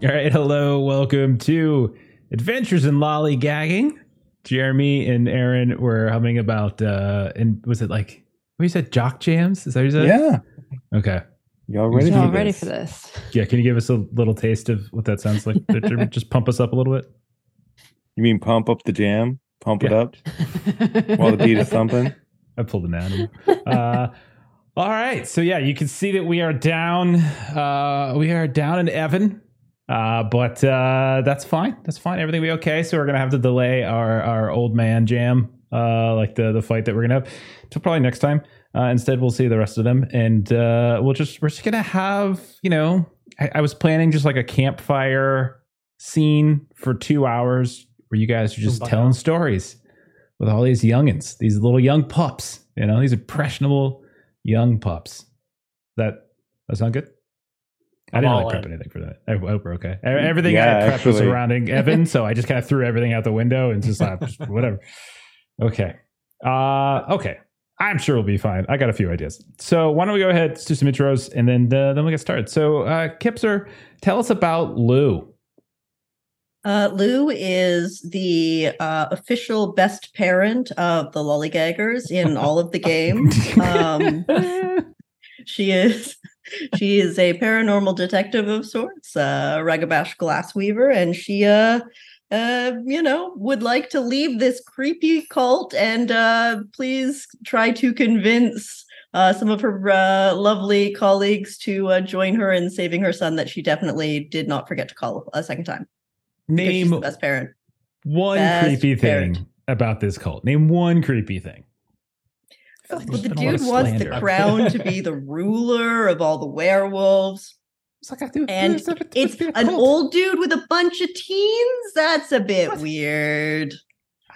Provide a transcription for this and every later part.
All right, hello, welcome to Adventures in Lollygagging. Jeremy and Aaron were humming about, uh, and was it like, what you said, jock jams? Is that what you said? Yeah. Okay. Y'all ready, Y'all for, ready this? for this? Yeah, can you give us a little taste of what that sounds like? Just pump us up a little bit. You mean pump up the jam? Pump it up while the beat is thumping? I pulled an animal. Uh, all right, so yeah, you can see that we are down. Uh, we are down in Evan, uh, but uh, that's fine. That's fine. Everything will be okay. So we're gonna have to delay our our old man jam, uh, like the the fight that we're gonna have, till probably next time. Uh, instead, we'll see the rest of them, and uh, we'll just we're just gonna have you know. I, I was planning just like a campfire scene for two hours where you guys are just telling stories with all these youngins, these little young pups. You know, these impressionable young pups. That that sound good? I didn't really prep in. anything for that. I hope we're okay. Everything Yeah, I prepped was surrounding Evan, so I just kind of threw everything out the window and just, uh, just whatever. Okay. Uh, okay. I'm sure we'll be fine. I got a few ideas. So why don't we go ahead, let's do some intros, and then uh, then we'll get started. So uh, Kipser, tell us about Lou. Uh, Lou is the uh, official best parent of the lollygaggers in all of the games. Um, she is she is a paranormal detective of sorts, uh, Ragabash Glassweaver, and she uh uh you know would like to leave this creepy cult and uh please try to convince uh, some of her uh, lovely colleagues to uh, join her in saving her son that she definitely did not forget to call a second time. Name best parent. one best creepy thing parent. about this cult. Name one creepy thing. I feel like Well, the been a lot of dude wants the crown to be the ruler of all the werewolves. It's like I do. And it's It's an old dude with a bunch of teens. That's a bit What? weird.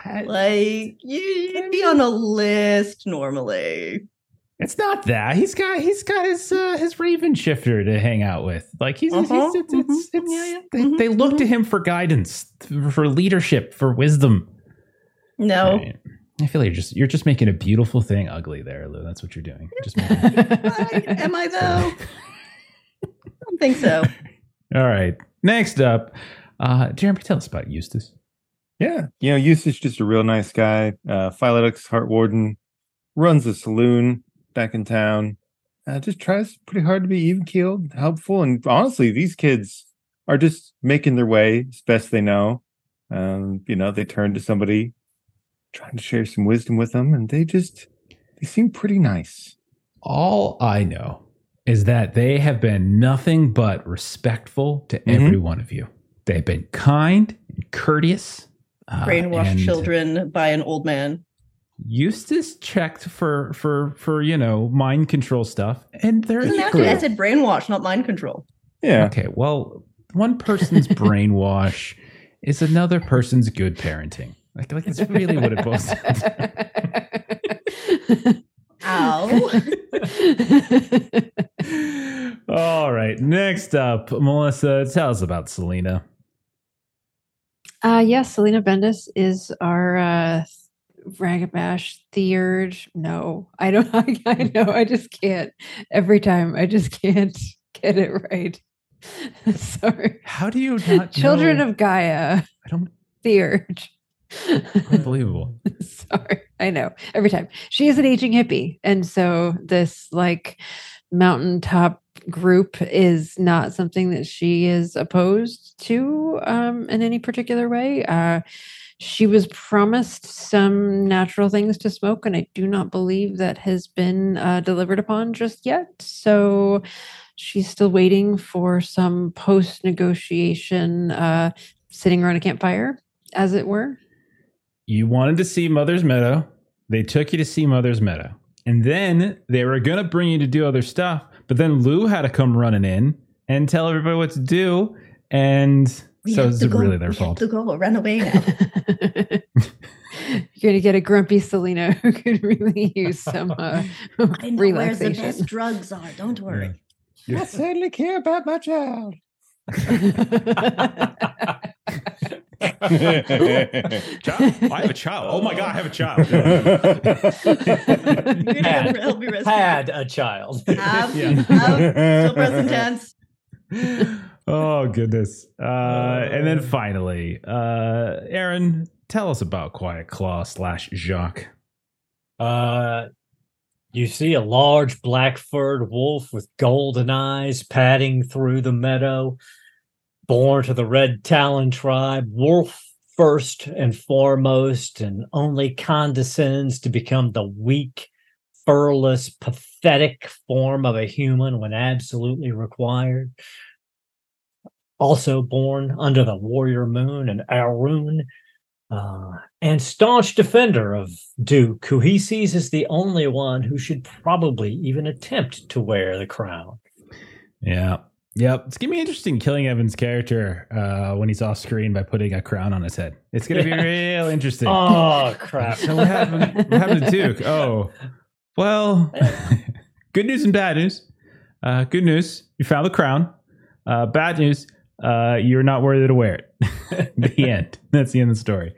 I- Like you- you'd be on a list normally. It's not that he's got he's got his uh, his Raven shifter to hang out with. Like he's, he's- Uh-huh, it's, it's, mhm, it's- yeah, yeah, they, mhm, they look to mhm. him for guidance, for leadership, for wisdom. No. Right. I feel like you're just you're just making a beautiful thing ugly there, Lou. That's what you're doing. You're just making I- am I though? I don't think so. All right. Next up, uh, Jeremy, tell us about Eustace. Yeah. You know, Eustace just a real nice guy. Uh Philodox Hart Warden runs a saloon back in town. Uh, just tries pretty hard to be even keeled, helpful, and honestly, these kids are just making their way as best they know. Um, you know, they turn to somebody trying to share some wisdom with them, and they just they seem pretty nice. All I know is that they have been nothing but respectful to Mhm. every one of you. They've been kind and courteous. uh, Brainwashed and children by an old man. Eustace checked for for for you know mind control stuff, and they're Isn't that true. I said brainwash, not mind control. Yeah. okay. Well, one person's brainwash is another person's good parenting. Like like that's really what it boils down to. Ow. All right. Next up, Melissa, tell us about Salina. uh, yes, Salina Bendis is our uh, Ragabash third. No, I don't. I, I know. I just can't. Every time, I just can't get it right. Sorry. How do you not Children know? of Gaia, I don't third. Unbelievable. Sorry, I know. Every time she is an aging hippie, and so this like mountaintop group is not something that she is opposed to um, in any particular way. Uh, she was promised some natural things to smoke, and I do not believe that has been uh, delivered upon just yet. So she's still waiting for some post negotiation, uh, sitting around a campfire, as it were. You wanted to see Mother's Meadow. They took you to see Mother's Meadow. And then they were going to bring you to do other stuff. But then Lou had to come running in and tell everybody what to do. And We so it's really their We fault. Have to go. Run away now. You're gonna get a grumpy Salina who could really use some uh, I know where the best drugs are. Don't worry. Yeah. certainly care about my child. Child? I have a child. Oh my God, I have a child. You're Had. help me rescue. Had a child. Have, Yeah. have, still present tense. oh goodness. Uh, and then finally, uh, Aaron, tell us about Quiet Claw slash Jacques. Uh, you see a large black furred wolf with golden eyes padding through the meadow. Born to the Red Talon tribe, wolf first and foremost, and only condescends to become the weak, furless, pathetic form of a human when absolutely required. Also born under the warrior moon and Ahroun, uh, and staunch defender of Duke, who he sees as the only one who should probably even attempt to wear the crown. Yeah. Yep. It's gonna be interesting killing Evan's character uh, when he's off screen by putting a crown on his head. It's gonna be real interesting. Oh crap! So what happened? What happened to Duke? Oh, well, good news and bad news. Uh, good news, you found the crown. Uh, bad news, uh, you're not worthy to wear it. the end. That's the end of the story.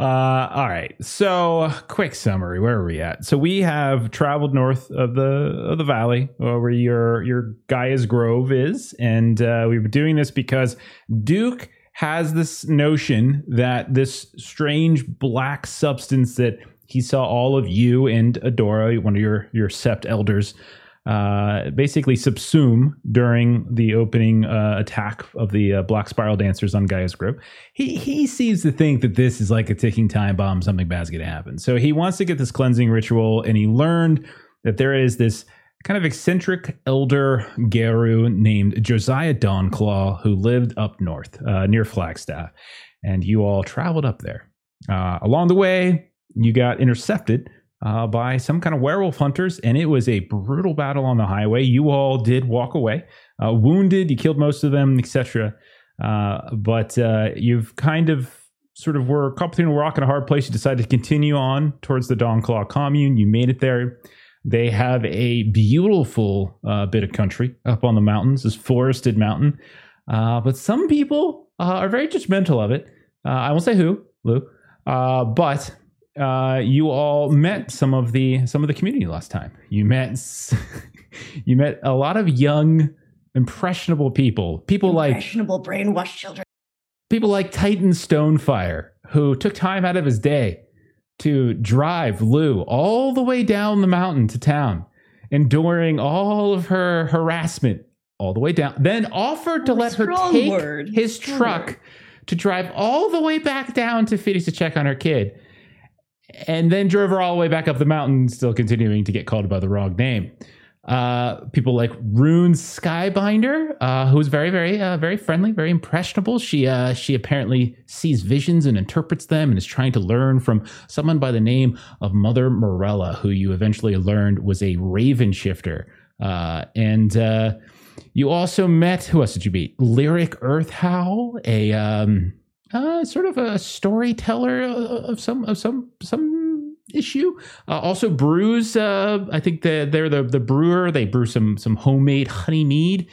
Uh, all right. So, quick summary. Where are we at? So we have traveled north of the of the valley, uh, where your your Gaia's Grove is, and uh, we were doing this because Duke has this notion that this strange black substance that he saw all of you and Adora, one of your your sept elders, uh, basically subsume during the opening uh, attack of the uh, Black Spiral Dancers on Gaia's Grove. He he seems to think that this is like a ticking time bomb. Something bad's going to happen. So he wants to get this cleansing ritual, and he learned that there is this kind of eccentric elder Garou named Josiah Dawnclaw who lived up north uh, near Flagstaff, and you all traveled up there. Uh, along the way, you got intercepted uh, by some kind of werewolf hunters, and it was a brutal battle on the highway. You all did walk away, uh, wounded. You killed most of them, etc. Uh, but uh, you've kind of sort of were caught between a rock and a hard place. You decided to continue on towards the Dawnclaw commune. You made it there. They have a beautiful uh, bit of country up on the mountains, this forested mountain. Uh, but some people are very judgmental of it. I won't say who, Lou, but uh, you all met some of the some of the community last time. You met you met a lot of young, impressionable people. People like Impressionable brainwashed children. people like Titan Stonefire, who took time out of his day to drive Lou all the way down the mountain to town, enduring all of her harassment all the way down. Then offered to Oh, let her take word. his truck to drive all the way back down to Phoenix to check on her kid. And then drove her all the way back up the mountain, still continuing to get called by the wrong name. Uh, people like Rune Skybinder, uh, who is very, very, uh, very friendly, very impressionable. She, uh, she apparently sees visions and interprets them, and is trying to learn from someone by the name of Mother Morella, who you eventually learned was a Raven shifter. Uh, and uh, you also met who else did you meet? Lyric Earth Howl, a um, uh, sort of a storyteller of some of some some issue. Uh, also, brews. Uh, I think the, they're the the brewer. They brew some some homemade honey mead.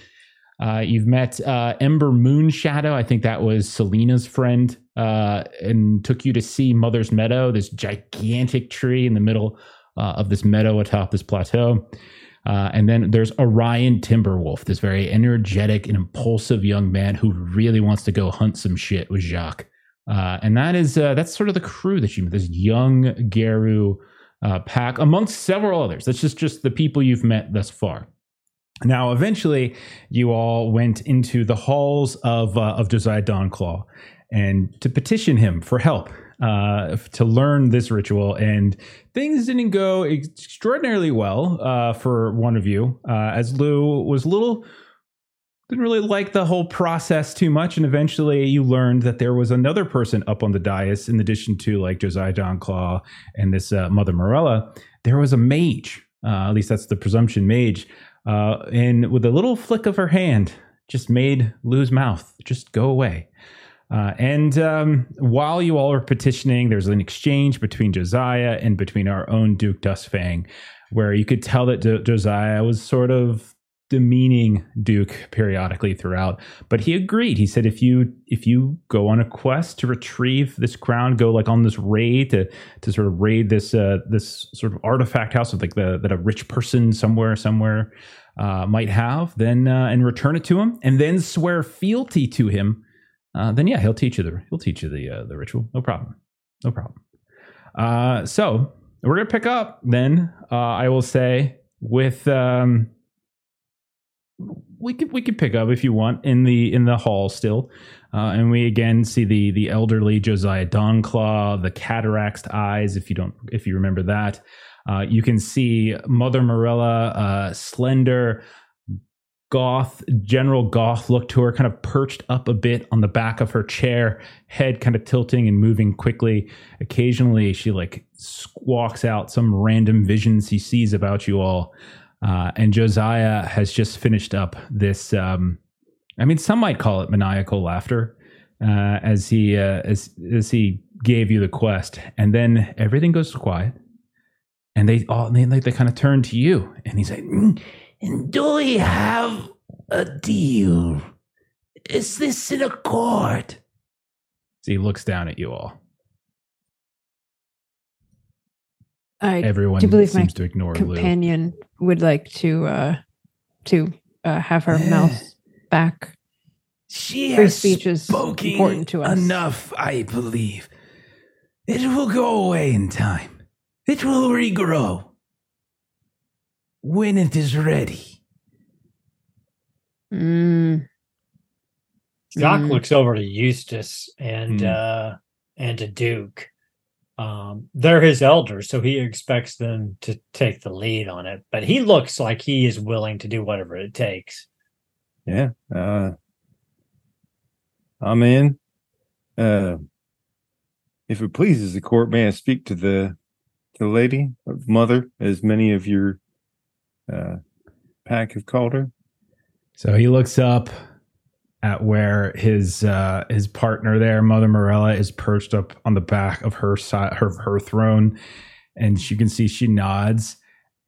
Uh, you've met uh, Ember Moonshadow. I think that was Salina's friend, uh, and took you to see Mother's Meadow, this gigantic tree in the middle uh, of this meadow atop this plateau. Uh, and then there's Orion Timberwolf, this very energetic and impulsive young man who really wants to go hunt some shit with Jacques. Uh, and that is uh, that's sort of the crew that you met, this young Garou uh, pack, amongst several others. That's just just the people you've met thus far. Now, eventually, you all went into the halls of uh, of Josiah Dawnclaw and to petition him for help uh, to learn this ritual. And things didn't go extraordinarily well uh, for one of you, uh, as Lou was little didn't really like the whole process too much. And eventually, you learned that there was another person up on the dais, in addition to like Josiah Dawnclaw and this uh, Mother Morella. There was a mage. Uh, at least that's the presumption mage. Uh, and with a little flick of her hand, just made Lou's mouth just go away. Uh, and um, while you all are petitioning, there's an exchange between Josiah and between our own Duke Dustfang, where you could tell that Jo- Josiah was sort of demeaning Duke periodically throughout, but he agreed. He said if you if you go on a quest to retrieve this crown, go like on this raid to to sort of raid this uh, this sort of artifact house of like the that a rich person somewhere somewhere uh, might have, then uh, and return it to him, and then swear fealty to him, uh, then yeah, he'll teach you the he'll teach you the uh, the ritual. No problem, no problem. Uh, so we're gonna pick up then. Uh, I will say with um, we could we could pick up if you want in the in the hall still, uh, and we again see the the elderly Josiah Dawnclaw, the cataracts eyes. If you don't if you remember that, uh, you can see Mother Morella, slender, goth, general goth look to her, kind of perched up a bit on the back of her chair, head kind of tilting and moving quickly. Occasionally, she like squawks out some random visions he sees about you all. Uh, and Josiah has just finished up this. Um, I mean, some might call it maniacal laughter, uh, as he uh, as as he gave you the quest, and then everything goes quiet, and they all they they kind of turn to you, and he's like, "Mm, And do we have a deal? Is this in accord? So he looks down at you all. I Everyone do believe my seems to ignore Lou. companion would like to uh to uh, have her mouth back. She Free has speech is spoken important to us. enough, I believe. It will go away in time. It will regrow when it is ready. Mm, Doc Mm. looks over to Eustace and Mm. uh and to Duke. Um, they're his elders, so he expects them to take the lead on it. But he looks like he is willing to do whatever it takes. Yeah. Uh, I'm in. Uh, if it pleases the court, may I speak to the the lady of mother, as many of your uh, pack of Calder. So he looks up at where his uh, his partner there, Mother Morella, is perched up on the back of her side, her her throne, and you can see she nods,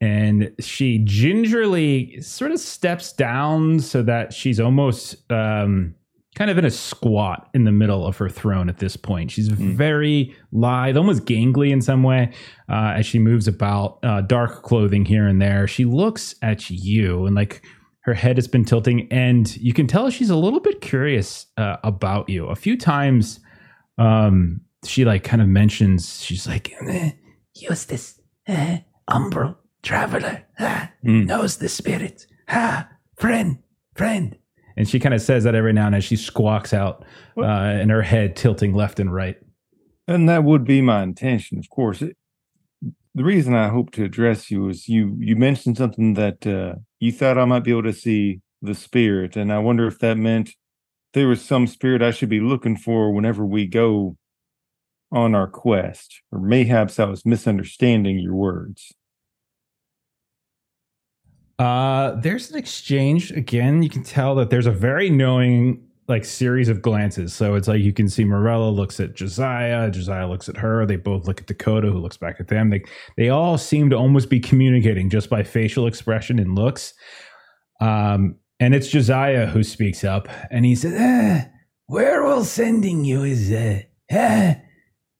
and she gingerly sort of steps down so that she's almost um, kind of in a squat in the middle of her throne at this point. She's Mm. very lithe, almost gangly in some way, uh, as she moves about, uh, dark clothing here and there. She looks at you and like her head has been tilting, and you can tell she's a little bit curious uh, about you. A few times, um, she like kind of mentions she's like, Eh, Eustace, eh, umbral, traveler, ah, Mm. knows the spirit. Ah, friend, friend. And she kind of says that every now and then. She squawks out, uh, and her head tilting left and right. And that would be my intention, of course. It, the reason I hope to address you is you you mentioned something that uh, you thought I might be able to see the spirit, and I wonder if that meant there was some spirit I should be looking for whenever we go on our quest, or mayhaps I was misunderstanding your words. Uh, there's an exchange again. You can tell that there's a very knowing like series of glances. So it's like you can see Morella looks at Josiah, Josiah looks at her. They both look at Dakota, who looks back at them. They they all seem to almost be communicating just by facial expression and looks. Um, and it's Josiah who speaks up, and he says, Eh, where will sending you is, uh, eh,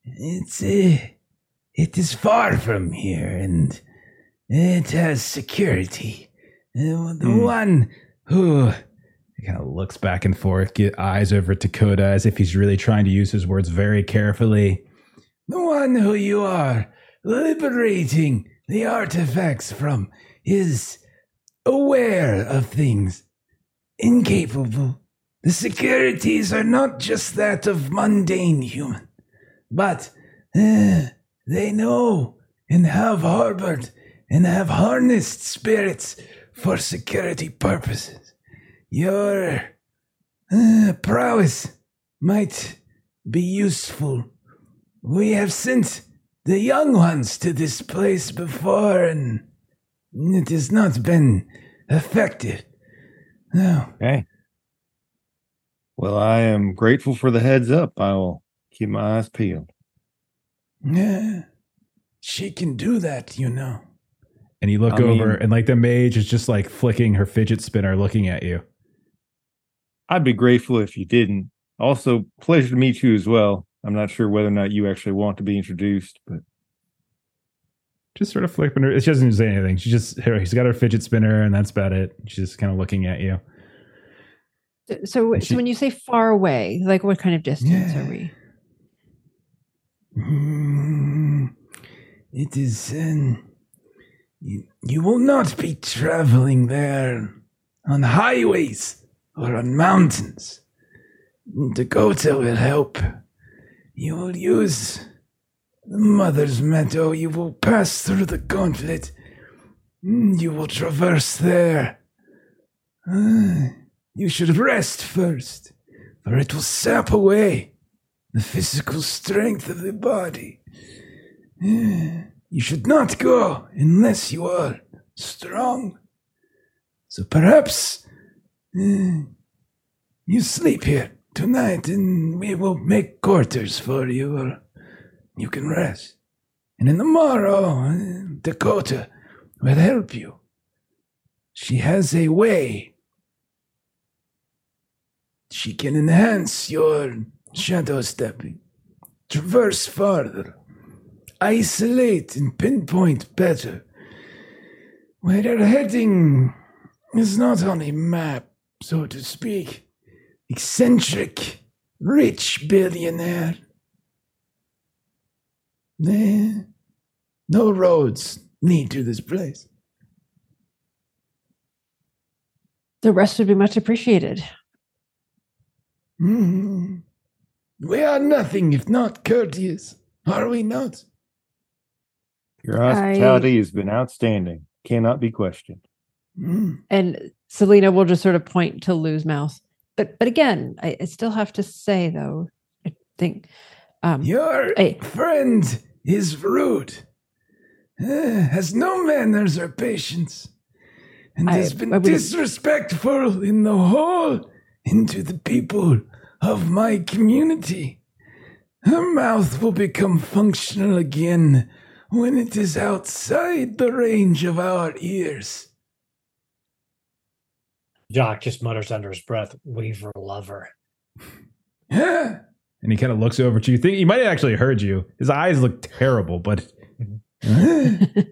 it's, uh, it is far from here and it has security. The Hmm. one who He kind of looks back and forth, get eyes over Dakota as if he's really trying to use his words very carefully. The one who you are liberating the artifacts from is aware of things, incapable. The securities are not just that of mundane human, but uh, they know and have harbored and have harnessed spirits for security purposes. Your uh, prowess might be useful we have sent the young ones to this place before, and it has not been effective. No, Okay. Well, I am grateful for the heads up. I will keep my eyes peeled. yeah, she can do that, you know. And you look I over, mean- and like the mage is just like flicking her fidget spinner, looking at you. I'd be grateful if you didn't. Also, pleasure to meet you as well. I'm not sure whether or not you actually want to be introduced, but Just sort of flipping her. She doesn't say anything. She just her, she's got her fidget spinner, and that's about it. She's just kind of looking at you. So, And so when you say far away, like what kind of distance Yeah. are we? Mm, it is. Um, you, will not be traveling there on highways or on mountains. Dakota will help. You will use the Mother's Meadow. You will pass through the gauntlet. Mm, You will traverse there. Ah, you should rest first, for it will sap away the physical strength of the body. Eh, You should not go unless you are strong. So perhaps eh, you sleep here tonight and we will make quarters for you, or you can rest. And in the morrow, eh, Dakota will help you. She has a way. She can enhance your shadow stepping, traverse farther, isolate and pinpoint better. Where they're heading is not on a map, so to speak. Eccentric, rich billionaire. There, no roads lead to this place. The rest would be much appreciated. Hmm. We are nothing if not courteous, are we not? Your hospitality has been outstanding. Cannot be questioned. Hmm. And Salina will just sort of point to Lou's mouth. But but again, I, I still have to say though, I think um Your Hey. friend is rude, eh, has no manners or patience, and I- has been I would've- disrespectful in the whole into the people of my community. Her mouth will become functional again when it is outside the range of our ears. Jacques just mutters under his breath, Weaver lover. Huh? And he kind of looks over to you. Think he might have actually heard you. His eyes look terrible, but but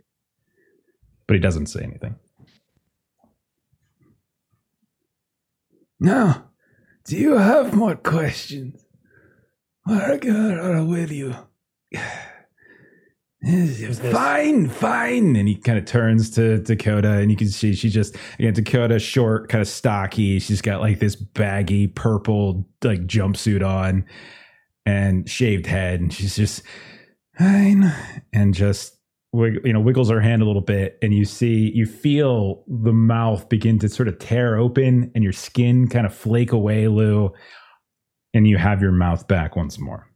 he doesn't say anything. Now, do you have more questions? Or, or will you? Fine, fine. And he kind of turns to Dakota, and you can see she just again Dakota, short, kind of stocky. She's got like this baggy purple like jumpsuit on, and shaved head, and she's just fine, and just you know wiggles her hand a little bit, and you see you feel the mouth begin to sort of tear open, and your skin kind of flake away, Lou, and you have your mouth back once more.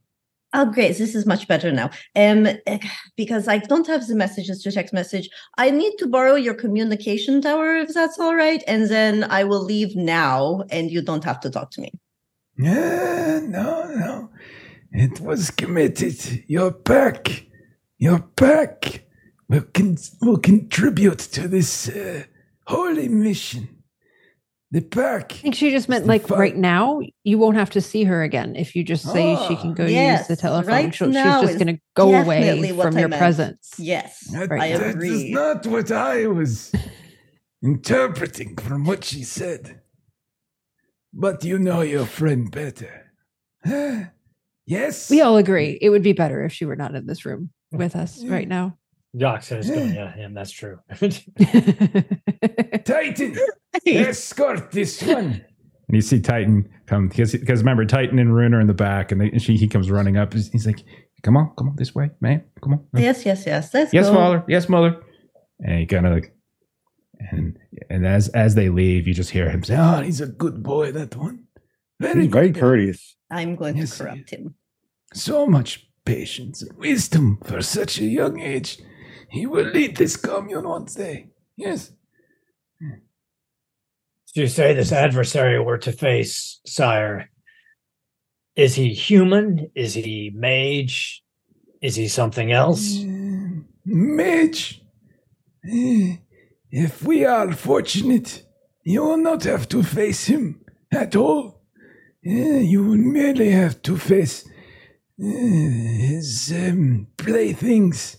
Oh, great. This is much better now. Um, because I don't have the messages to text message. I need to borrow your communication tower if that's all right. And then I will leave now and you don't have to talk to me. Yeah, no, no. It was committed. Your pack, your pack will, con- will contribute to this uh, holy mission. The pack. I think she just meant like fu- right now, you won't have to see her again if you just say she oh, can Oh, go use the telephone. right She'll- now she's just going to go away from I your meant. presence. Yes, That- I that is not what I was interpreting from what she said. But you know your friend better. Yes? We all agree it would be better if she were not in this room with us right now. Jacques says, oh, yeah, him, that's true. Titan, escort this one. And you see Titan come because because remember Titan and Rune are in the back, and, they, and she he comes running up. He's, he's like, "Come on, come on, this way, man, come on." yes, yes, yes. Let's yes, go. father. Yes, mother. And he kind of like, and and as as they leave, you just hear him say, Oh, he's a good boy, that one. Very very courteous. I'm going Yes, to corrupt him. So much patience and wisdom for such a young age. He will lead this commune one day. Yes. So you say this adversary we're to face, sire. Is he human? Is he mage? Is he something else? Mm, Mage. Eh, If we are fortunate, you will not have to face him at all. Eh, You will merely have to face eh, his um, playthings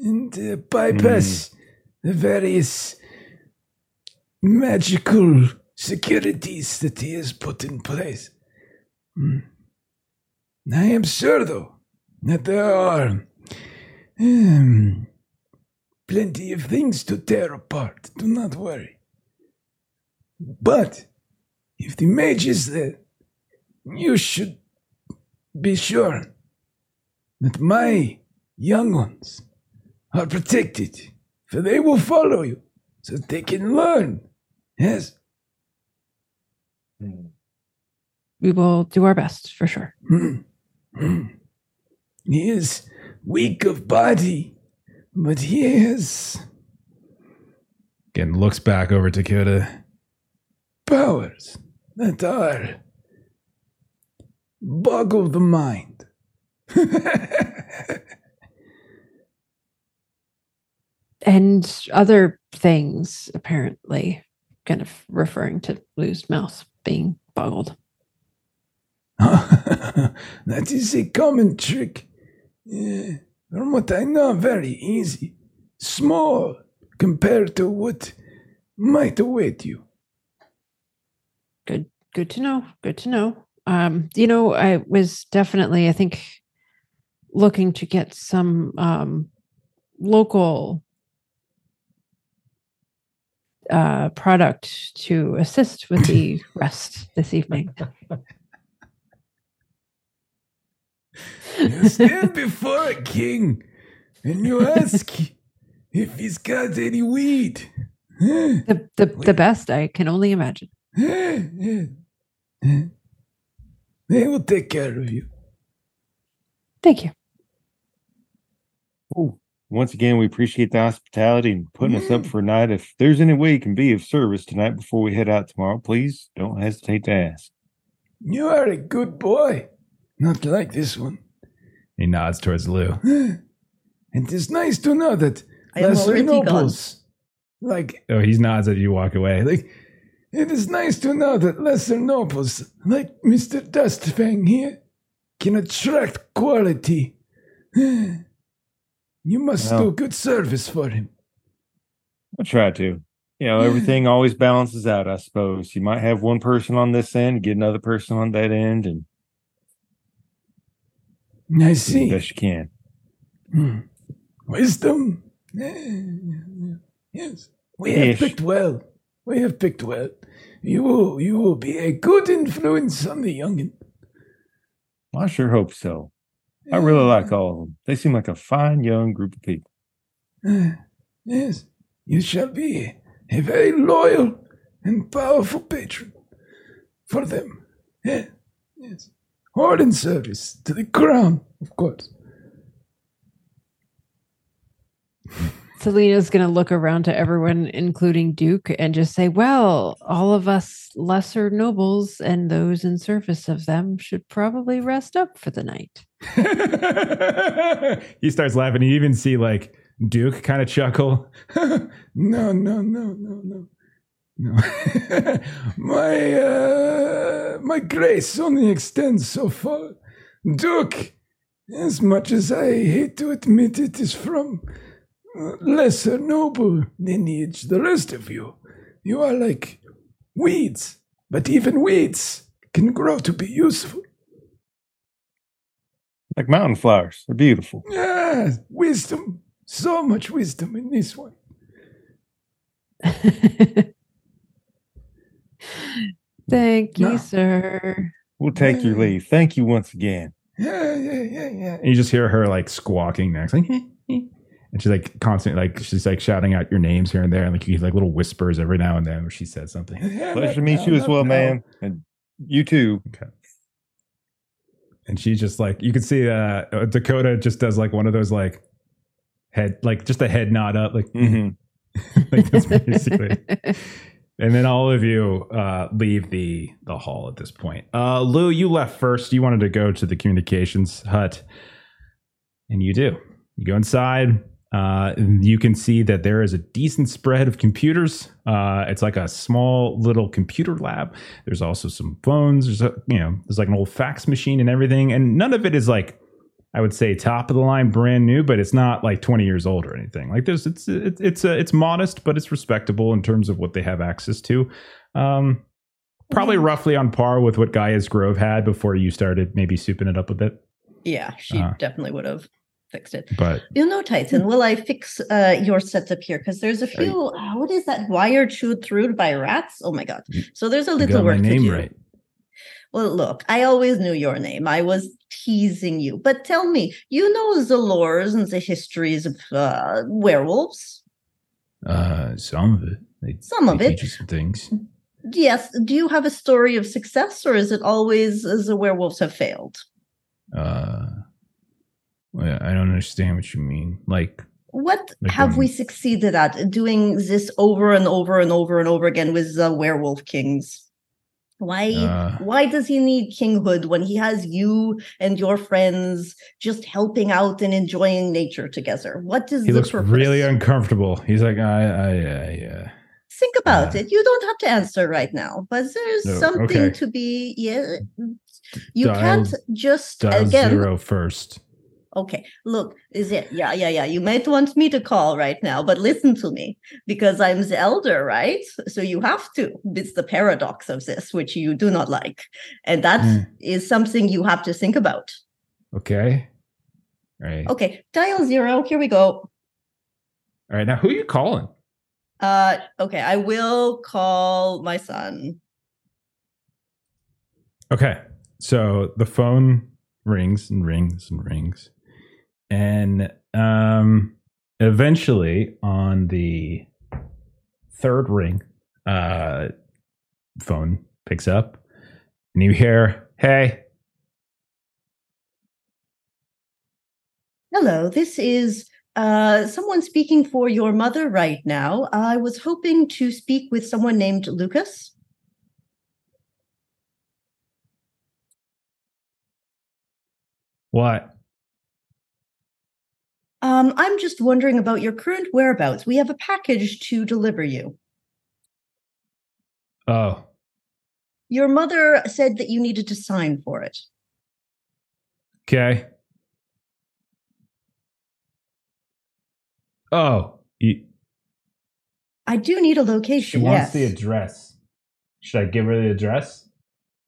and uh, bypass the various magical securities that he has put in place. Hmm. I am sure, though, that there are um, plenty of things to tear apart. Do not worry. But if the mage is there, you should be sure that my young ones are protected, for they will follow you so that they can learn. Yes. We will do our best for sure. Hmm. Hmm. He is weak of body, but he is Again, looks back over to Dakota. powers that are boggle the mind. And other things, apparently, kind of referring to Lou's mouth being boggled. that is a common trick. Yeah, from what I know, very easy. Small compared to what might await you. Good good to know. Good to know. Um, you know, I was definitely, I think, looking to get some um local uh product to assist with the rest this evening. You stand before a king and you ask if he's got any weed. The the, the best I can only imagine. They will take care of you. Thank you. Oh, once again, we appreciate the hospitality and putting us up mm-hmm. for a night. If there's any way you can be of service tonight before we head out tomorrow, please don't hesitate to ask. You are a good boy. Not like this one. He nods towards Lou. And It is nice to know that I am lesser already gone. nobles, like Oh, he nods as you walk away. Like, Like, it is nice to know that lesser nobles, like Mr. Dustfang here, can attract quality. You must Well. do good service for him. I'll try to. You know, everything always balances out, I suppose. You might have one person on this end, get another person on that end, and I do the see. best you can. Hmm. Wisdom. Yes. We have Ish. picked well. We have picked well. You will, you will be a good influence on the youngin. I sure hope so. I really like all of them. They seem like a fine young group of people. Yes, you shall be a very loyal and powerful patron for them. Yes. All in service to the crown, of course. Salina's going to look around to everyone, including Duke, and just say, Well, all of us lesser nobles and those in service of them should probably rest up for the night. he starts laughing. You even see like Duke kind of chuckle. no, no, no, no, no. No. my uh, my grace only extends so far. Duke, as much as I hate to admit it, is from lesser noble lineage. The rest of you, you are like weeds, but even weeds can grow to be useful. Like mountain flowers. They're beautiful. Ah, wisdom, so much wisdom in this one. Thank you, No. sir. We'll take your leave. Thank you once again. Yeah, yeah, yeah, yeah. And you just hear her like squawking next, like, and she's like constantly like she's like shouting out your names here and there, and like you get like little whispers every now and then where she says something. Pleasure to meet you as well, man. And you too. And she's just like you can see uh Dakota just does like one of those like head like just a head nod up like hmm like that's basically and then all of you uh leave the the hall at this point. Uh lou you left first. You wanted to go to the communications hut. And you do. You go inside Uh, you can see that there is a decent spread of computers. Uh, it's like a small little computer lab. There's also some phones. There's a, you know, there's like an old fax machine and everything. And none of it is like, I would say top of the line, brand new, but it's not like 20 years old or anything. Like there's, it's, it's, it's, uh, it's modest, but it's respectable in terms of what they have access to. Um, probably roughly on par with what Gaia's Grove had before you started maybe souping it up a bit. Yeah, she Uh. definitely would have fixed it. But You know, Titan, will I fix uh, your setup here? Because there's a you- few. uh, what is that? Wire chewed through by rats? Oh my god! So there's a little work my to name do. right. Well, look, I always knew your name. I was teasing you. But tell me, you know the lores and the histories of uh, werewolves? Uh, some of it. They, Some of it. some things. Yes. Do you have a story of success, or is it always uh, the werewolves have failed? Uh, I don't understand what you mean. Like, What Like, have we um, succeeded at doing this over and over and over and over again with the werewolf kings? Why Uh. why does he need kinghood when he has you and your friends just helping out and enjoying nature together? What is he the looks purpose? really uncomfortable. He's like, I, I, I, uh, Think about uh, it. You don't have to answer right now, but there's No, something okay. to be yeah. You Dial- can't just again zero first. Okay, look, is it? Yeah, yeah, yeah. You might want me to call right now, but listen to me because I'm the elder, right? So you have to. It's the paradox of this, which you do not like. And that is Mm. something you have to think about. Okay. All right. Okay, dial zero. Here we go. All right. Now, who are you calling? Uh, okay, I will call my son. Okay. So the phone rings and rings and rings. And um eventually on the third ring, uh phone picks up and you hear, "Hey, Hello, this is uh, someone speaking for your mother right now. I was hoping to speak with someone named Lucas. what? Um, I'm just wondering about your current whereabouts. We have a package to deliver you. Oh, Your mother said that you needed to sign for it. okay. Oh, you, I do need a location. she wants yes. the address. Should I give her the address?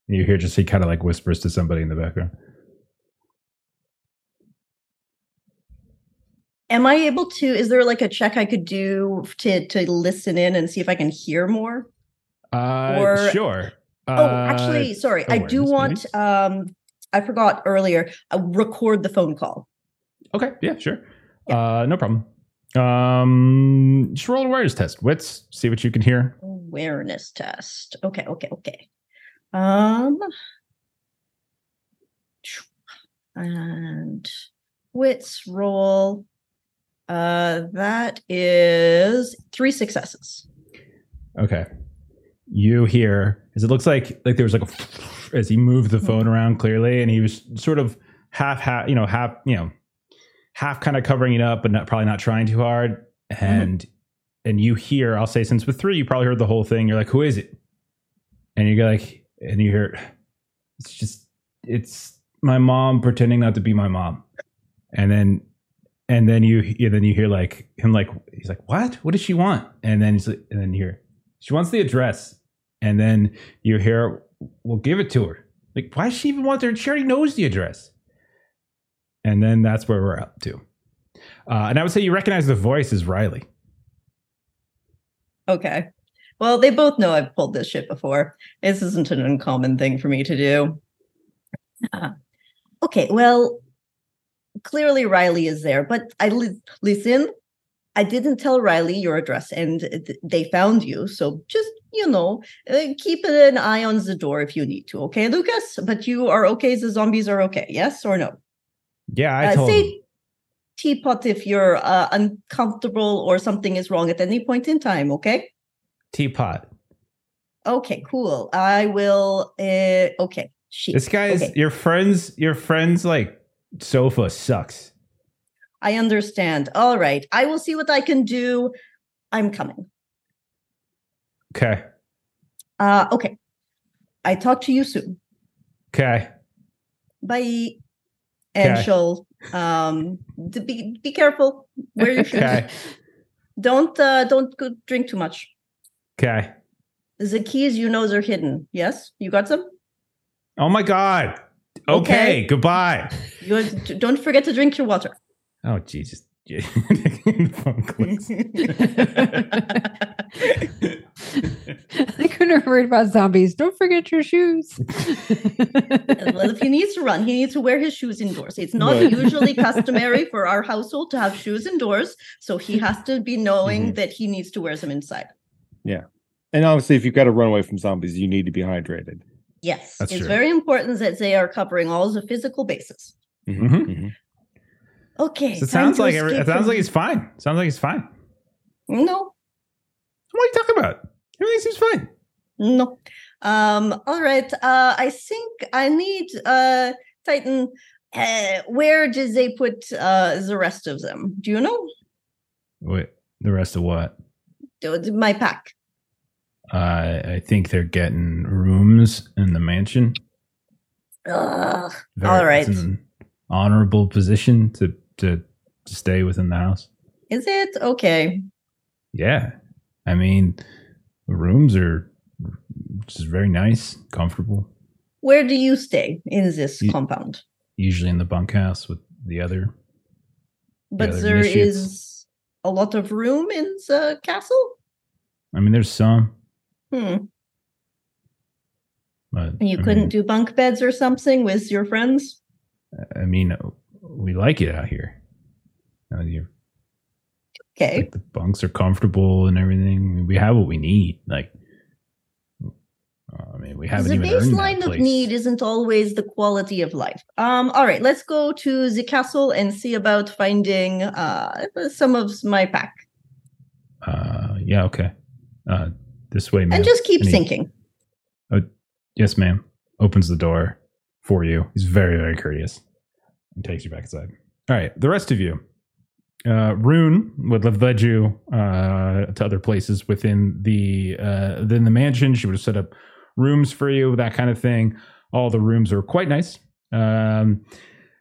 You hear just he kind of like whispers to somebody in the background. Am I able to? Is there like a check I could do to to listen in and see if I can hear more? Uh, Or- sure. oh, Uh, actually, sorry. I do want. Um, I forgot earlier. Uh, record the phone call. Okay, yeah, sure. Uh, no problem. Um, just roll awareness test. Wits, see what you can hear. Awareness test. Okay, okay, okay. Um, and wits roll. Uh, that is three successes. Okay. You hear as it looks like like there was like a as he moved the phone around clearly, and he was sort of half half you know half you know half kind of covering it up, but not probably not trying too hard. And and you hear, I'll say since with three, you probably heard the whole thing. You're like, who is it? And you go like, and you hear, it's just it's my mom pretending not to be my mom. And then and then you and then you hear like him like he's like, what? What does she want? And then he's like, and then you hear she wants the address. And then you hear, we'll give it to her. Like, why does she even want there? She already knows the address. And then that's where we're up to. Uh, and I would say you recognize the voice as Riley. Okay. Well, they both know I've pulled this shit before. This isn't an uncommon thing for me to do. Uh, okay, well, clearly Riley is there, but I li- listen. I didn't tell Riley your address, and th- they found you. So just you know, uh, keep an eye on the door if you need to. Okay, Lucas. But you are okay. The zombies are okay. Yes or no? Yeah, I Uh, told say teapot if you're uh, uncomfortable or something is wrong at any point in time. Okay. Teapot. Okay, cool. I will. Uh, okay, she. This guy is okay. your friend's your friend's like sofa sucks. I understand. All right. I will see what I can do. I'm coming. Okay. Uh, okay. I talk to you soon. Okay. Bye. And Okay. she'll um be be careful. Wear your shoes. Okay. Don't uh don't drink too much. Okay. The keys you know are hidden. Yes? You got some? Oh my God. Okay. Okay. Goodbye. You don't forget to drink your water. Oh, Jesus. Phone clicks. I couldn't have worried about zombies. Don't forget your shoes. well, if he needs to run, he needs to wear his shoes indoors. It's not Right. usually customary for our household to have shoes indoors, so he has to be knowing mm-hmm. that he needs to wear them inside. Yeah, and obviously, if you've got to run away from zombies, you need to be hydrated. Yes, That's it's true. very important that they are covering all the physical bases. Mhm. Mhm. Okay. So it sounds like every, it sounds from- like he's fine. Sounds like he's fine. no, What are you talking about? Everything seems fine. no. Um. All right. Uh, I think I need uh Titan. Uh, where did they put uh the rest of them? Do you know? Wait, the rest of what? My pack. Uh, I think they're getting rooms in the mansion. Ugh. All right. it's an honorable position to, to to stay within the house. Is it okay? Yeah, I mean, the rooms are just very nice, comfortable. Where do you stay in this Ye- compound? Usually in the bunkhouse with the other. But other there initiates. is a lot of room in the castle. I mean, there's some, Hmm. but And you I couldn't mean, do bunk beds or something with your friends? I mean, we like it out here. You Okay. like the bunks are comfortable and everything. I mean, we have what we need. Like, I mean, we haven't the even baseline of need isn't always the quality of life. Um, all right, let's go to the castle and see about finding uh some of my pack. Uh, yeah, okay. Uh, this way, ma'am. And just keep Any- thinking. Yes, ma'am. Opens the door for you. He's very, very courteous and takes you back inside. All right, the rest of you. Uh, Rune would have led you uh, to other places within the uh, within the mansion. She would have set up rooms for you, that kind of thing. All the rooms are quite nice. Um,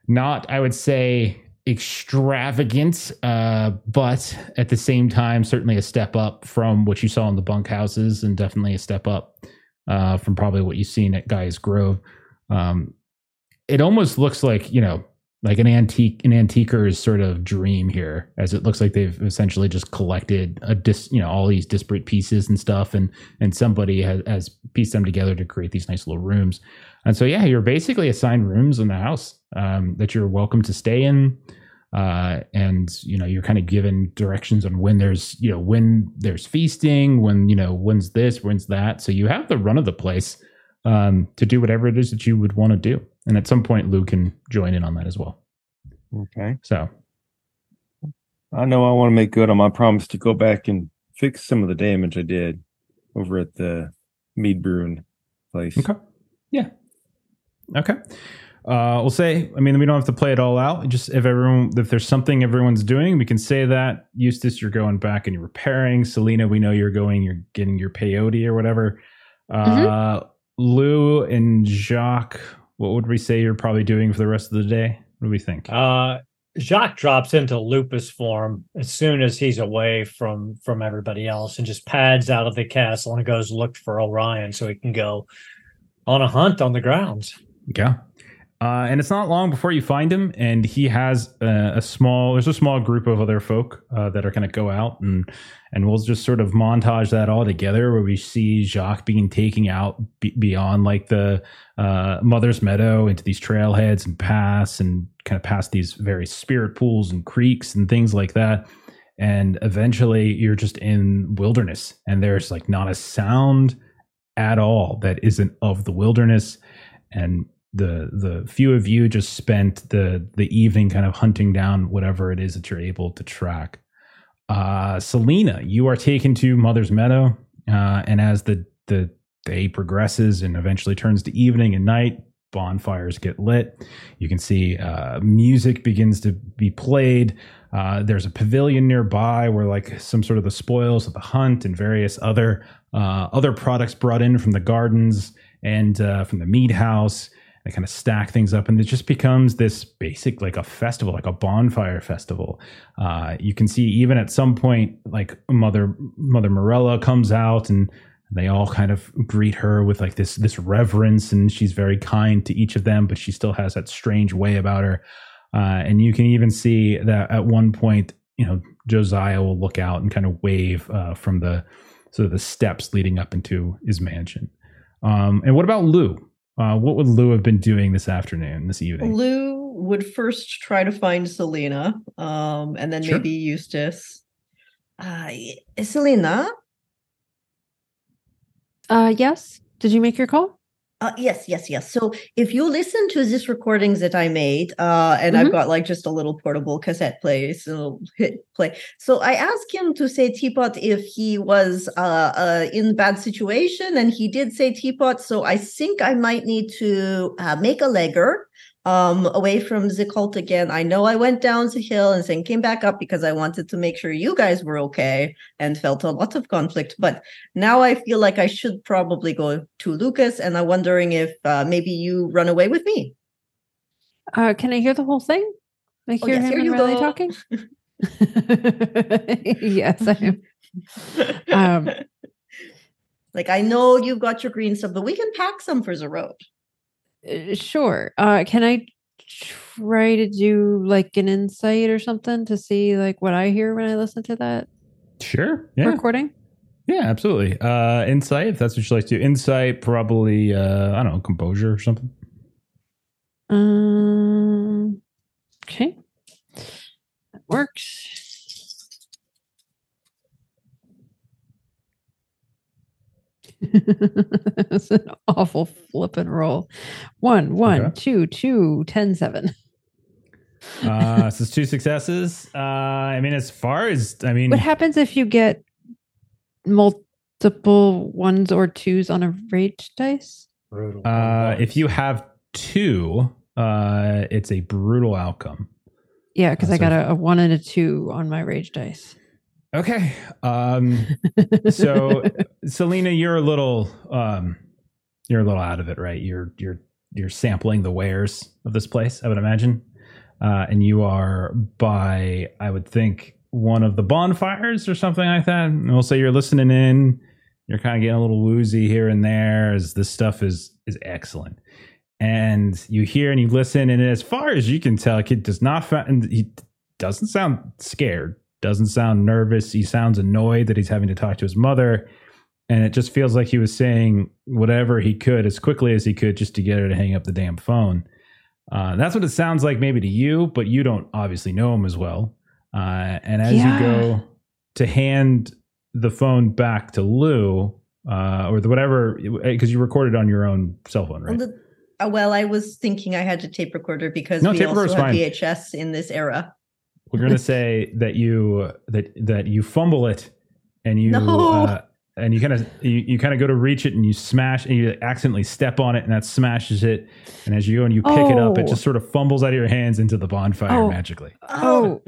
not, I would say, extravagant, uh, but at the same time, certainly a step up from what you saw in the bunkhouses, and definitely a step up uh, from probably what you've seen at Guy's Grove. Um, it almost looks like you know, like an antique, an antiquer's sort of dream here, as it looks like they've essentially just collected a dis, you know, all these disparate pieces and stuff, and and somebody has, has pieced them together to create these nice little rooms. And so, yeah, you're basically assigned rooms in the house um, that you're welcome to stay in uh, and you know you're kind of given directions on when there's you know when there's feasting when you know when's this when's that. So you have the run of the place um, to do whatever it is that you would want to do. And at some point lou can join in on that as well. Okay. so. I know I want to make good on my promise to go back and fix some of the damage I did over at the Mead Brewing place. okay. Yeah. Okay uh, we'll say i mean we don't have to play it all out. Just if everyone if there's something everyone's doing we can say that eustace you're going back and you're repairing. Salina we know you're going you're getting your peyote or whatever. Uh lou and jacques what would we say you're probably doing for the rest of the day? What do we think? Uh, Jacques drops into lupus form as soon as he's away from from everybody else, and just pads out of the castle and goes look for Orion so he can go on a hunt on the grounds. Yeah. Uh, and it's not long before you find him, and he has a, a small. There's a small group of other folk uh, that are going to go out, and and we'll just sort of montage that all together, where we see Jacques being taken out be- beyond like the uh, Mother's Meadow into these trailheads and paths, and kind of past these various spirit pools and creeks and things like that. And eventually, you're just in wilderness, and there's like not a sound at all that isn't of the wilderness and the the few of you just spent the the evening kind of hunting down whatever it is that you're able to track uh salina you are taken to mother's meadow uh and as the the day progresses and eventually turns to evening and night bonfires get lit. You can see uh, music begins to be played. Uh, there's a pavilion nearby where like some sort of the spoils of the hunt and various other uh, other products brought in from the gardens and uh, from the mead house. They kind of stack things up, and it just becomes this basic like a festival, like a bonfire festival. Uh, you can see even at some point, like Mother Mother Morella comes out, and they all kind of greet her with like this this reverence, and she's very kind to each of them, but she still has that strange way about her. Uh, and you can even see that at one point, you know, Josiah will look out and kind of wave uh, from the sort of the steps leading up into his mansion. Um, and what about Lou? Uh, what would Lou have been doing this afternoon, this evening? Lou would first try to find Salina, um, and then Sure. maybe Eustace. Uh, Salina, Uh, yes. Did you make your call? Uh, yes, yes, yes. So if you listen to these recordings that I made, uh, and I've Mhm. got like just a little portable cassette play, so hit play. So I asked him to say teapot if he was uh, uh, in bad situation, and he did say teapot. So I think I might need to uh, make a legger um away from the cult again. I know I went down the hill and then came back up because I wanted to make sure you guys were okay and felt a lot of conflict. But now I feel like I should probably go to Lucas, and I'm wondering if uh, maybe you run away with me. Uh, can I hear the whole thing? Like Oh, hear yes, him here and you Riley go. talking? yes, I am. Um, like I know you've got your green stuff, but we can pack some for the road. Uh, Sure. Uh, can I try to do like an insight or something to see like what I hear when I listen to that Sure. Yeah. recording? Yeah, absolutely. Uh, insight, if that's what you like to do. Insight, probably, uh, I don't know, composure or something. Um. Okay. That works. That's an awful flippin' roll. One, one, Okay. two, two, ten, seven. Uh, so it's two successes. Uh, I mean, as far as, I mean, What happens if you get multiple ones or twos on a rage dice? Brutal. uh, if you have two, uh, it's a brutal outcome. Yeah, because Uh, I got a, a one and a two on my rage dice. Okay. Um, so Salina, you're a little, um, you're a little out of it, right? You're, you're, you're sampling the wares of this place, I would imagine. Uh, and you are by, I would think, one of the bonfires or something like that. And we'll say you're listening in. You're kind of getting a little woozy here and there as this stuff is is excellent. And you hear and you listen, and as far as you can tell, kid does not find he doesn't sound scared, doesn't sound nervous. He sounds annoyed that he's having to talk to his mother. And it just feels like he was saying whatever he could as quickly as he could just to get her to hang up the damn phone. Uh, that's what it sounds like maybe to you, but you don't obviously know him as well. Uh, and as Yeah. you go to hand the phone back to Lou, uh, or the whatever, because you recorded on your own cell phone, right? Well, the- uh, well, I was thinking I had a tape recorder because No, we tape also have fine. VHS in this era. We're gonna say that you that that you fumble it, and you No. uh, and you kind of you, you kind of go to reach it and you smash and you accidentally step on it and that smashes it. And as you go and you pick it up, it Oh. just sort of fumbles out of your hands into the bonfire Oh. magically. Oh,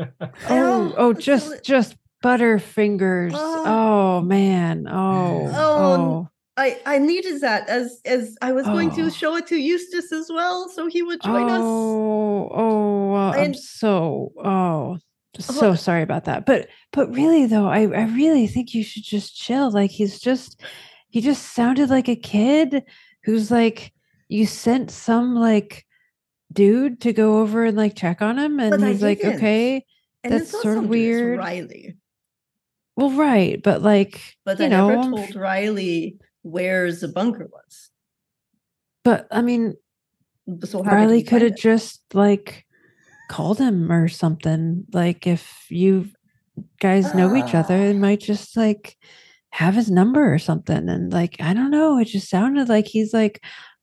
oh, oh, just just butterfingers. Oh. Oh man. Oh. Oh, Oh. I I needed that as as I was going Oh. to show it to Eustace as well, so he would join us. Oh, oh, well, I'm so oh, so Oh. sorry about that. But but really though, I I really think you should just chill. Like he's just he just sounded like a kid who's like you sent some like dude to go over and like check on him and But he's like okay And that's sort of weird. Riley, well right but like but you I know never told Riley where the bunker was. but i mean So how riley could have just like called him or something. Like if you guys know each other Ah. it might just like have his number or something. And like i don't know it just sounded like he's like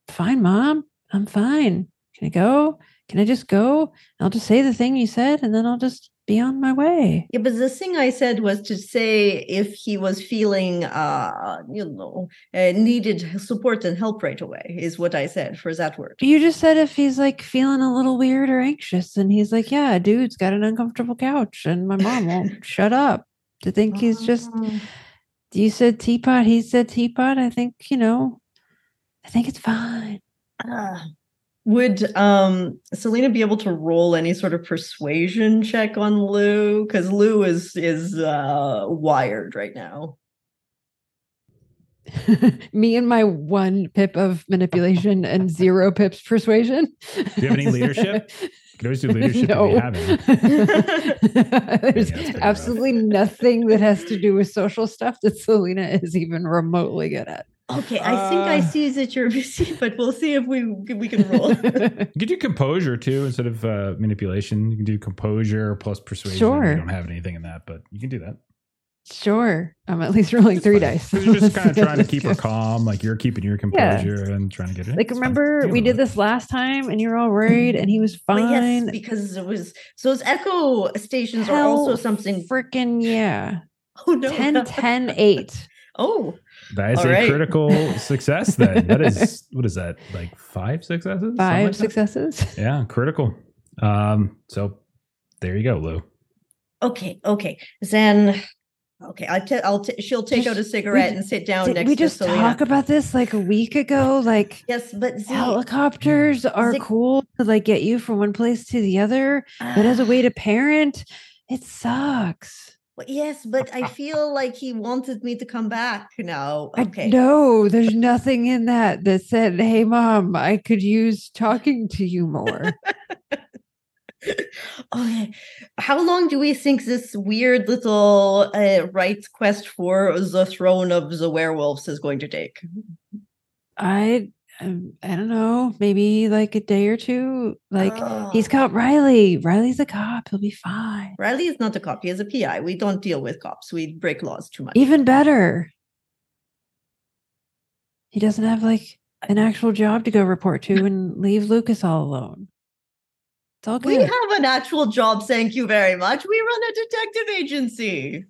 fine mom i'm fine. Can i go? Can i just go? I'll just say the thing you said and then i'll just be on my way. Yeah, but the thing I said was to say if he was feeling, uh, you know, uh, needed support and help right away is what I said for that word. You just said if he's like feeling a little weird or anxious, and he's like, "Yeah, dude's got an uncomfortable couch, and my mom won't shut up." To think he's just Oh. you said teapot, he said teapot. I think you know. I think it's fine. Ah. Would um Salina be able to roll any sort of persuasion check on Lou? Because Lou is is uh wired right now. Me and my one pip of manipulation and zero pips persuasion. Do you have any leadership? You could always do leadership no. if you have any. There's Yeah, let's figure it out. absolutely nothing that has to do with social stuff that Salina is even remotely good at. Okay, I think I Uh. see that you're busy, but we'll see if we we can roll. You could do composure too instead of uh, manipulation. You can do composure plus persuasion. Sure. You don't have anything in that, but you can do that. sure. I'm at least rolling three Fine. dice. 'Cause You're just kind of trying to keep her calm, like you're keeping your composure and trying to get it. Like, remember we did it. this last time and you were all worried and he was But yes, fine. because it was those echo stations are also something. freaking yeah. Oh no! 10, 10, 8. Oh, That is All a right. critical success. Then that is what is that like five successes? Five like that? successes. Yeah, critical. Um, so there you go, Lou. okay, okay. Then, okay, I t- I'll t- she'll take Just- out a cigarette we- and sit down Did next we to just Salina. talk about this like a week ago? Like Yes, but the, helicopters are the- cool to like get you from one place to the other, but as a way to parent, it sucks. Well, Yes, but I feel like he wanted me to come back now. I Okay. no, there's nothing in that that said, "Hey, mom, I could use talking to you more." Okay. How long do we think this weird little uh, rights quest for the throne of the werewolves is going to take? I, um, I don't know, maybe like a day or two. Like he's Oh. got Riley. Riley's a cop. He'll be fine. Riley is not a cop. He is a PI. We don't deal with cops. We break laws too much. Even better. He doesn't have like an actual job to go report to and leave Lucas all alone. It's all we have an actual job. Thank you very much. We run a detective agency.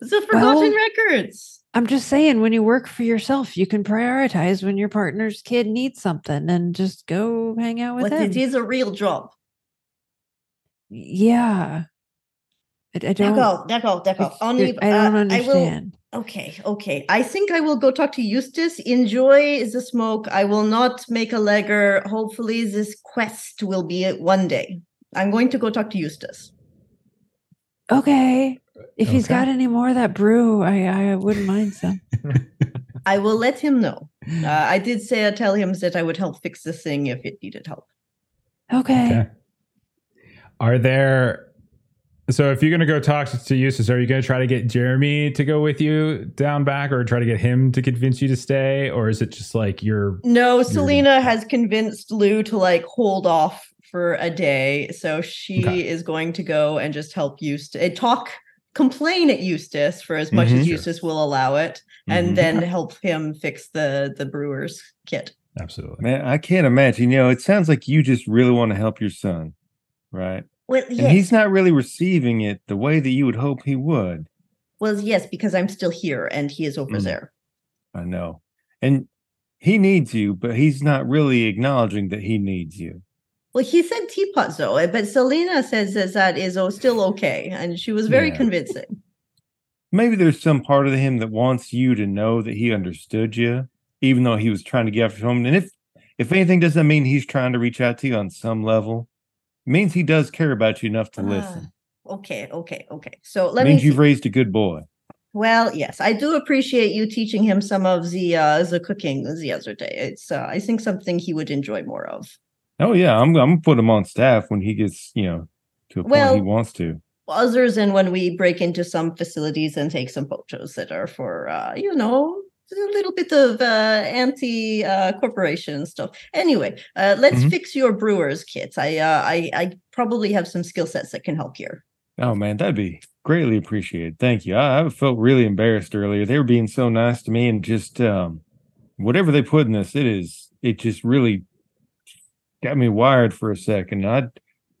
The Forgotten Well, Records. I'm just saying, when you work for yourself, you can prioritize when your partner's kid needs something and just go hang out with But them. it is a real job. Yeah. I, I don't. D'accord, d'accord, I, d'accord. f- Only, I don't uh, I will, understand. Okay, okay. I think I will go talk to Eustace. Enjoy the smoke. I will not make a legger. Hopefully, this quest will be it one day. I'm going to go talk to Eustace. Okay. If he's Okay. got any more of that brew, I I wouldn't mind some. I will let him know. Uh, I did say I tell him that I would help fix the thing if it needed help. Okay. Okay. Are there? So if you're going to go talk to, to Eustace, are you going to try to get Jeremy to go with you down back, or try to get him to convince you to stay, or is it just like you're? No, Salina has convinced Lou to like hold off for a day, so she Okay. is going to go and just help Eustace uh, talk, complain at Eustace for as much Mhm. as Eustace will allow it, and Mhm. then help him fix the the brewer's kit. Absolutely. Man, I can't imagine. You know, it sounds like you just really want to help your son, right? Well, And he's not really receiving it the way that you would hope he would. well, yes, because I'm still here and he is over Mm. there. I know. And he needs you, but he's not really acknowledging that he needs you. Well, he said teapot though, eh, but Salina says that that is oh, still okay, and she was very Yeah. convincing. Maybe there's some part of him that wants you to know that he understood you, even though he was trying to get after home. And if if anything, doesn't mean he's trying to reach out to you on some level? It means he does care about you enough to listen. Ah, okay, okay, okay. So let me. means see- you've raised a good boy. Well, yes, I do appreciate you teaching him some of the uh the cooking the other day. It's uh, I think something he would enjoy more of. Oh yeah, I'm I'm gonna put him on staff when he gets, you know, to a Well- point he wants to. Other than when we break into some facilities and take some photos that are for uh, you know, a little bit of uh anti uh corporation stuff. Anyway, uh let's Mhm. fix your brewer's kits. I uh I I probably have some skill sets that can help here. Oh man, that'd be greatly appreciated. Thank you. I, I felt really embarrassed earlier. They were being so nice to me and just um whatever they put in this, it is it just really got me wired for a second. I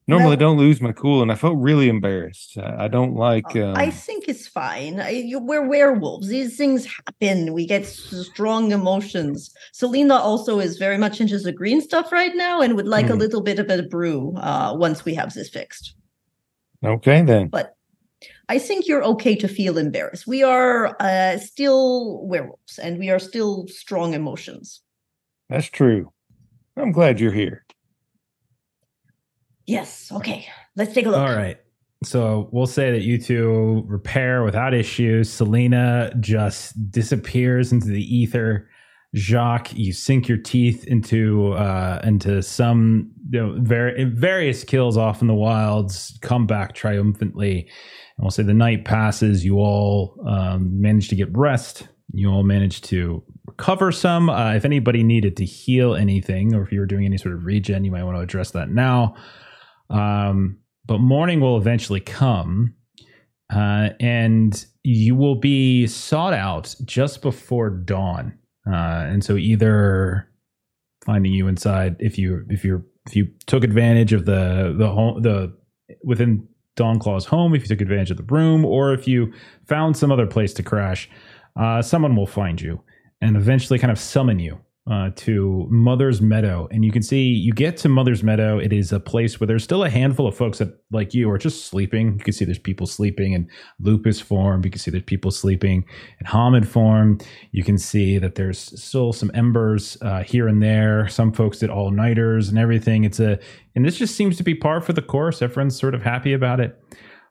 Normally, No. don't lose my cool, and I felt really embarrassed. I, I don't like. Uh, Um, I think it's fine. I, you, we're werewolves. These things happen. We get strong emotions. Salina also is very much into the green stuff right now and would like a Hmm. little bit of a brew uh, once we have this fixed. okay, then. But I think you're okay to feel embarrassed. We are uh, still werewolves and we are still strong emotions. That's true. I'm glad you're here. Yes. Okay. Let's take a look. All right. So we'll say that you two repair without issue. Salina just disappears into the ether. Jacques, you sink your teeth into uh, into some you know, very various kills off in the wilds. Come back triumphantly, and we'll say the night passes. You all um, manage to get rest. You all manage to recover some. Uh, if anybody needed to heal anything, or if you were doing any sort of regen, you might want to address that now. Um, but morning will eventually come, uh, and you will be sought out just before dawn. Uh, and so either finding you inside, if you if you if you took advantage of the the home the within Dawnclaw's home, if you took advantage of the room, or if you found some other place to crash, uh, someone will find you and eventually kind of summon you uh, to Mother's Meadow. And you can see you get to Mother's Meadow. It is a place where there's still a handful of folks that, like you, are just sleeping. You can see there's people sleeping in lupus form. You can see there's people sleeping in Homid form. You can see that there's still some embers uh, here and there. Some folks did all nighters and everything. It's a, and this just seems to be par for the course. Everyone's sort of happy about it.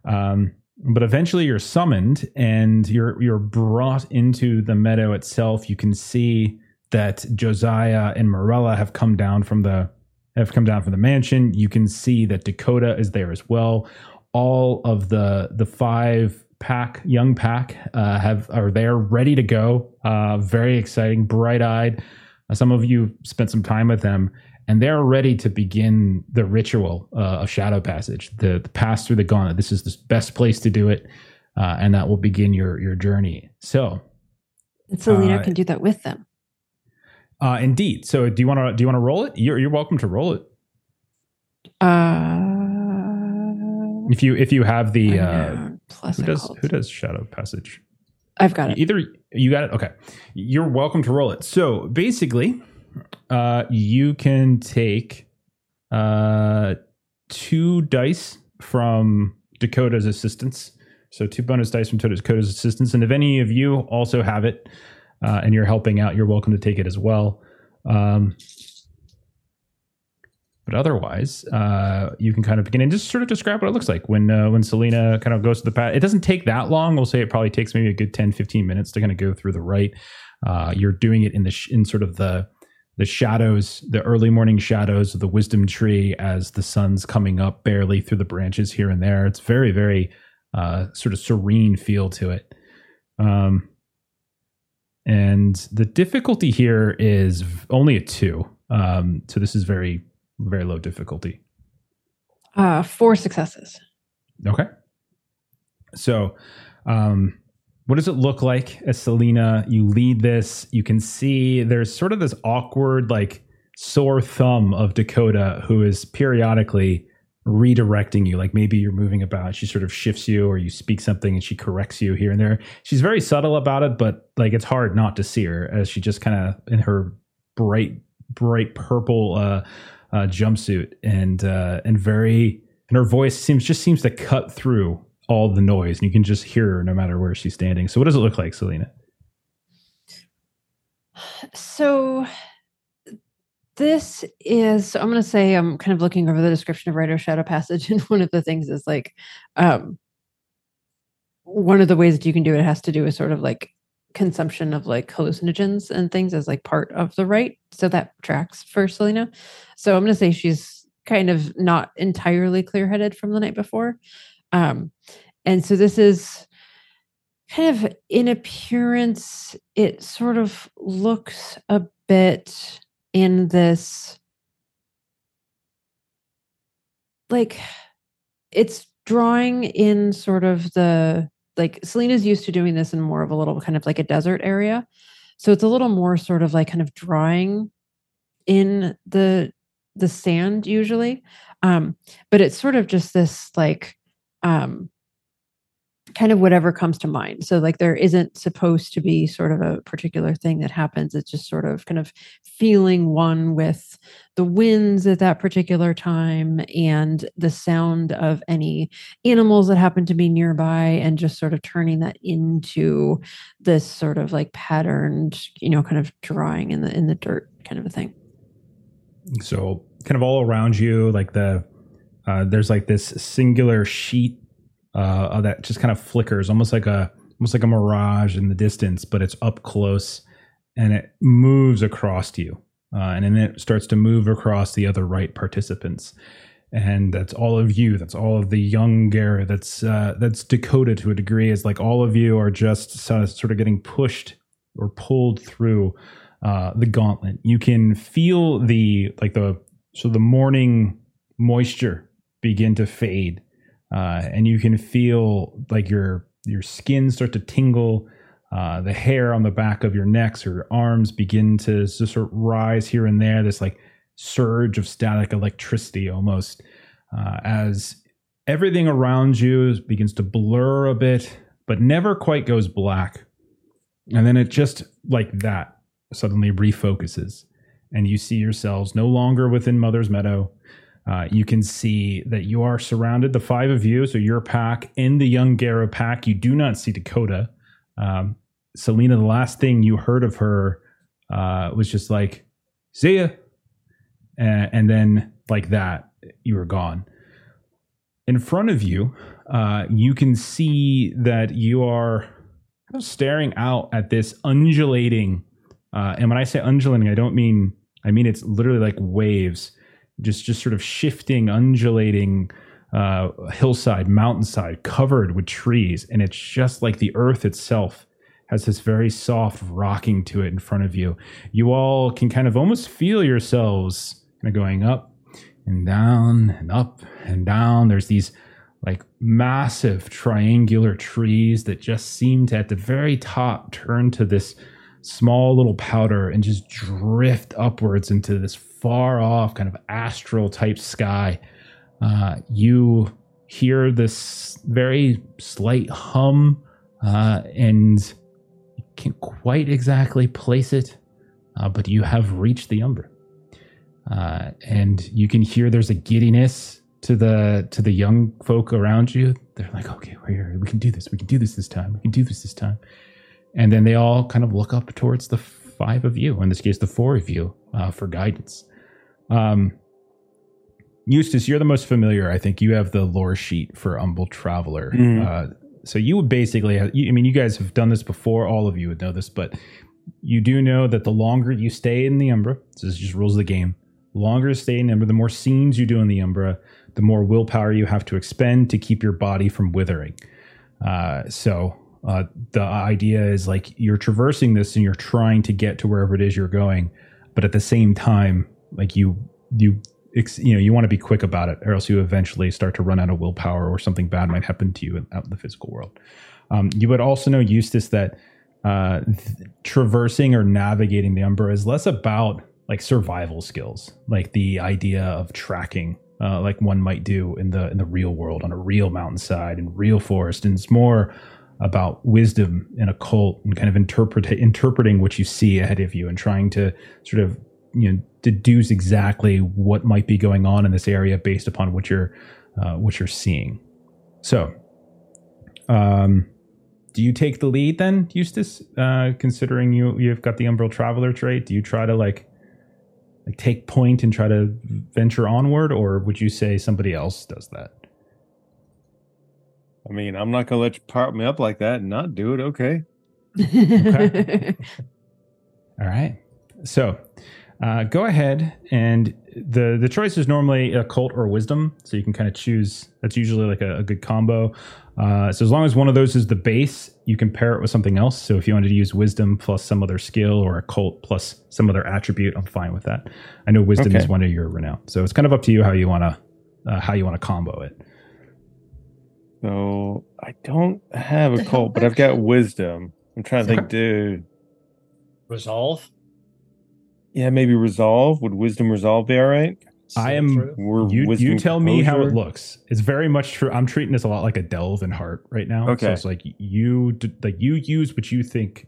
Um, but eventually you're summoned and you're you're brought into the meadow itself. You can see that Josiah and Morella have come down from the have come down from the mansion. You can see that Dakota is there as well. All of the the five pack young pack uh, have are there ready to go. Uh, very exciting, bright eyed. some of you spent some time with them, and they're ready to begin the ritual uh, of shadow passage, the, the pass through the gauntlet. This is the best place to do it, uh, and that will begin your your journey. So, And Salina Uh, can do that with them. Uh, indeed. So, do you want to do you want to roll it? You're you're welcome to roll it Uh, if you if you have the. Uh. Plus, who does who does shadow passage? I've got it. Either you got it. Okay, you're welcome to roll it. So basically, uh, you can take uh, two dice from Dakota's assistance. So two bonus dice from Dakota's assistance, and if any of you also have it uh, and you're helping out, you're welcome to take it as well. Um, but otherwise, uh, you can kind of begin and just sort of describe what it looks like when uh, when Salina kind of goes to the path. It doesn't take that long. We'll say it probably takes maybe a good 10, 15 minutes to kind of go through the rite. Uh, you're doing it in the sh- in sort of the the shadows, the early morning shadows of the wisdom tree as the sun's coming up barely through the branches here and there. It's very, very uh, sort of serene feel to it. Um, and the difficulty here is only a two. Um, so this is very, very low difficulty. Uh, four successes. Okay. So, um, what does it look like as Salina? You lead this. You can see there's sort of this awkward, like sore thumb of Dakota who is periodically redirecting you. Like maybe you're moving about, she sort of shifts you, or you speak something and she corrects you here and there. She's very subtle about it, but like it's hard not to see her as she just kind of in her bright, bright purple uh, uh, jumpsuit and uh, and very and her voice seems just seems to cut through all the noise and you can just hear her no matter where she's standing so what does it look like salina So this is I'm going to say I'm kind of looking over the description of Rite of Shadow Passage, and one of the things is like, um, one of the ways that you can do it has to do with sort of like consumption of like hallucinogens and things as like part of the rite. So that tracks for Salina. So I'm going to say she's kind of not entirely clear headed from the night before. Um, and so this is kind of in appearance, it sort of looks a bit in this like it's drawing in sort of the like Salina's used to doing this in more of a little kind of like a desert area. So it's a little more sort of like kind of drawing in the the sand usually um but it's sort of just this like um kind of whatever comes to mind. So like there isn't supposed to be sort of a particular thing that happens. It's just sort of kind of feeling one with the winds at that particular time and the sound of any animals that happen to be nearby and just sort of turning that into this sort of like patterned you know kind of drawing in the in the dirt kind of a thing. So kind of all around you, like the uh, there's like this singular sheet uh, that just kind of flickers, almost like a almost like a mirage in the distance, but it's up close and it moves across you, uh, and then it starts to move across the other rite participants. And that's all of you. That's all of the young. That's uh, that's Dakota to a degree. Is like all of you are just sort of, sort of getting pushed or pulled through uh, the gauntlet. You can feel the like the so the morning moisture begin to fade, uh, and you can feel like your your skin start to tingle. Uh, the hair on the back of your necks or your arms begin to just sort of rise here and there. This like surge of static electricity almost uh, as everything around you begins to blur a bit, but never quite goes black. And then it just like that suddenly refocuses, and you see yourselves no longer within Mother's Meadow. Uh, you can see that you are surrounded, the five of you, so your pack in the young Garou pack. You do not see Dakota. Um, Salina, the last thing you heard of her uh, was just like, see ya. And, and then, like that, you were gone. In front of you, uh, you can see that you are staring out at this undulating uh, and when I say undulating, I don't mean I mean it's literally like waves, just just sort of shifting, undulating uh, hillside, mountainside, covered with trees, and it's just like the earth itself has this very soft rocking to it in front of you. You all can kind of almost feel yourselves kind of going up and down and up and down. There's these like massive triangular trees that just seem to at the very top turn to this small little powder and just drift upwards into this far off kind of astral type sky. Uh, you hear this very slight hum uh, and you can't quite exactly place it, uh, but you have reached the Umbra. Uh, and you can hear there's a giddiness to the to the young folk around you. They're like, okay, we're here. We can do this. We can do this this time. We can do this this time. And then they all kind of look up towards the five of you, in this case, the four of you, uh, for guidance. Um, Eustace, you're the most familiar. I think you have the lore sheet for Umbral Traveler. Mm. Uh, so you would basically have, I mean, you guys have done this before. All of you would know this, but you do know that the longer you stay in the Umbra, this is just rules of the game, longer you stay in the Umbra, the more scenes you do in the Umbra, the more willpower you have to expend to keep your body from withering. Uh, so uh, the idea is like you're traversing this and you're trying to get to wherever it is you're going, but at the same time, like you you you know you want to be quick about it, or else you eventually start to run out of willpower, or something bad might happen to you in, out in the physical world. Um, you would also know, Eustace, that uh, th- traversing or navigating the Umbra is less about like survival skills, like the idea of tracking, uh, like one might do in the in the real world on a real mountainside and real forest, and it's more about wisdom and occult and kind of interpret interpreting what you see ahead of you and trying to sort of you know deduce exactly what might be going on in this area based upon what you're uh, what you're seeing. So, um, do you take the lead then, Eustace? Uh, considering you you've got the Umbral Traveler trait, do you try to like like take point and try to venture onward, or would you say somebody else does that? I mean, I'm not gonna let you pop me up like that and not do it. Okay. All right. So uh, go ahead and the the choice is normally occult or wisdom, so you can kind of choose. That's usually like a, a good combo. Uh, so as long as one of those is the base, you can pair it with something else. So if you wanted to use wisdom plus some other skill or occult plus some other attribute, I'm fine with that. I know wisdom Okay. is one of your renown, so it's kind of up to you how you want to uh, how you want to combo it. So I don't have occult, but I've got wisdom. I'm trying to think, dude. Resolve. Yeah, maybe resolve. Would wisdom resolve be all right? I am- We're You, you tell me how it looks. It's very much true. I'm treating this a lot like a delve in heart right now. Okay, So Okay. it's like you like you use what you think.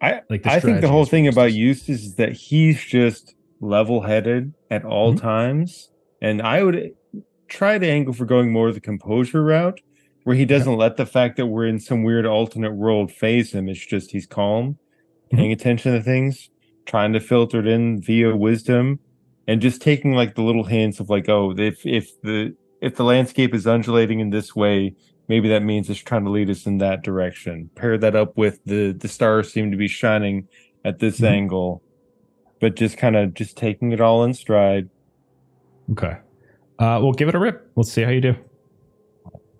I like the I think the whole thing about Eustace. Eustace is that he's just level headed at all Mhm. times. And I would try to angle for going more the composure route, where he doesn't let the fact that we're in some weird alternate world phase him. It's just he's calm, Mm-hmm. paying attention to things, trying to filter it in via wisdom, and just taking like the little hints of like, oh, if if the if the landscape is undulating in this way, maybe that means it's trying to lead us in that direction. Pair that up with the the stars seem to be shining at this Mhm. angle, but just kind of just taking it all in stride. Okay. Uh, we'll give it a rip. Let's see how you do.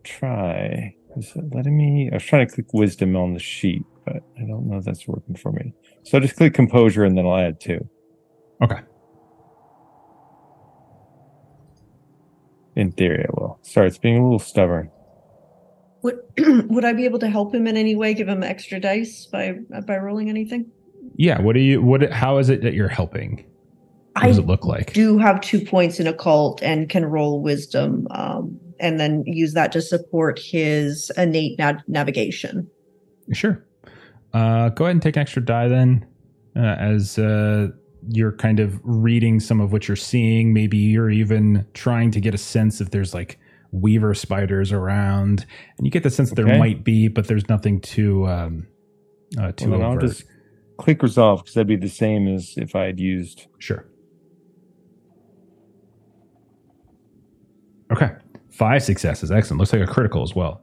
Try. Is it letting me? I was trying to click wisdom on the sheet, but I don't know if that's working for me. So just click composure and then I'll add two. Okay. In theory, I will. Sorry, it's being a little stubborn. Would would I be able to help him in any way? Give him extra dice by by rolling anything? Yeah. What do you? What? How is it that you're helping? What I does it look like? do have two points in occult and can roll wisdom, um, and then use that to support his innate nav- navigation. Sure. Uh, go ahead and take an extra die then, uh, as uh, you're kind of reading some of what you're seeing. Maybe you're even trying to get a sense if there's like weaver spiders around, and you get the sense that there might be, but there's nothing too um, uh, too Well, then I'll just click resolve because that'd be the same as if I had used. Sure. Okay. Five successes. Excellent. Looks like a critical as well.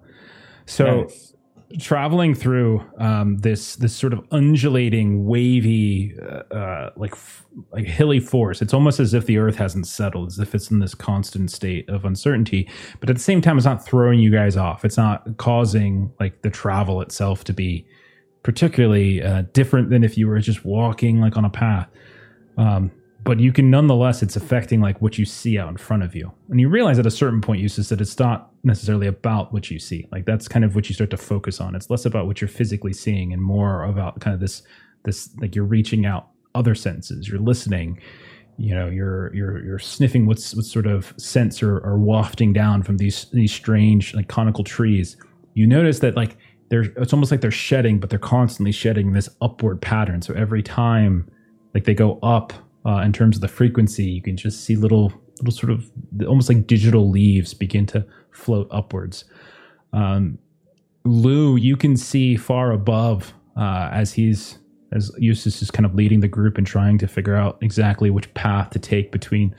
So Nice. traveling through um, this this sort of undulating, wavy, uh, uh, like f- like hilly forest. It's almost as if the earth hasn't settled, as if it's in this constant state of uncertainty. But at the same time, it's not throwing you guys off. It's not causing like the travel itself to be particularly uh, different than if you were just walking like on a path. Um, but you can nonetheless, it's affecting like what you see out in front of you, and you realize at a certain point, you Eustace, that it's not necessarily about what you see. Like that's kind of what you start to focus on. It's less about what you're physically seeing and more about kind of this, this like you're reaching out other senses. You're listening. You know, you're you're you're sniffing what's what sort of scents are, are wafting down from these these strange like conical trees. You notice that like they're it's almost like they're shedding, but they're constantly shedding this upward pattern. So every time like they go up uh, in terms of the frequency, you can just see little little sort of almost like digital leaves begin to float upwards. Um, Lou, you can see far above uh, as he's as Eustace is kind of leading the group and trying to figure out exactly which path to take between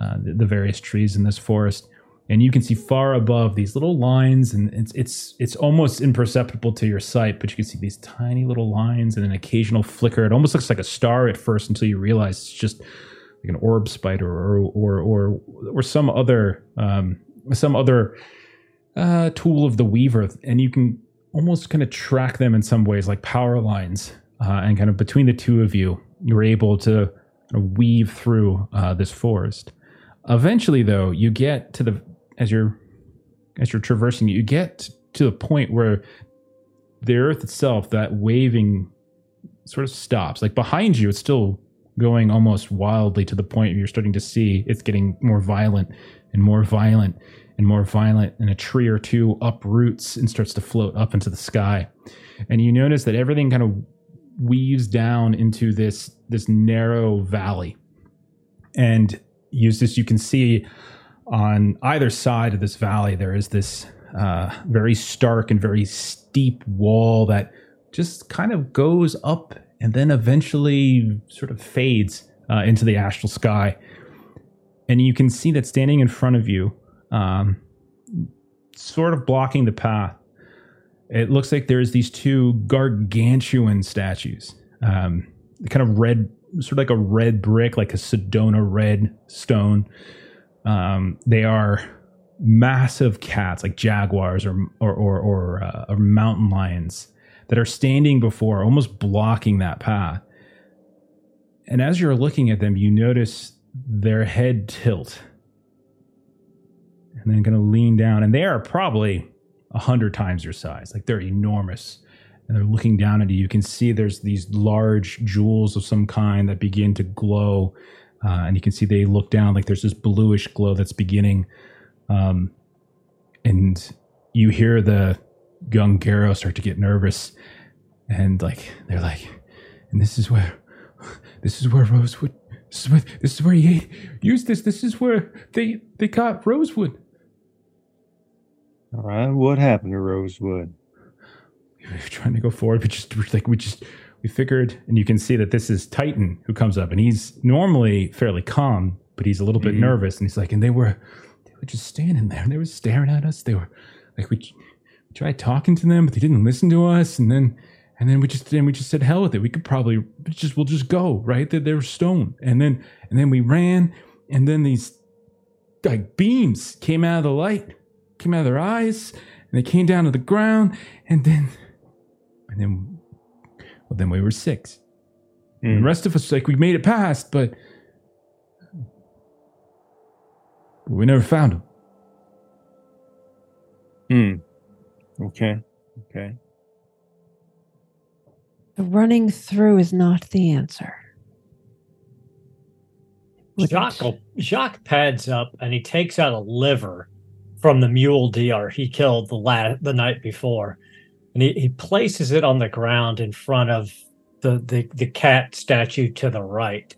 uh, the, the various trees in this forest. And you can see far above these little lines, and it's it's it's almost imperceptible to your sight, but you can see these tiny little lines and an occasional flicker. It almost looks like a star at first until you realize it's just like an orb spider or or or or some other um, some other uh, tool of the weaver, and you can almost kind of track them in some ways, like power lines. Uh, and kind of between the two of you, you're able to weave through uh, this forest. Eventually, though, you get to the as you're as you're traversing, you get to the point where the earth itself, that waving, sort of stops. Like behind you, it's still going almost wildly to the point where you're starting to see it's getting more violent and more violent and more violent, and a tree or two uproots and starts to float up into the sky. And you notice that everything kind of weaves down into this this narrow valley. And Eustace, you can see on either side of this valley, there is this uh, very stark and very steep wall that just kind of goes up and then eventually sort of fades uh, into the astral sky. And you can see that standing in front of you, um, sort of blocking the path, it looks like there's these two gargantuan statues, um, kind of red, sort of like a red brick, like a Sedona red stone. Um, they are massive cats, like jaguars or or or, or, uh, or mountain lions, that are standing before, almost blocking that path. And as you're looking at them, you notice their head tilt, and then kind of lean down, and they are probably a hundred times your size, like they're enormous. And they're looking down at you. You can see there's these large jewels of some kind that begin to glow uh, and you can see they look down like there's this bluish glow that's beginning, um, and you hear the young Garou start to get nervous, and like they're like, and this is where, this is where Rosewood, this is where, this is where he used this. This is where they they caught Rosewood. All right, what happened to Rosewood? we were trying to go forward, but just like we just we figured, and you can see that this is Titan who comes up, and he's normally fairly calm, but he's a little bit Mhm. nervous, and he's like, and they were they were just standing there, and they were staring at us. They were like we, we tried talking to them, but they didn't listen to us, and then and then we just then we just said hell with it. We could probably just we'll just go right. They, they were stone, and then and then we ran, and then these like beams came out of the light, came out of their eyes, and they came down to the ground, and then and then well then we were six and the Hmm. rest of us like we made it past but we never found him Hmm. Okay. Okay. The running through is not the answer. Wouldn't. Jacques, Jacques pads up and he takes out a liver from the mule deer he killed the la- the night before, and he, he places it on the ground in front of the, the the cat statue to the right,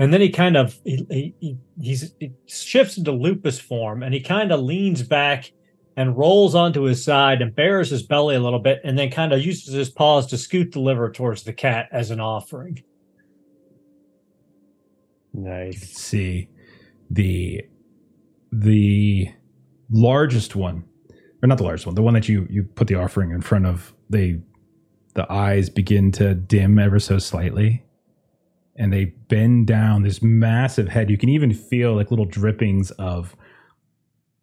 and then he kind of he, he, he he's he shifts into lupus form and he kind of leans back and rolls onto his side and bares his belly a little bit, and then kind of uses his paws to scoot the liver towards the cat as an offering. you can Nice. see the the largest one or not the largest one the one that you you put the offering in front of they the eyes begin to dim ever so slightly and they bend down this massive head you can even feel like little drippings of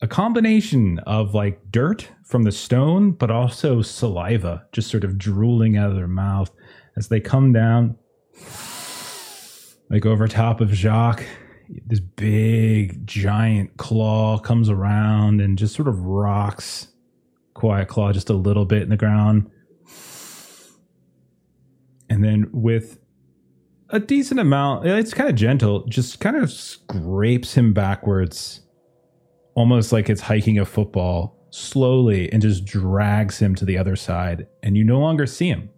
a combination of like dirt from the stone but also saliva just sort of drooling out of their mouth as they come down like over top of Jacques. This big giant claw comes around and just sort of rocks Quiet Claw just a little bit in the ground. And then with a decent amount, it's kind of gentle, just kind of scrapes him backwards, almost like it's hiking a football slowly and just drags him to the other side. And you no longer see him.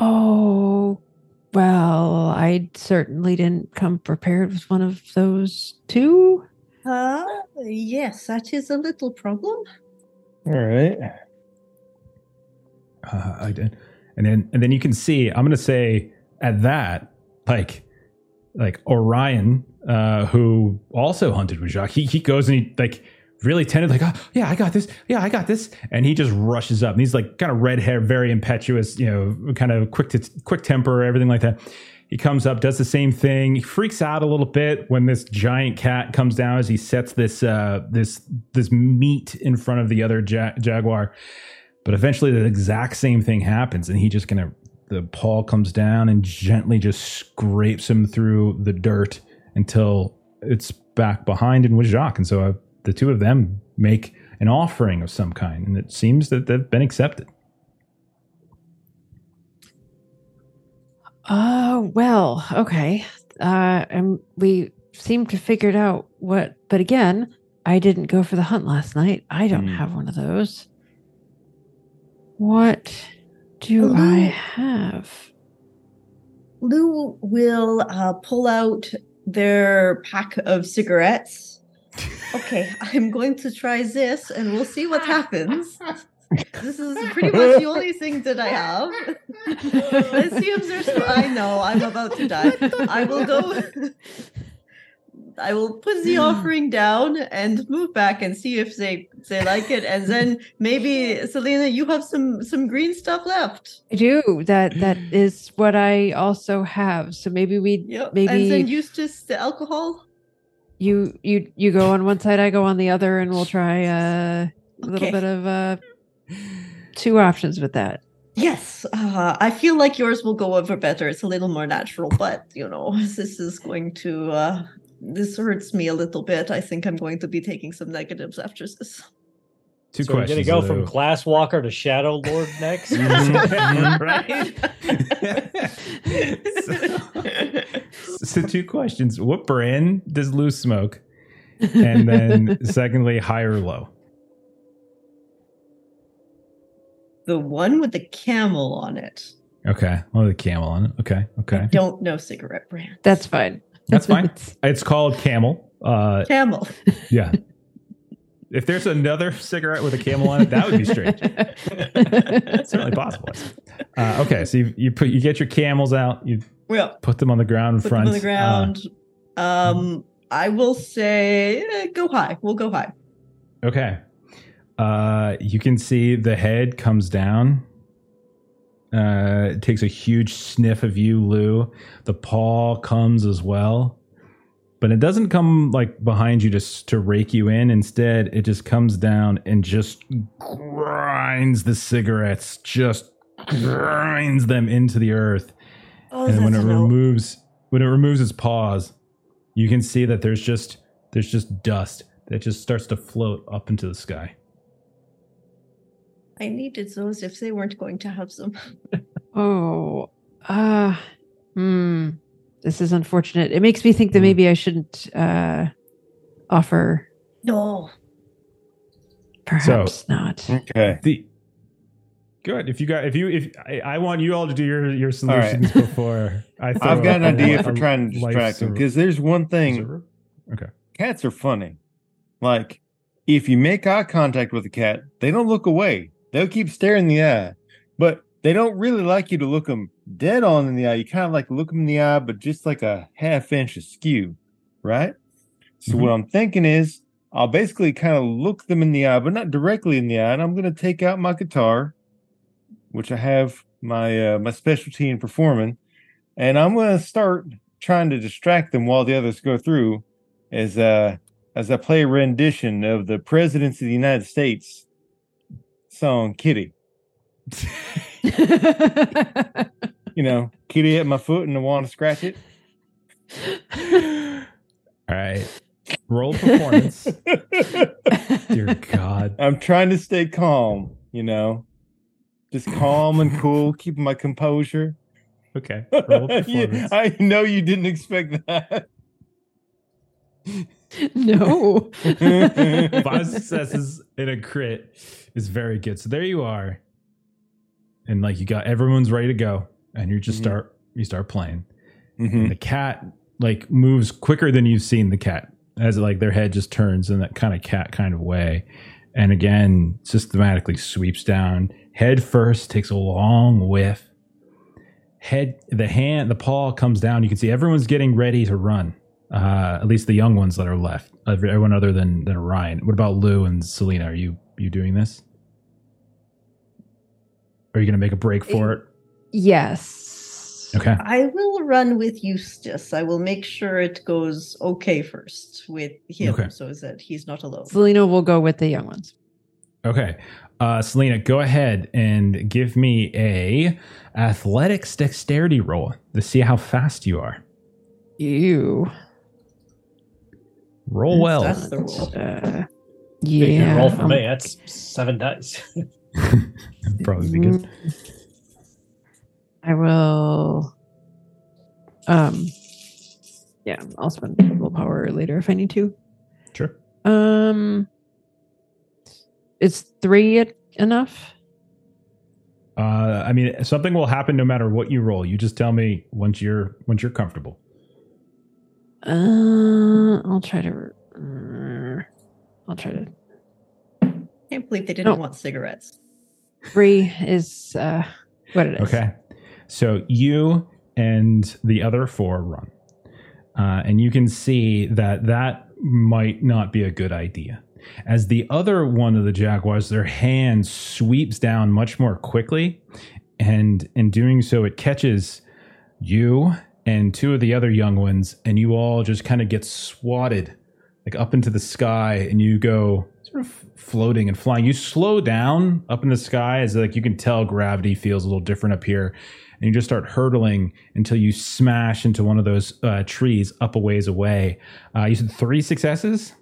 Oh, well, I certainly didn't come prepared with one of those two. Uh, yes, that is a little problem. All right. Uh, I did. And then and then you can see, I'm gonna say at that, like like Orion, uh, who also hunted with Jacques, he he goes and he like really tended like, oh yeah, I got this, yeah, I got this. And he just rushes up and he's like kind of red hair, very impetuous, you know, kind of quick to quick temper, everything like that. He comes up, does the same thing. He freaks out a little bit when this giant cat comes down as he sets this uh, this this meat in front of the other ja- jaguar. But eventually, the exact same thing happens, and he just kind of the paw comes down and gently just scrapes him through the dirt until it's back behind and with. And so uh, the two of them make an offering of some kind, and it seems that they've been accepted. Oh, well, okay. Uh, and we seem to figured out what, but again, I didn't go for the hunt last night. I don't Hmm. have one of those. What do Hello? I have? Lou will uh, pull out their pack of cigarettes. Okay, I'm going to try this and we'll see what happens. This is pretty much the only thing that I have. Let's see if there's. I know I'm about to die. I will go. I will put the offering down and move back and see if they they like it, and then maybe Salina, you have some some green stuff left. I do. That that is what I also have. So maybe we Yep. maybe and then use just the alcohol. You you you go on one side, I go on the other, and we'll try uh, a little bit of uh, two options with that. Yes, uh, I feel like yours will go over better. It's a little more natural, but you know, this is going to. Uh, this hurts me a little bit. I think I'm going to be taking some negatives after this. Two so we're gonna go from Lou. Glass Walker to Shadow Lord next. right? so, so two questions. What brand does Lou smoke? And then secondly, high or low? the one with the camel on it. Okay. Well, the camel on it. Okay. Okay. I Don't know cigarette brand. That's fine. That's fine. It's called camel. Uh Camel. yeah. If there's another cigarette with a camel on it, that would be strange. It's certainly possible. Uh, okay, so you, you put you get your camels out, you Well, put them on the ground in put front. them on the ground. um, I will say eh, go high. We'll go high. Uh, okay. Uh, you can see the head comes down. Uh, it takes a huge sniff of you, Lou. The paw comes as well, but it doesn't come like behind you just to rake you in. Instead, it just comes down and just grinds the cigarettes, just grinds them into the earth. Oh, and when it that's a removes when it removes its paws, you can see that there's just there's just dust that just starts to float up into the sky. I needed those if they weren't going to have some. Oh, uh, hmm. This is unfortunate. It makes me think that Hmm. maybe I shouldn't uh, offer. No. Perhaps not. Okay. The good if you got if you if I, I want you all to do your your right. solutions before I. Throw I've got an idea for a trying to distract them because there's one thing server? Okay. cats are funny. Like, if you make eye contact with a cat, they don't look away. They'll keep staring in the eye, but they don't really like you to look them dead on in the eye. You kind of like look them in the eye, but just like a half inch askew, right? So, what I'm thinking is, I'll basically kind of look them in the eye, but not directly in the eye. And I'm going to take out my guitar, which I have my uh, my specialty in performing, and I'm going to start trying to distract them while the others go through as uh as I play a rendition of the Presidents of the United States song Kitty. You know, Kitty hit my foot and I want to scratch it. All right. Roll performance. Dear God. I'm trying to stay calm, you know. Just calm and cool, keeping my composure. Okay. Roll You- performance. I know you didn't expect that. no. Five successes in a crit is very good. So there you are. And like you got everyone's ready to go. And you just Mhm. start you start playing. Mhm. And the cat like moves quicker than you've seen the cat. As like their head just turns in that kind of cat kind of way. And again, systematically sweeps down. Head first, takes a long whiff. Head the hand, the paw comes down. You can see everyone's getting ready to run. Uh, at least the young ones that are left. Everyone other than than Ryan. What about Lou and Salina? Are you you doing this? Are you going to make a break for it? Yes. Okay. I will run with Eustace. I will make sure it goes okay first with him Okay. so that he's not alone. Salina will go with the young ones. Okay. Uh, Salina, go ahead and give me a athletics dexterity roll to see how fast you are. You. Roll well. That's the rule. Uh, Yeah, yeah. roll for me. That's seven dice. Probably be good. I will. Um. Yeah, I'll spend willpower later if I need to. Sure. Um. Is three enough? Uh, I mean, something will happen no matter what you roll. You just tell me once you're once you're comfortable. Uh, I'll try to. uh, I'll try to. I Can't believe they didn't No. want cigarettes. Three is uh what it is. Okay. So you and the other four run. Uh, and you can see that that might not be a good idea. As the other one of the jaguars, their hand sweeps down much more quickly. And in doing so, it catches you and two of the other young ones, and you all just kind of get swatted like up into the sky, and you go sort of floating and flying. You slow down up in the sky as like you can tell gravity feels a little different up here, and you just start hurtling until you smash into one of those uh, trees up a ways away. Uh, you said three successes.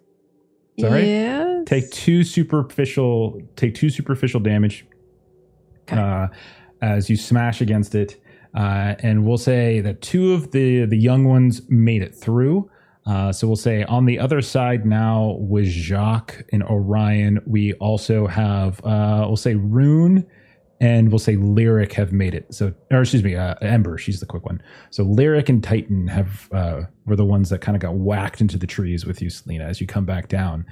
Is that right? Take two superficial take two superficial damage Okay. uh, as you smash against it. Uh, and we'll say that two of the the young ones made it through. Uh, so we'll say on the other side now with Jacques and Orion, we also have uh, we'll say Rune and we'll say Lyric have made it. So or excuse me, uh, Ember, she's the quick one. So Lyric and Titan have uh, were the ones that kind of got whacked into the trees with you, Salina, as you come back down.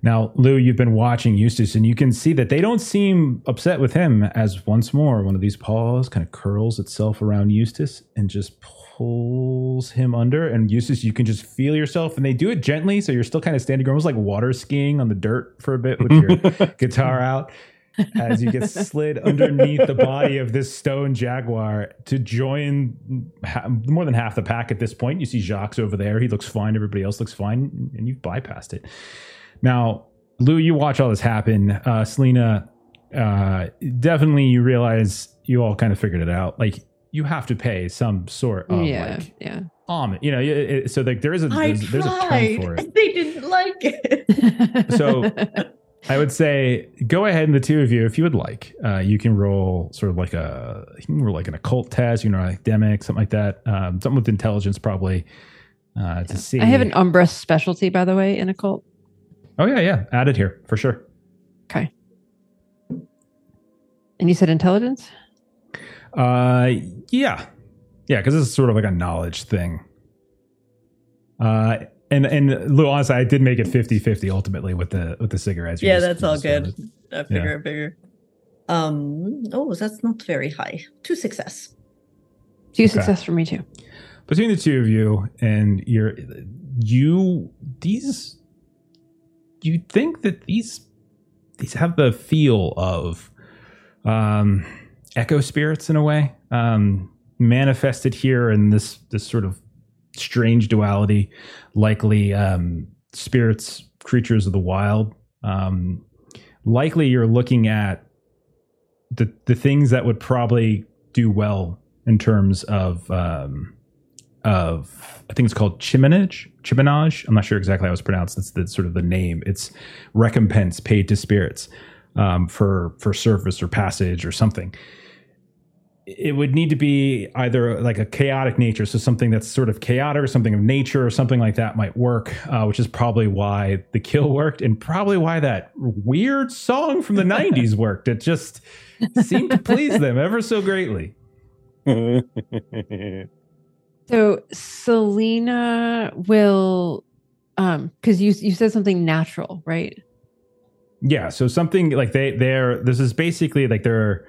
Now, Lou, you've been watching Eustace, and you can see that they don't seem upset with him as once more one of these paws kind of curls itself around Eustace and just pulls him under. And Eustace, you can just feel yourself, and they do it gently, so you're still kind of standing almost like water skiing on the dirt for a bit with your guitar out as you get slid underneath the body of this stone jaguar to join ha- more than half the pack at this point. You see Jacques over there. He looks fine. Everybody else looks fine. And you've bypassed it. Now, Lou, you watch all this happen. Uh, Salina, uh, definitely you realize you all kind of figured it out. Like, you have to pay some sort of yeah, like yeah. homage. You know, it, it- so like there is a there's, there's a term for it. They didn't like it. So- I would say go ahead and the two of you, if you would like, uh, you can roll sort of like a you can roll like an occult test, you know, academic, something like that. Um, something with intelligence probably uh, to see. I have an Umbra specialty, by the way, in occult. Oh yeah, yeah, added here for sure. Okay. And you said intelligence? Uh, yeah, yeah, because this is sort of like a knowledge thing. Uh, and and Lou, honestly, I did make it 50-50 ultimately with the with the cigarettes. You yeah, just- that's all good. started. I figure, I figure. Um. Oh, that's not very high. Two success. Two success for me too. between the two of you and you're you these you think that these these have the feel of um echo spirits in a way um manifested here in this this sort of strange duality likely um spirits creatures of the wild um likely you're looking at the the things that would probably do well in terms of um of I think it's called chiminage. Chiminage. I'm not sure exactly how it's pronounced. That's the sort of the name. It's recompense paid to spirits um, for for service or passage or something. It would need to be either like a chaotic nature, so something that's sort of chaotic or something of nature or something like that might work, uh, which is probably why the kill worked and probably why that weird song from the 90s worked. It just seemed to please them ever so greatly. So Salina will um because you you said something natural, right? Yeah, so something like they they're this is basically like they're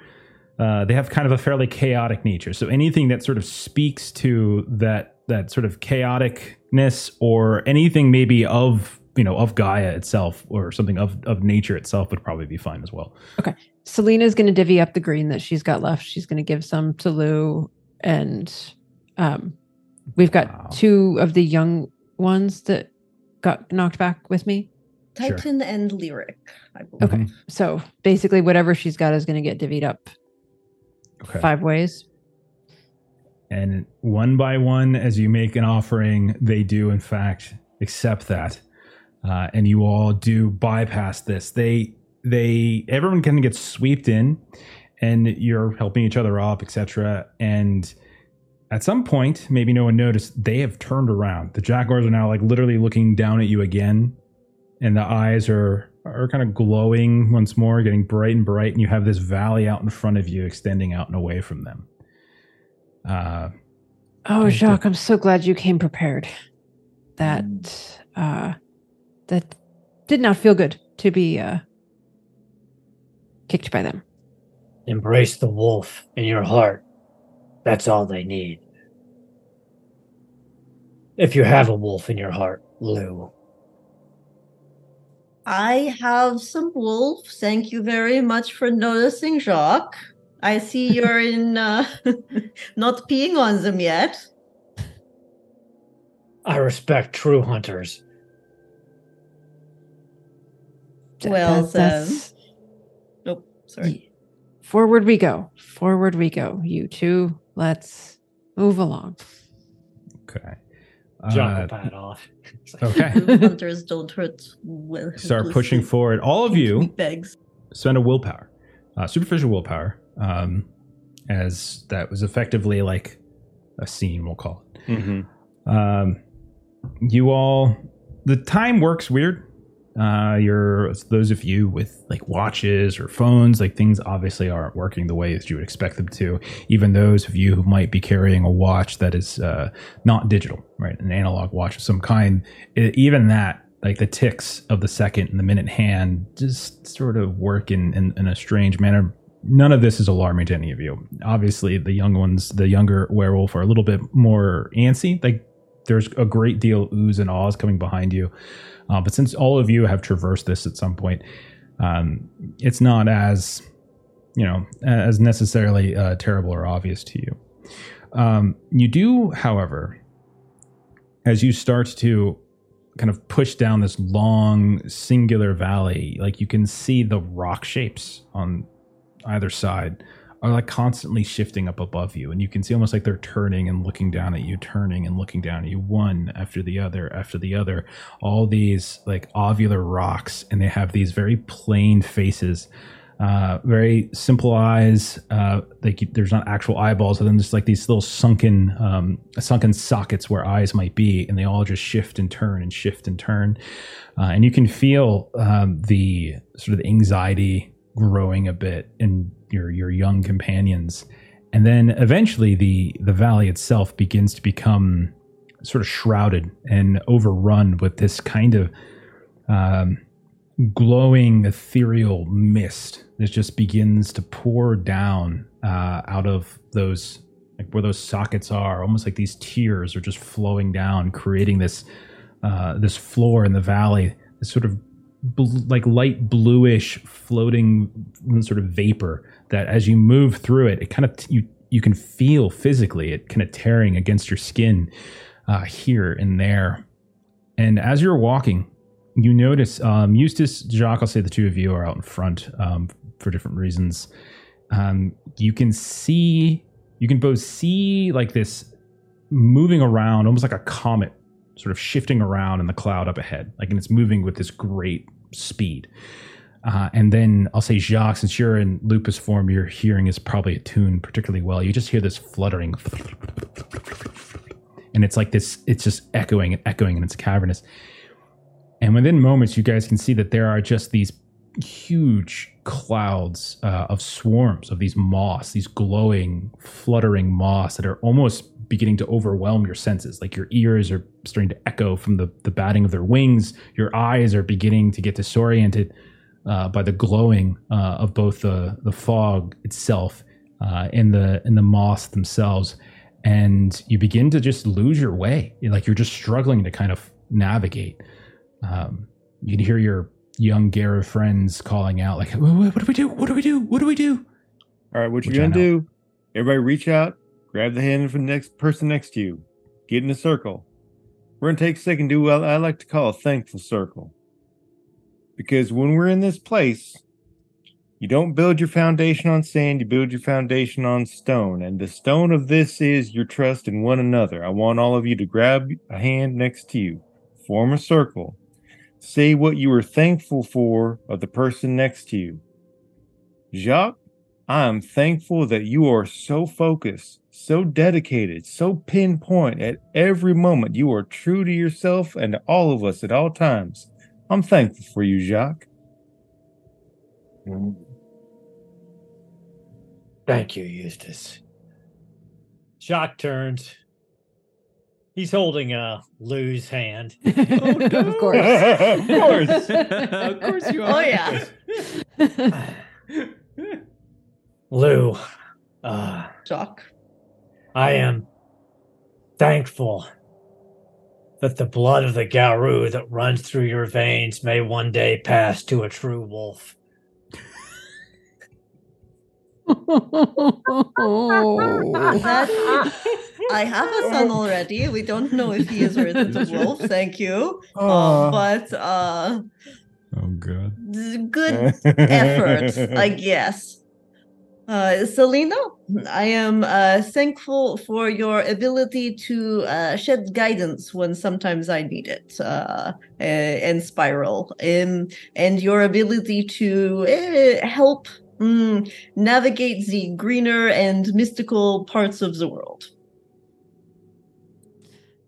uh, they have kind of a fairly chaotic nature. So anything that sort of speaks to that that sort of chaoticness or anything maybe of you know of Gaia itself or something of of nature itself would probably be fine as well. Okay, Salina's gonna divvy up the green that she's got left. She's gonna give some to Lou and um we've got Wow. two of the young ones that got knocked back with me. Sure. Titan and lyric. I believe. Okay. So basically whatever she's got is gonna get divvied up Okay. five ways. And one by one, as you make an offering, they do in fact accept that, uh, and you all do bypass this. They they everyone kind of gets swept in, and you're helping each other up, etc. And at some point, maybe no one noticed, they have turned around. The jaguars are now like literally looking down at you again, and the eyes are are kind of glowing once more, getting bright and bright, and you have this valley out in front of you, extending out and away from them. Uh, Oh, Okay. Jacques, I'm so glad you came prepared. That uh that did not feel good to be uh kicked by them. Embrace the wolf in your heart. That's all they need. If you have a wolf in your heart, Lou. I have some wolves. Thank you very much for noticing, Jacques. I see you're in uh, not peeing on them yet. I respect true hunters. Well, that- that's- Nope, sorry. Forward we go. Forward we go. You two, let's move along. Okay. Junk Uh, will pat off. okay. Hunters don't hurt. Well, Start pushing forward. All of you Begs. spend a willpower, uh, superficial willpower, um, as that was effectively like a scene, we'll call it. Mm-hmm. Um, you all, the time works weird. Uh, you're those of you with like watches or phones, like things obviously aren't working the way that you would expect them to. Even those of you who might be carrying a watch that is uh, not digital, right, an analog watch of some kind, it, even that, like the ticks of the second and the minute hand, just sort of work in, in, in a strange manner. None of this is alarming to any of you. Obviously, the young ones, the younger werewolf, are a little bit more antsy. Like there's a great deal oohs and ahs coming behind you. Uh, but since all of you have traversed this at some point, um, it's not as you know as necessarily uh, terrible or obvious to you. Um, you do, however, as you start to kind of push down this long singular valley, like you can see the rock shapes on either side are like constantly shifting up above you and you can see almost like they're turning and looking down at you turning and looking down at you one after the other after the other. All these like ovular rocks and they have these very plain faces uh, very simple eyes uh, like there's not actual eyeballs and then there's like these little sunken um, sunken sockets where eyes might be and they all just shift and turn and shift and turn. Uh, and you can feel um, the sort of anxiety growing a bit in your your young companions. And then eventually the the valley itself begins to become sort of shrouded and overrun with this kind of um, glowing ethereal mist that just begins to pour down uh, out of those like where those sockets are almost like these tears are just flowing down creating this uh, this floor in the valley this sort of bl- like light bluish floating sort of vapor that as you move through it it kind of you you can feel physically it kind of tearing against your skin uh, here and there. And as you're walking you notice um, eustace jacques i'll say the two of you are out in front um, for different reasons. Um, you can see you can both see like this moving around almost like a comet sort of shifting around in the cloud up ahead like and it's moving with this great speed uh, and then I'll say Jacques, since you're in lupus form, your hearing is probably attuned particularly well. You just hear this fluttering, and it's like this. It's just echoing and echoing, and it's cavernous. And within moments, you guys can see that there are just these huge clouds uh, of swarms of these moths, these glowing, fluttering moths that are almost beginning to overwhelm your senses. Like your ears are starting to echo from the, the batting of their wings. Your eyes are beginning to get disoriented uh, by the glowing uh, of both the, the fog itself uh, and the and the moths themselves. And you begin to just lose your way. Like you're just struggling to kind of navigate. Um, you can hear your young Garou friends calling out, like, "What what do we do? What do we do? What do we do?" All right, what Which I gonna do? Everybody, reach out, grab the hand from the next person next to you, get in a circle. We're gonna take a second, do what I like to call a thankful circle. Because when we're in this place, you don't build your foundation on sand, you build your foundation on stone. And the stone of this is your trust in one another. I want all of you to grab a hand next to you, form a circle, say what you are thankful for of the person next to you. Jacques, I am thankful that you are so focused, so dedicated, so pinpoint at every moment. You are true to yourself and to all of us at all times. I'm thankful for you, Jacques. Thank you, Eustace. Jacques turns. He's holding a Lou's hand. of course. of course. of course you are. Oh yeah. Lou, uh, Jock. I am thankful that the blood of the Garou that runs through your veins may one day pass to a true wolf. That I have a son already. We don't know if he is related to wolf. Thank you. Uh, but uh, Oh god. good effort, I guess. Uh, Salina, I am uh, thankful for your ability to uh, shed guidance when sometimes I need it, uh, and spiral, and and your ability to uh, help mm, navigate the greener and mystical parts of the world.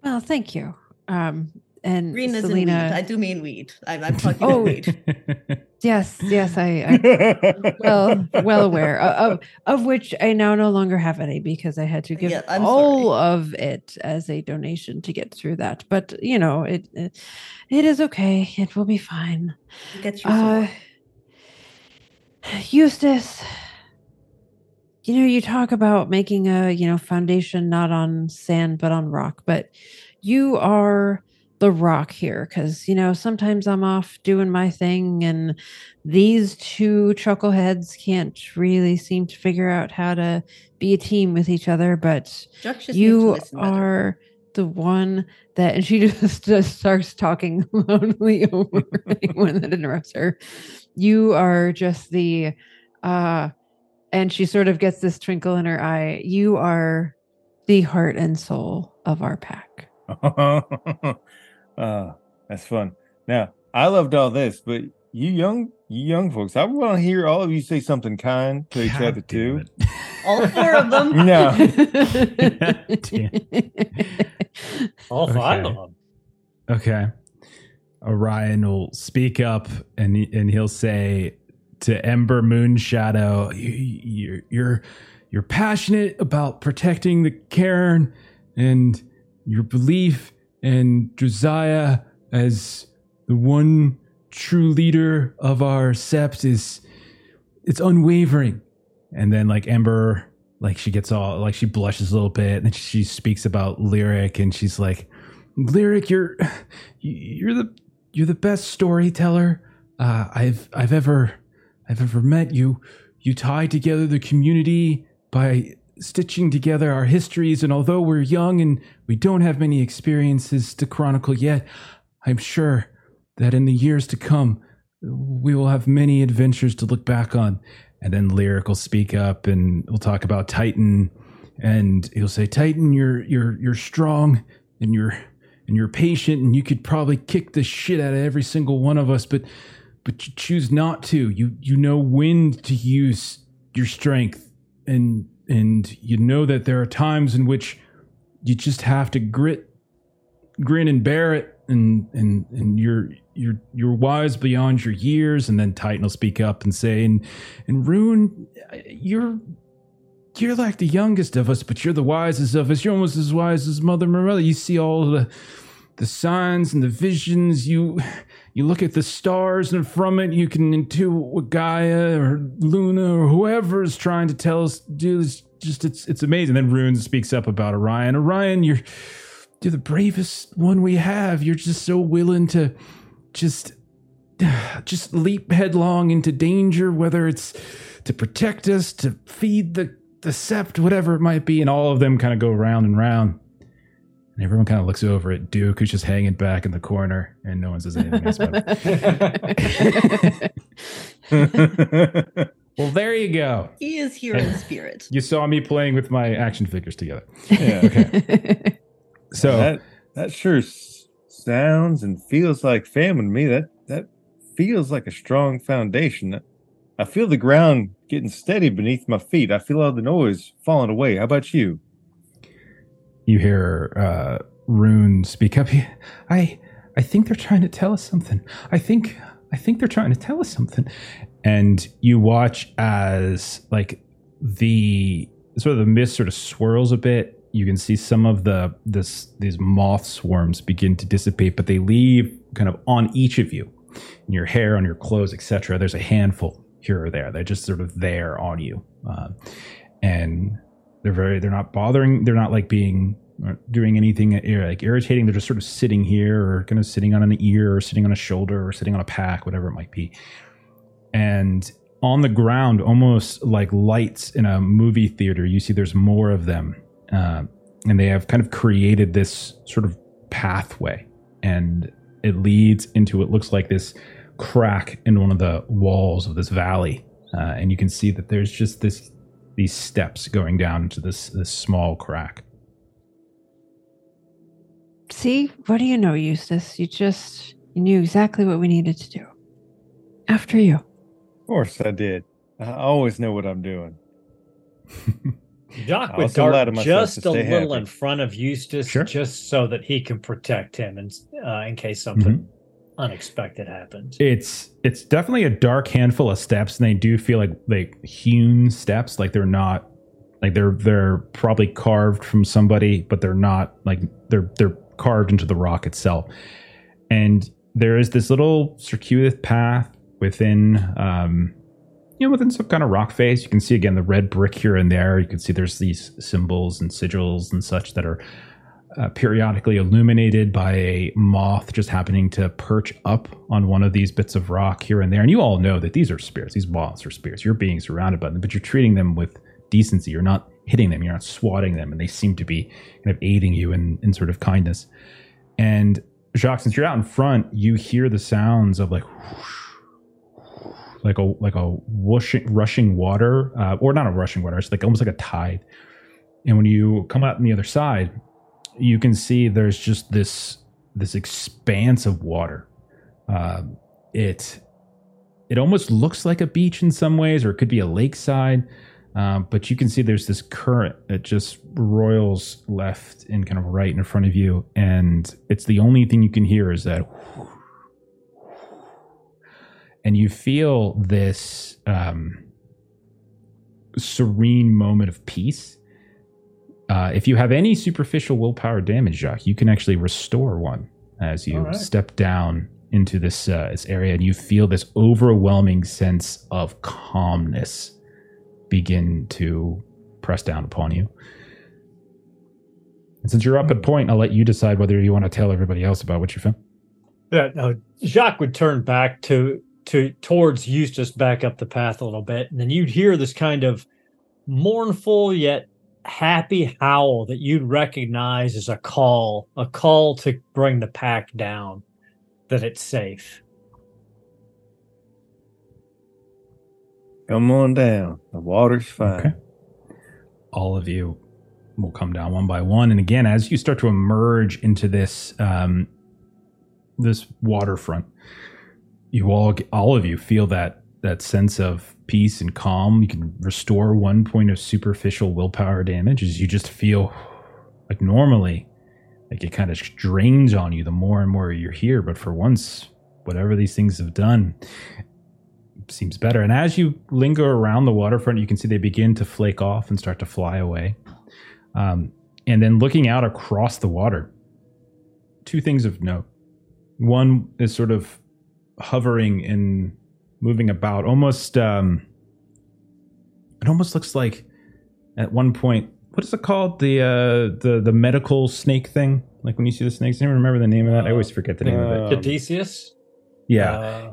Well, thank you. Um, and Green Salina, weed. I do mean weed. I'm, I'm talking Oh. about weed. yes, yes, I, I well, well aware of, of which I now no longer have any because I had to give Yeah, all of it as a donation to get through that. But you know, it it, it is okay. It will be fine. Get sword. Uh, Eustace, you know, you talk about making a, you know, foundation not on sand but on rock, but you are the rock here because, you know, sometimes I'm off doing my thing and these two chuckleheads can't really seem to figure out how to be a team with each other, but Juck just needs to you listen are the one that and she just, just starts talking loudly over anyone that interrupts her. You are just the uh and she sort of gets this twinkle in her eye. You are the heart and soul of our pack uh, that's fun. Now, I loved all this, but you young, you young folks, I want to hear all of you say something kind to each God other too. All four of them. No, All five Okay. of them. Okay. Orion will speak up and and he'll say to Ember Moonshadow, you, you're you're you're passionate about protecting the cairn and your belief in Josiah as the one true leader of our sept is it's unwavering. And then like Ember, like she gets all like she blushes a little bit, and she speaks about lyric, and she's like, "Lyric, you're you're the you're the best storyteller uh, I've I've ever I've ever met. You you tie together the community by stitching together our histories, and although we're young and we don't have many experiences to chronicle yet, I'm sure that in the years to come we will have many adventures to look back on. And then Lyric will speak up and we'll talk about Titan. And he'll say, Titan, you're you're you're strong and you're and you're patient and you could probably kick the shit out of every single one of us, but but you choose not to. You you know when to use your strength and and you know that there are times in which you just have to grit grin and bear it and and and you're you're you're wise beyond your years. And then titan will speak up and say and and rune you're you're like the youngest of us but you're the wisest of us. You're almost as wise as mother morella you see all the the signs and the visions. You you look at the stars and from it you can intuit what gaia or luna or whoever is trying to tell us do it's just it's it's amazing then rune speaks up about orion orion you're you're the bravest one we have. You're just so willing to just just leap headlong into danger, whether it's to protect us, to feed the the sept, whatever it might be, and all of them kind of go round and round. And everyone kind of looks over at Duke, who's just hanging back in the corner, and no one says anything else about it. Well, there you go. He is here in spirit. You saw me playing with my action figures together. yeah, Okay. So that that sure s- sounds and feels like family to me. That that feels like a strong foundation. I feel the ground getting steady beneath my feet. I feel all the noise falling away. How about you? You hear uh, Rune speak up. I I think they're trying to tell us something. I think I think they're trying to tell us something. And you watch as like the sort of the mist sort of swirls a bit. You can see some of the this these moth swarms begin to dissipate, but they leave kind of on each of you, in your hair, on your clothes, etc. There's a handful here or there. They're just sort of there on you, uh, and they're very they're not bothering. They're not like being uh, doing anything like irritating. They're just sort of sitting here, or kind of sitting on an ear, or sitting on a shoulder, or sitting on a pack, whatever it might be. And on the ground, almost like lights in a movie theater, you see there's more of them, uh, and they have kind of created this sort of pathway, and it leads into it looks like this crack in one of the walls of this valley, uh, and you can see that there's just this these steps going down into this this small crack. See, what do you know, Eustace? You just you knew exactly what we needed to do. After you. Of course I did. I always know what I'm doing. Jacques I would dart just a little happy. in front of Eustace, Sure. just so that he can protect him, and uh, in case something Mm-hmm. Unexpected happens. It's it's definitely a dark handful of steps, and they do feel like like hewn steps, like they're not like they're they're probably carved from somebody, but they're not like they're they're carved into the rock itself. And there is this little circuitous path within um you know within some kind of rock face. You can see again the red brick here and there. You can see there's these symbols and sigils and such that are uh, periodically illuminated by a moth just happening to perch up on one of these bits of rock here and there. And you all know that these are spirits. These moths are spirits. You're being surrounded by them, but you're treating them with decency. You're not hitting them. You're not swatting them, and they seem to be kind of aiding you in, in sort of kindness. And Jacques, since you're out in front, you hear the sounds of like like a like a whooshing, rushing water, uh, or not a rushing water. It's like almost like a tide. And when you come out on the other side, you can see there's just this this expanse of water. Uh, it it almost looks like a beach in some ways, or it could be a lakeside. Um, but you can see there's this current that just roils left and kind of right in front of you, and it's the only thing you can hear is that. And you feel this um, serene moment of peace. Uh, if you have any superficial willpower damage, Jacques, you can actually restore one as you right. step down into this uh, this area, and you feel this overwhelming sense of calmness begin to press down upon you. And since you're up at point, I'll let you decide whether you want to tell everybody else about what you found. Yeah, no, Jacques would turn back to to towards Eustace back up the path a little bit, and then you'd hear this kind of mournful yet happy howl that you'd recognize as a call, a call to bring the pack down, that it's safe. Come on down. The water's fine. Okay. All of you will come down one by one, and again, as you start to emerge into this um, this waterfront, you all all of you feel that that sense of peace and calm. You can restore one point of superficial willpower damage as you just feel like normally, like it kind of drains on you the more and more you're here. But for once, whatever these things have done, seems better. And as you linger around the waterfront, you can see they begin to flake off and start to fly away. Um, and then looking out across the water, two things of note. One is sort of hovering and moving about, almost. Um, it almost looks like at one point. What is it called? The uh, the the medical snake thing. Like when you see the snakes, I don't remember the name of that. I always forget the name of it. Um, Caduceus? Yeah, Uh,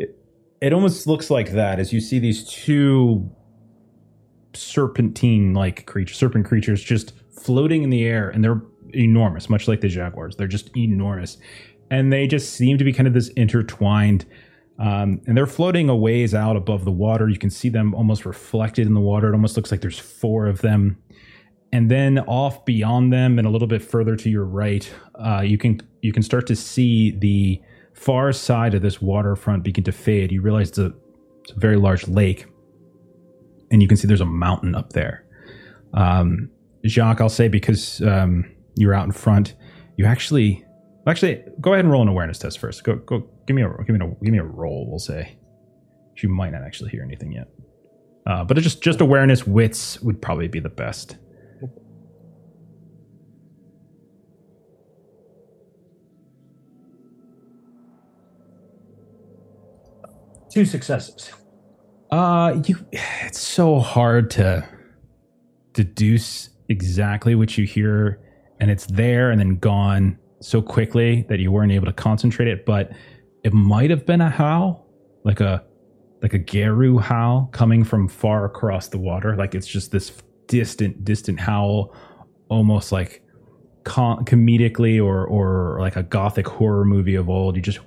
it almost looks like that as you see these two serpentine like creatures serpent creatures just floating in the air and they're enormous much like the jaguars they're just enormous and they just seem to be kind of this intertwined um, and they're floating a ways out above the water. You can see them almost reflected in the water. It almost looks like there's four of them. And then off beyond them and a little bit further to your right uh, you can you can start to see the far side of this waterfront begin to fade. You realize it's a, it's a very large lake. And you can see there's a mountain up there. Um, jacques i'll say because um, you're out in front you actually actually go ahead and roll an awareness test first go go give me a give me a give me a roll we'll say She might not actually hear anything yet uh, but it's just just awareness wits would probably be the best two successes. Uh, you. It's so hard to deduce exactly what you hear, and it's there and then gone so quickly that you weren't able to concentrate it. But it might have been a howl, like a like a Garou howl coming from far across the water. Like it's just this distant, distant howl, almost like com- comedically or or like a gothic horror movie of old. You just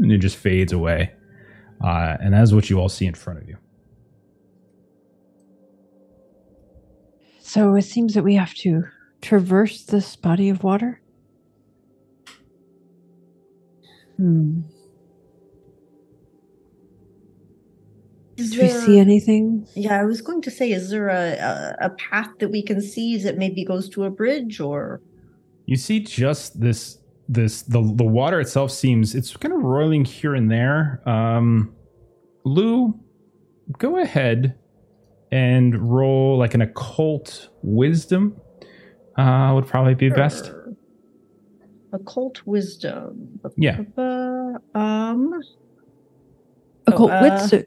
and it just fades away. Uh, and that is what you all see in front of you. So it seems that we have to traverse this body of water. Hmm. Is Do we there- see anything? Yeah, I was going to say, is there a, a a path that we can see that maybe goes to a bridge or? You see just this this the the water itself seems it's kind of roiling here and there. Um Lou, go ahead and roll like an occult wisdom. Uh would probably be best. Occult wisdom. Yeah. Um. Occult uh, wisdom.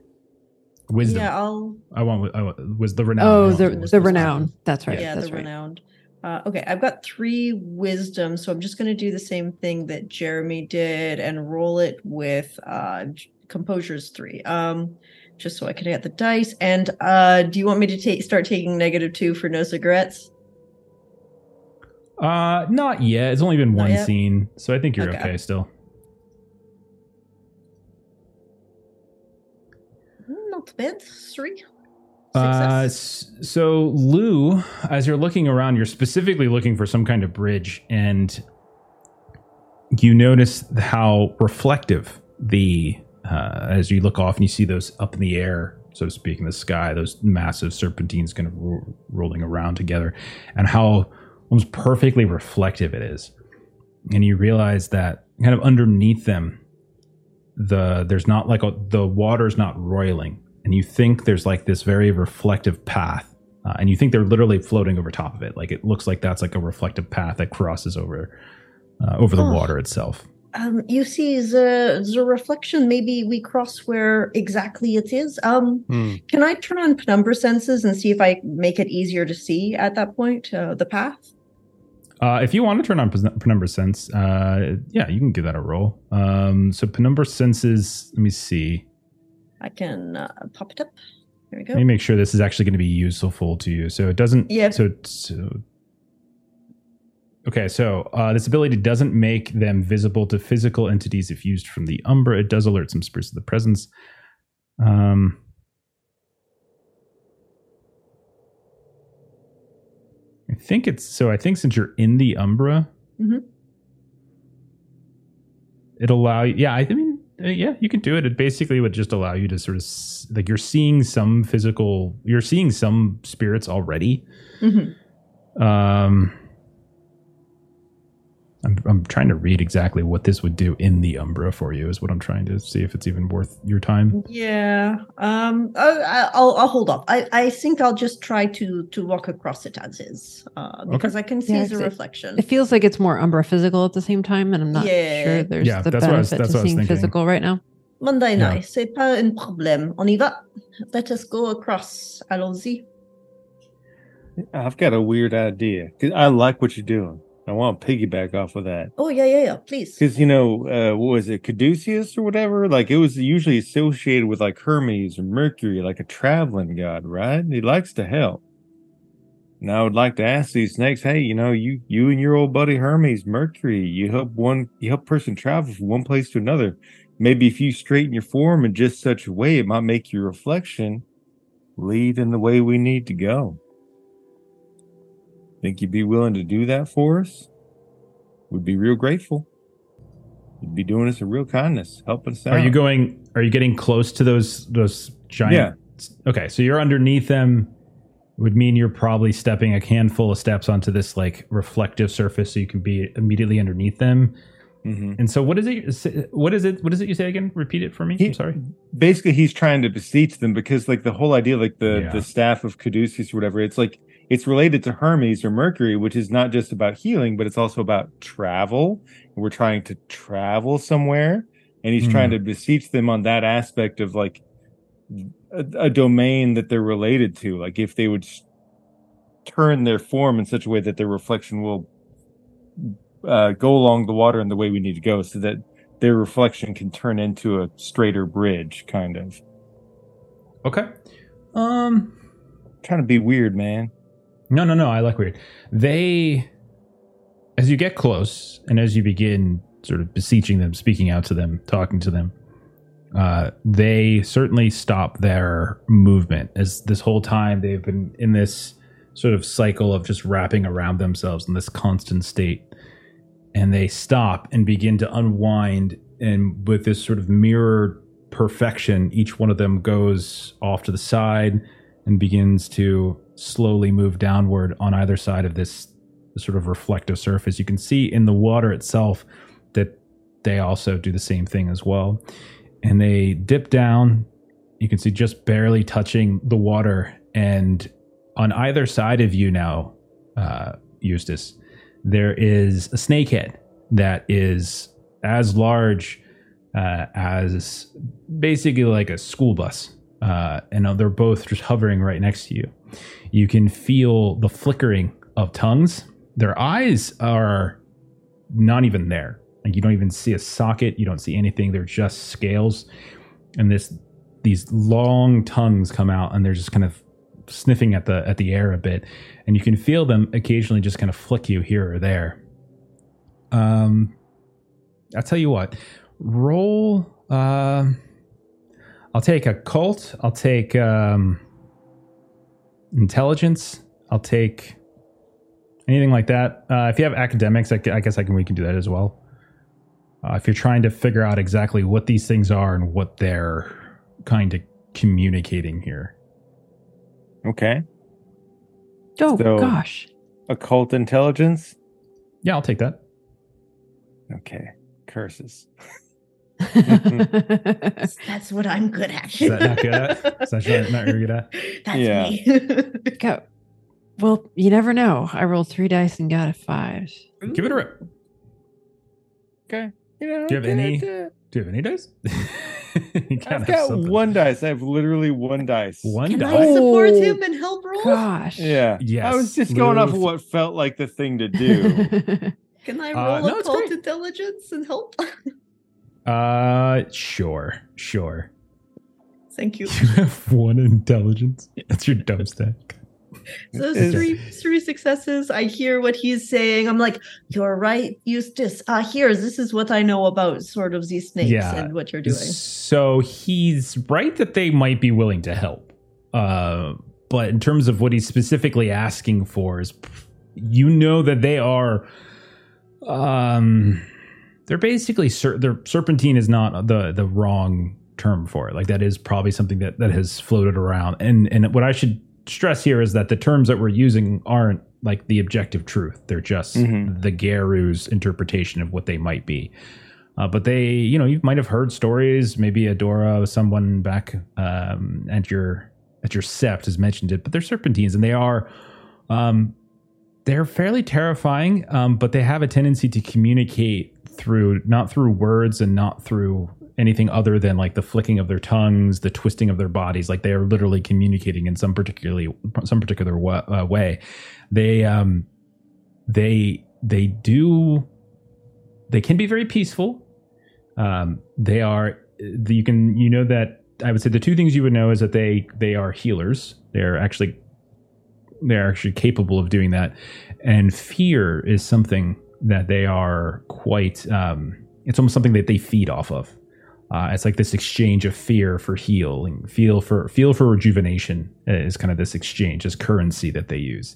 Wisdom. Yeah, I'll. I want I want- was the renown. Oh, wrong. the the renown. That's right. yeah, that's the right. renowned. Uh, okay, I've got three wisdom, so I'm just going to do the same thing that Jeremy did and roll it with uh, J- composure's three, um, just so I can get the dice. And uh, do you want me to take start taking negative two for no cigarettes? Uh not yet. It's only been one yet? scene, so I think you're Okay. okay still. Not bad. Three. Uh, so Lou, as you're looking around, you're specifically looking for some kind of bridge, and you notice how reflective the uh, as you look off and you see those up in the air, so to speak, in the sky, those massive serpentines kind of ro- rolling around together, and how almost perfectly reflective it is. And you realize that kind of underneath them, the there's not like a, the water's not roiling and you think there's like this very reflective path uh, and you think they're literally floating over top of it like it looks like that's like a reflective path that crosses over uh, over the Oh. water itself Um, you see the the reflection. Maybe we cross where exactly it is. Um, Hmm. can I turn on penumbra senses and see if I make it easier to see at that point uh, the path? Uh, if you want to turn on Pen- penumbra sense uh, yeah you can give that a roll um, so penumbra senses let me see I can uh, pop it up. There we go. let me make sure this is actually going to be useful to you so it doesn't Yeah. so, so okay so uh, this ability doesn't make them visible to physical entities if used from the umbra it does alert some spirits of the presence um think it's so i think since you're in the umbra Mhm. it'll allow you yeah i mean uh, yeah you can do it it basically would just allow you to sort of like you're seeing some physical you're seeing some spirits already Mhm. um I'm, I'm trying to read exactly what this would do in the umbra for you is what i'm trying to see if it's even worth your time Yeah. Um. I, I- I'll I'll hold off. I I think I'll just try to to walk across it as is. Uh, because I can see Yeah, the reflection. It feels like it's more Umbra physical at the same time, and I'm not Yeah. sure there's Yeah, the that's what I was- benefit that's to what I was seeing thinking. physical right now. Monday Yeah. night, c'est pas un problème. On y va. Let us go across. Allons-y. I've got a weird idea. I like what you're doing. I want to piggyback off of that. Oh yeah, yeah, yeah. Please. Because you know, uh, what was it, Caduceus or whatever? Like it was usually associated with like Hermes or Mercury, like a traveling god, right? He likes to help. And I would like to ask these snakes, hey, you know, you you and your old buddy Hermes, Mercury, you help one you help person travel from one place to another. Maybe if you straighten your form in just such a way, it might make your reflection lead in the way we need to go. Think you'd be willing to do that for us? We'd be real grateful. You'd be doing us a real kindness, helping us out. are you going are you getting close to those those giant Yeah. okay so you're underneath them would mean you're probably stepping a handful of steps onto this like reflective surface so you can be immediately underneath them Mhm. and so what is it what is it what is it you say again repeat it for me He- i'm sorry Basically, he's trying to beseech them because, like, the whole idea, like the Yeah. the staff of Caduceus or whatever, it's like it's related to Hermes or Mercury, which is not just about healing, but it's also about travel. We're trying to travel somewhere, and he's Hmm. trying to beseech them on that aspect of like a, a domain that they're related to. Like, if they would turn their form in such a way that their reflection will uh, go along the water in the way we need to go, so that their reflection can turn into a straighter bridge, kind of. okay um Trying to be weird, man. No, no, no. I like weird. They, as you get close and as you begin sort of beseeching them, speaking out to them, talking to them, uh, they certainly stop their movement. As this whole time they've been in this sort of cycle of just wrapping around themselves in this constant state. And they stop and begin to unwind. And with this sort of mirrored perfection, each one of them goes off to the side and begins to slowly move downward on either side of this, this sort of reflective surface. You can see in the water itself that they also do the same thing as well. And they dip down. You can see just barely touching the water. And on either side of you now, uh, Eustace, there is a snakehead that is as large uh, as basically like a school bus. Uh, and they're both just hovering right next to you. You can feel the flickering of tongues. Their eyes are not even there. Like you don't even see a socket. You don't see anything. They're just scales, and this these long tongues come out, and they're just kind of sniffing at the at the air a bit, and you can feel them occasionally just kind of flick you here or there. Um, I'll tell you what. Roll. Uh, I'll take occult. I'll take um, intelligence. I'll take anything like that. Uh, if you have academics, I, I guess I can. We can do that as well. Uh, if you're trying to figure out exactly what these things are and what they're kind of communicating here. Okay. Oh So- gosh. Occult intelligence. Yeah, I'll take that. Okay. Curses. That's what I'm good at. Is that not good at? Is that not- not very good at? That's Yeah. me. Go. Well, you never know. I rolled three dice and got a five. Give it a rip. Okay. You know, Do you have any- Do you have any dice? You I've have got something. one dice. I have literally one dice. One Can dice. I support Oh, him and help roll? Gosh. Yeah. Yes, I was just going off of what felt like the thing to do. Can I Uh, roll no, it's occult intelligence and help? Uh, sure, sure. Thank you. You have one intelligence. That's your dumb stack. So three three successes. I hear what he's saying. I'm like, you're right, Eustace. Uh here, this is what I know about sort of these snakes Yeah. and what you're doing. So he's right that they might be willing to help. Uh, but in terms of what he's specifically asking for is, you know that they are, um, they're basically ser- their serpentine is not the the wrong term for it. Like that is probably something that that has floated around. And and what I should stress here is that the terms that we're using aren't like the objective truth. They're just Mhm. the Garou's interpretation of what they might be. Uh, but they, you know, you might have heard stories. Maybe Adora, someone back um, at your at your sept has mentioned it. But they're serpentines, and they are, um, they're fairly terrifying. Um, but they have a tendency to communicate through not through words and not through anything other than like the flicking of their tongues, the twisting of their bodies. Like they are literally communicating in some particularly some particular wa- uh, way. They um, they they do they can be very peaceful. Um, they are you can you know that I would say the two things you would know is that they they are healers. They're actually they're actually capable of doing that, and fear is something that they are quite. Um, it's almost something that they feed off of. Uh, it's like this exchange of fear for healing, feel for feel for rejuvenation is kind of this exchange, this currency that they use.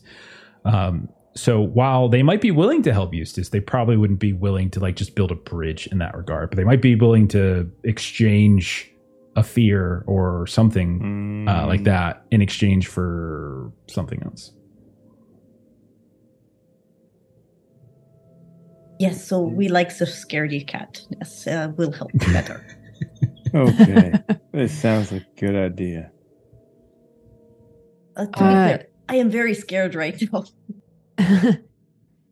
Um, so while they might be willing to help Eustace, they probably wouldn't be willing to like just build a bridge in that regard. But they might be willing to exchange a fear or something uh, like Mm. that in exchange for something else. Yes, so we like the scaredy cat. Yes, uh, will help better. Okay. this sounds like a good idea. Uh, to be Uh, clear, I am very scared right now.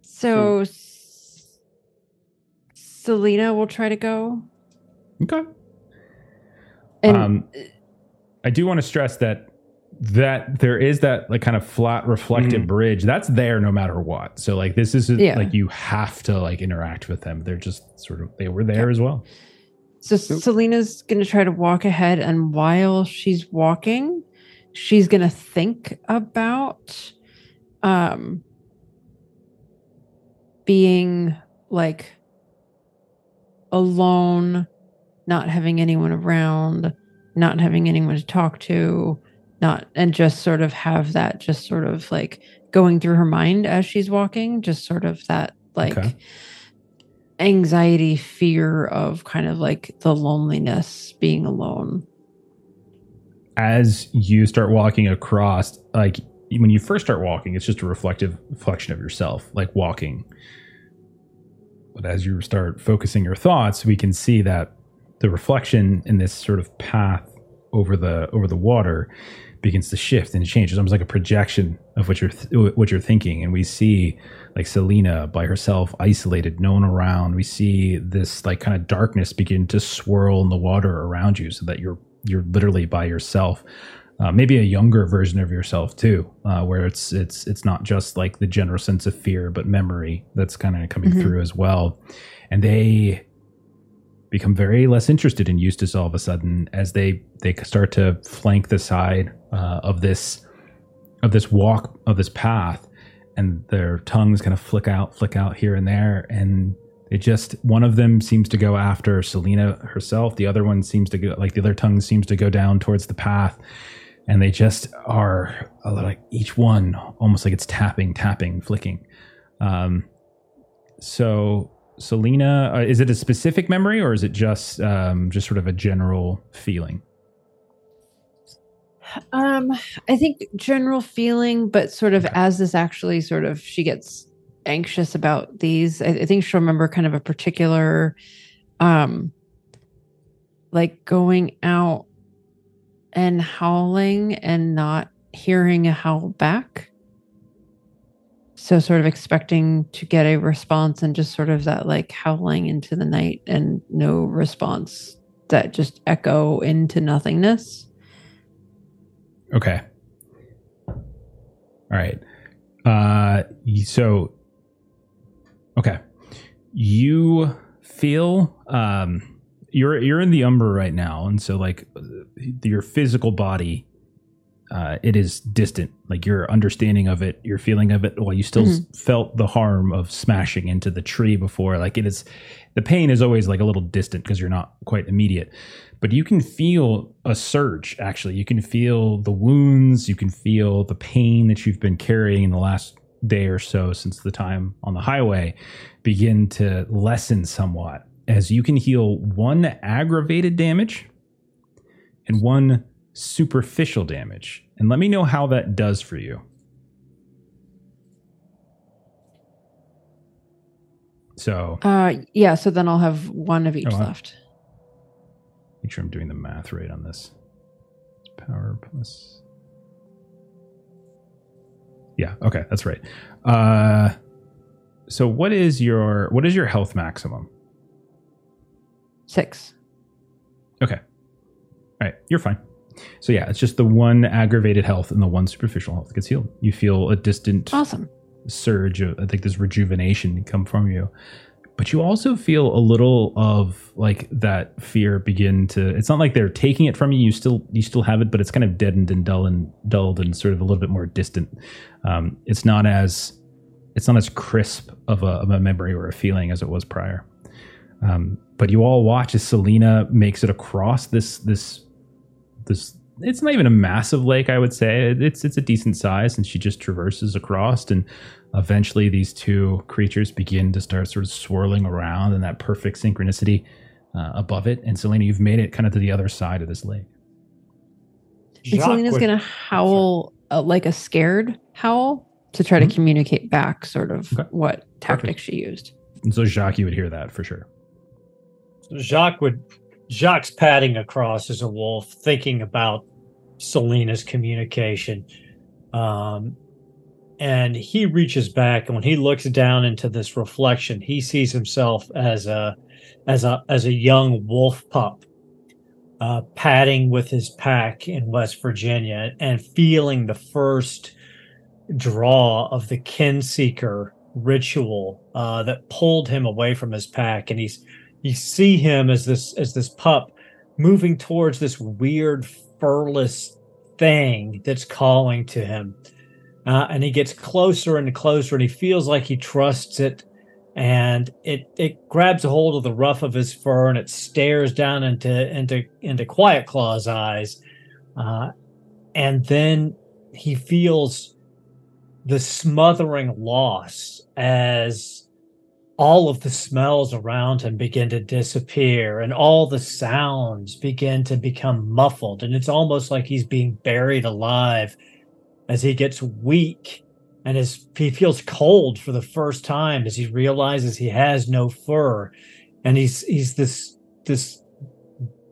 so, S- Salina will try to go. Okay. And um, I do want to stress that that there is that like kind of flat reflective Mhm. bridge that's there no matter what. So like this isn't Yeah. like you have to like interact with them. They're just sort of they were there as well. so Salina's going to try to walk ahead, and while she's walking, she's going to think about um being like alone, not having anyone around, not having anyone to talk to, not and just sort of have that just sort of like going through her mind as she's walking just sort of that like Okay. anxiety fear of kind of like the loneliness being alone as you start walking across, like when you first start walking, it's just a reflective reflection of yourself, like walking. But as you start focusing your thoughts, we can see that the reflection in this sort of path over the over the water begins to shift and change. It's almost like a projection of what you're th- what you're thinking, and we see like Salina by herself, isolated, no one around. We see this like kind of darkness begin to swirl in the water around you, so that you're you're literally by yourself. Uh, maybe a younger version of yourself too, uh, where it's it's it's not just like the general sense of fear, but memory that's kind of coming Mhm. through as well. And they become very less interested in Eustace all of a sudden as they they start to flank the side uh, of this of this walk of this path, and their tongues kind of flick out, flick out here and there, and it just one of them seems to go after Salina herself. The other one seems to go like the other tongue seems to go down towards the path, and they just are little like each one almost like it's tapping, tapping, flicking. Um, so Salina, uh, is it a specific memory or is it just um, just sort of a general feeling? Um, I think general feeling, but sort of as this actually sort of she gets anxious about these. I, I think she'll remember kind of a particular, um, like going out and howling and not hearing a howl back. So sort of expecting to get a response and just sort of that like howling into the night and no response that just echo into nothingness. Okay. All right. Uh, so, okay, you feel um, you're you're in the Umbra right now, and so like uh, your physical body, uh, it is distant. Like your understanding of it, your feeling of it. While you still s- felt the harm of smashing into the tree before, like it is, the pain is always like a little distant because you're not quite immediate but you can feel a surge actually you can feel the wounds you can feel the pain that you've been carrying in the last day or so since the time on the highway begin to lessen somewhat as you can heal one aggravated damage and one superficial damage and let me know how that does for you so Uh, yeah. So then I'll have one of each Oh, left. make sure I'm doing the math right on this. Power plus. Yeah. Okay, that's right. Uh, so what is your what is your health maximum? Six. Okay. All right, you're fine. So yeah, it's just the one aggravated health and the one superficial health that gets healed. You feel a distant Awesome. surge of I think this rejuvenation come from you. But you also feel a little of like that fear begin to it's not like they're taking it from you. You still you still have it, but it's kind of deadened and dull and dulled and sort of a little bit more distant. Um, it's not as it's not as crisp of a, of a memory or a feeling as it was prior. Um, but you all watch as Salina makes it across this this this it's not even a massive lake i would say it's it's a decent size and she just traverses across and eventually these two creatures begin to start sort of swirling around in that perfect synchronicity uh, above it and salina you've made it kind of to the other side of this lake And Salina's going to howl uh, like a scared howl to try to Mhm. communicate back sort of Okay. what tactic she used. and so jacques you would hear that for sure Jacques would Jacques padding across as a wolf, thinking about Salina's communication. Um, and he reaches back and when he looks down into this reflection, he sees himself as a as a as a young wolf pup. Uh, padding with his pack in West Virginia and feeling the first draw of the kin seeker ritual uh, that pulled him away from his pack, and he's you see him as this as this pup moving towards this weird furless thing that's calling to him. Uh, and he gets closer and closer and he feels like he trusts it. And it it grabs a hold of the ruff of his fur and it stares down into into into quiet claw's eyes. Uh, and then he feels the smothering loss as all of the smells around him begin to disappear and all the sounds begin to become muffled. And it's almost like he's being buried alive as he gets weak and as he feels cold for the first time as he realizes he has no fur. And he's he's this this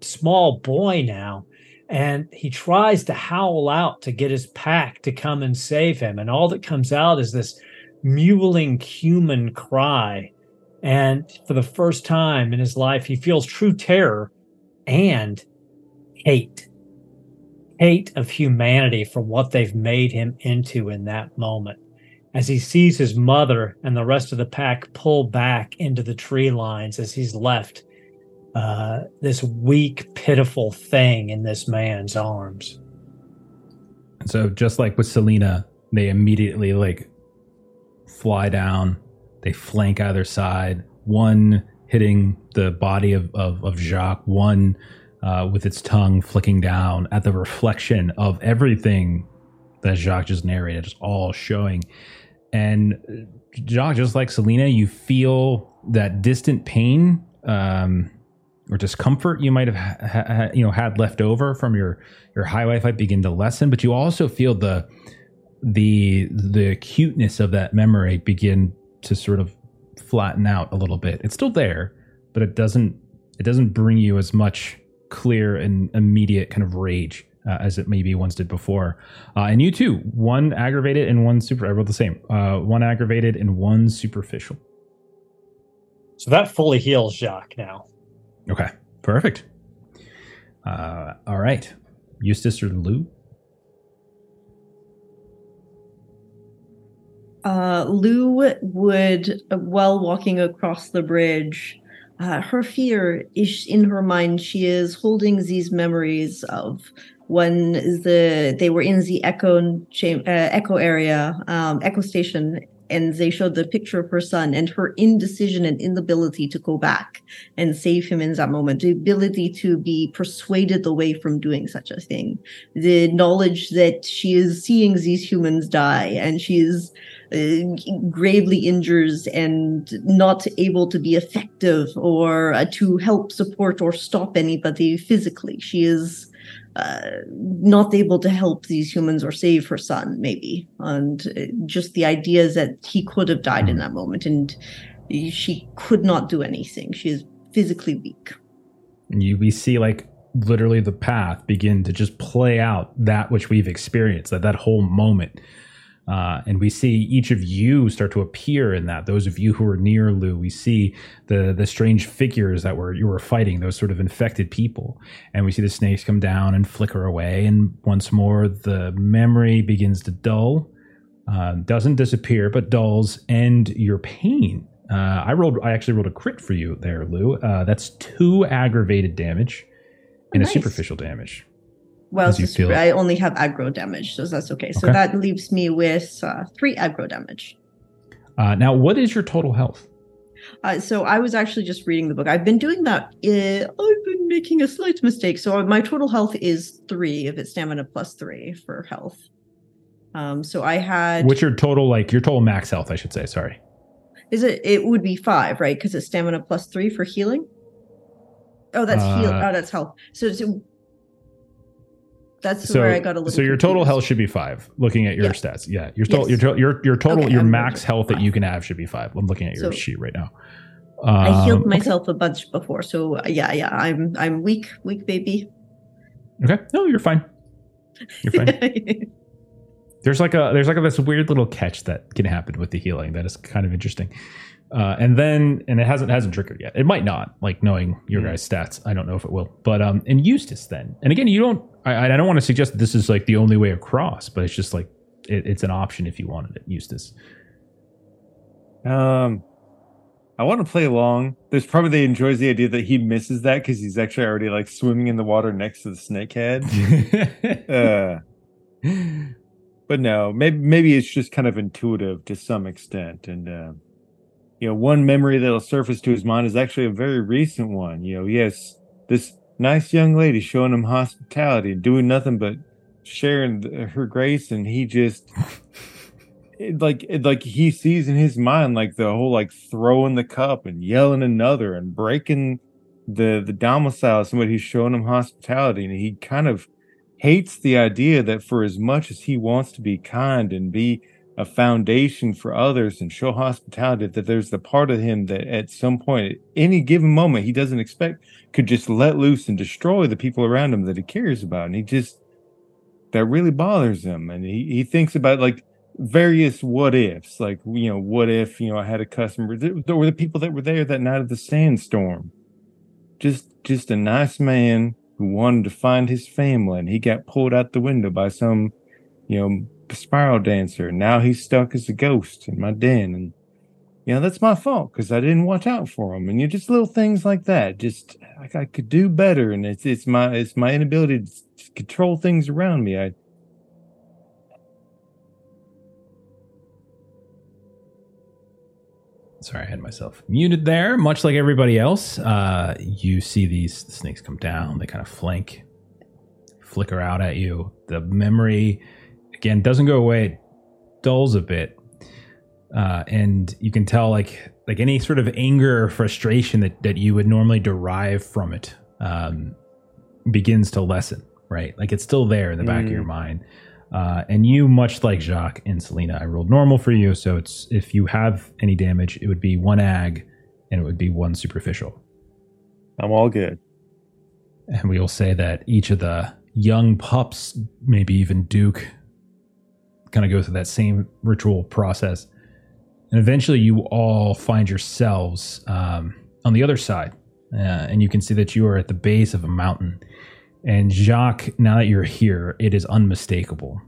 small boy now and he tries to howl out to get his pack to come and save him. And all that comes out is this mewling human cry. And for the first time in his life he feels true terror and hate. Hate of humanity for what they've made him into in that moment. As he sees his mother and the rest of the pack pull back into the tree lines as he's left uh, this weak, pitiful thing in this man's arms. And so just like with Salina, they immediately like fly down. They flank either side. One hitting the body of of, of Jacques. One uh, with its tongue flicking down at the reflection of everything that Jacques just narrated, just all showing. And uh, Jacques, just like Salina, you feel that distant pain. Um, or discomfort you might have ha- ha- you know had left over from your your highway fight begin to lessen but you also feel the the the acuteness of that memory begin to sort of flatten out a little bit it's still there but it doesn't it doesn't bring you as much clear and immediate kind of rage uh, as it maybe once did before uh, and you too one aggravated and one super i wrote the same uh, one aggravated and one superficial So that fully heals Jacques now. Okay, perfect. Uh, all right, Eustace or Lou? Uh, Lou would, uh, while walking across the bridge, uh, her fear is in her mind. She is holding these memories of when the they were in the echo uh, echo area, um, echo station, and they showed the picture of her son and her indecision and inability to go back and save him in that moment, the ability to be persuaded away from doing such a thing, the knowledge that she is seeing these humans die and she is gravely injures and not able to be effective or uh, to help support or stop anybody physically. She is uh, not able to help these humans or save her son, maybe. And uh, just the ideas that he could have died in that moment and she could not do anything. She is physically weak. And you we see like literally the path begin to just play out that which we've experienced, that that whole moment. Uh, and we see each of you start to appear in that. Those of you who are near Lou, we see the the strange figures that were you were fighting, those sort of infected people, and we see the snakes come down and flicker away. And once more, the memory begins to dull, uh, doesn't disappear, but dulls, and your pain. Uh, I rolled. I actually rolled a crit for you there, Lou. Uh, that's two aggravated damage and Nice. a superficial damage. Well. I only have aggro damage, so that's okay. So Okay. that leaves me with uh, three aggro damage. Uh, now, what is your total health? Uh, so I was actually just reading the book. I've been doing that. Uh, I've been making a slight mistake. So my total health is three if it's stamina plus three for health. Um, so I had. What's your total like your total max health? I should say. Sorry. Is it? It would be five, right? Because it's stamina plus three for healing. Oh, that's heal. Uh, Oh, that's health. So, so that's so, where I got a little. so your total health should be five. Looking at your Yeah. stats, yeah, your total, Yes. your, your your total, Okay, your I'm max health that you can have should be five. I'm looking at your So- sheet right now. I healed Um, myself a bunch before, so uh, yeah, yeah. I'm I'm weak, weak baby. Okay, no, you're fine. You're fine. there's like a there's like a, this weird little catch that can happen with the healing that is kind of interesting. Uh, and then and it hasn't hasn't triggered yet. It might not, like knowing your Mm. guys' stats. I don't know if it will. But um, and Eustace then, and again, you don't. I, I don't want to suggest this is like the only way across, but it's just like it, it's an option if you wanted it, Eustace. Um, I want to play along. There's probably he enjoys the idea that he misses that because he's actually already like swimming in the water next to the snakehead. uh, but no, maybe maybe it's just kind of intuitive to some extent, and uh, you know, one memory that'll surface to his mind is actually a very recent one. You know, yes, this nice young lady showing him hospitality and doing nothing but sharing her grace, and he just it, like it, like he sees in his mind like the whole like throwing the cup and yelling another and breaking the the domicile of somebody who's showing him hospitality, and he kind of hates the idea that for as much as he wants to be kind and be a foundation for others and show hospitality that there's the part of him that at some point at any given moment he doesn't expect could just let loose and destroy the people around him that he cares about. And he just that really bothers him. And he, he thinks about like various what ifs like you know what if you know i had a customer there were the people that were there that night of the sandstorm. Just just a nice man who wanted to find his family and he got pulled out the window by some you know spiral dancer now he's stuck as a ghost in my den and you know that's my fault because i didn't watch out for him and you know, just little things like that just like i could do better and it's it's my it's my inability to control things around me i Sorry, I had myself muted there. Much like everybody else, uh, you see these snakes come down. They kind of flank, flicker out at you. The memory, again, doesn't go away. It dulls a bit, uh, and you can tell, like like any sort of anger or frustration that that you would normally derive from it, um, begins to lessen. Right, like it's still there in the back of your mind. Uh, and you, much like Jacques and Salina, I rolled normal for you. So it's if you have any damage, it would be one ag, and it would be one superficial. i'm all good And we will say that each of the young pups, maybe even Duke, kind of go through that same ritual process. And eventually you all find yourselves um, on the other side. Uh, and you can see that you are at the base of a mountain. And Jacques, now that you're here, it is unmistakable.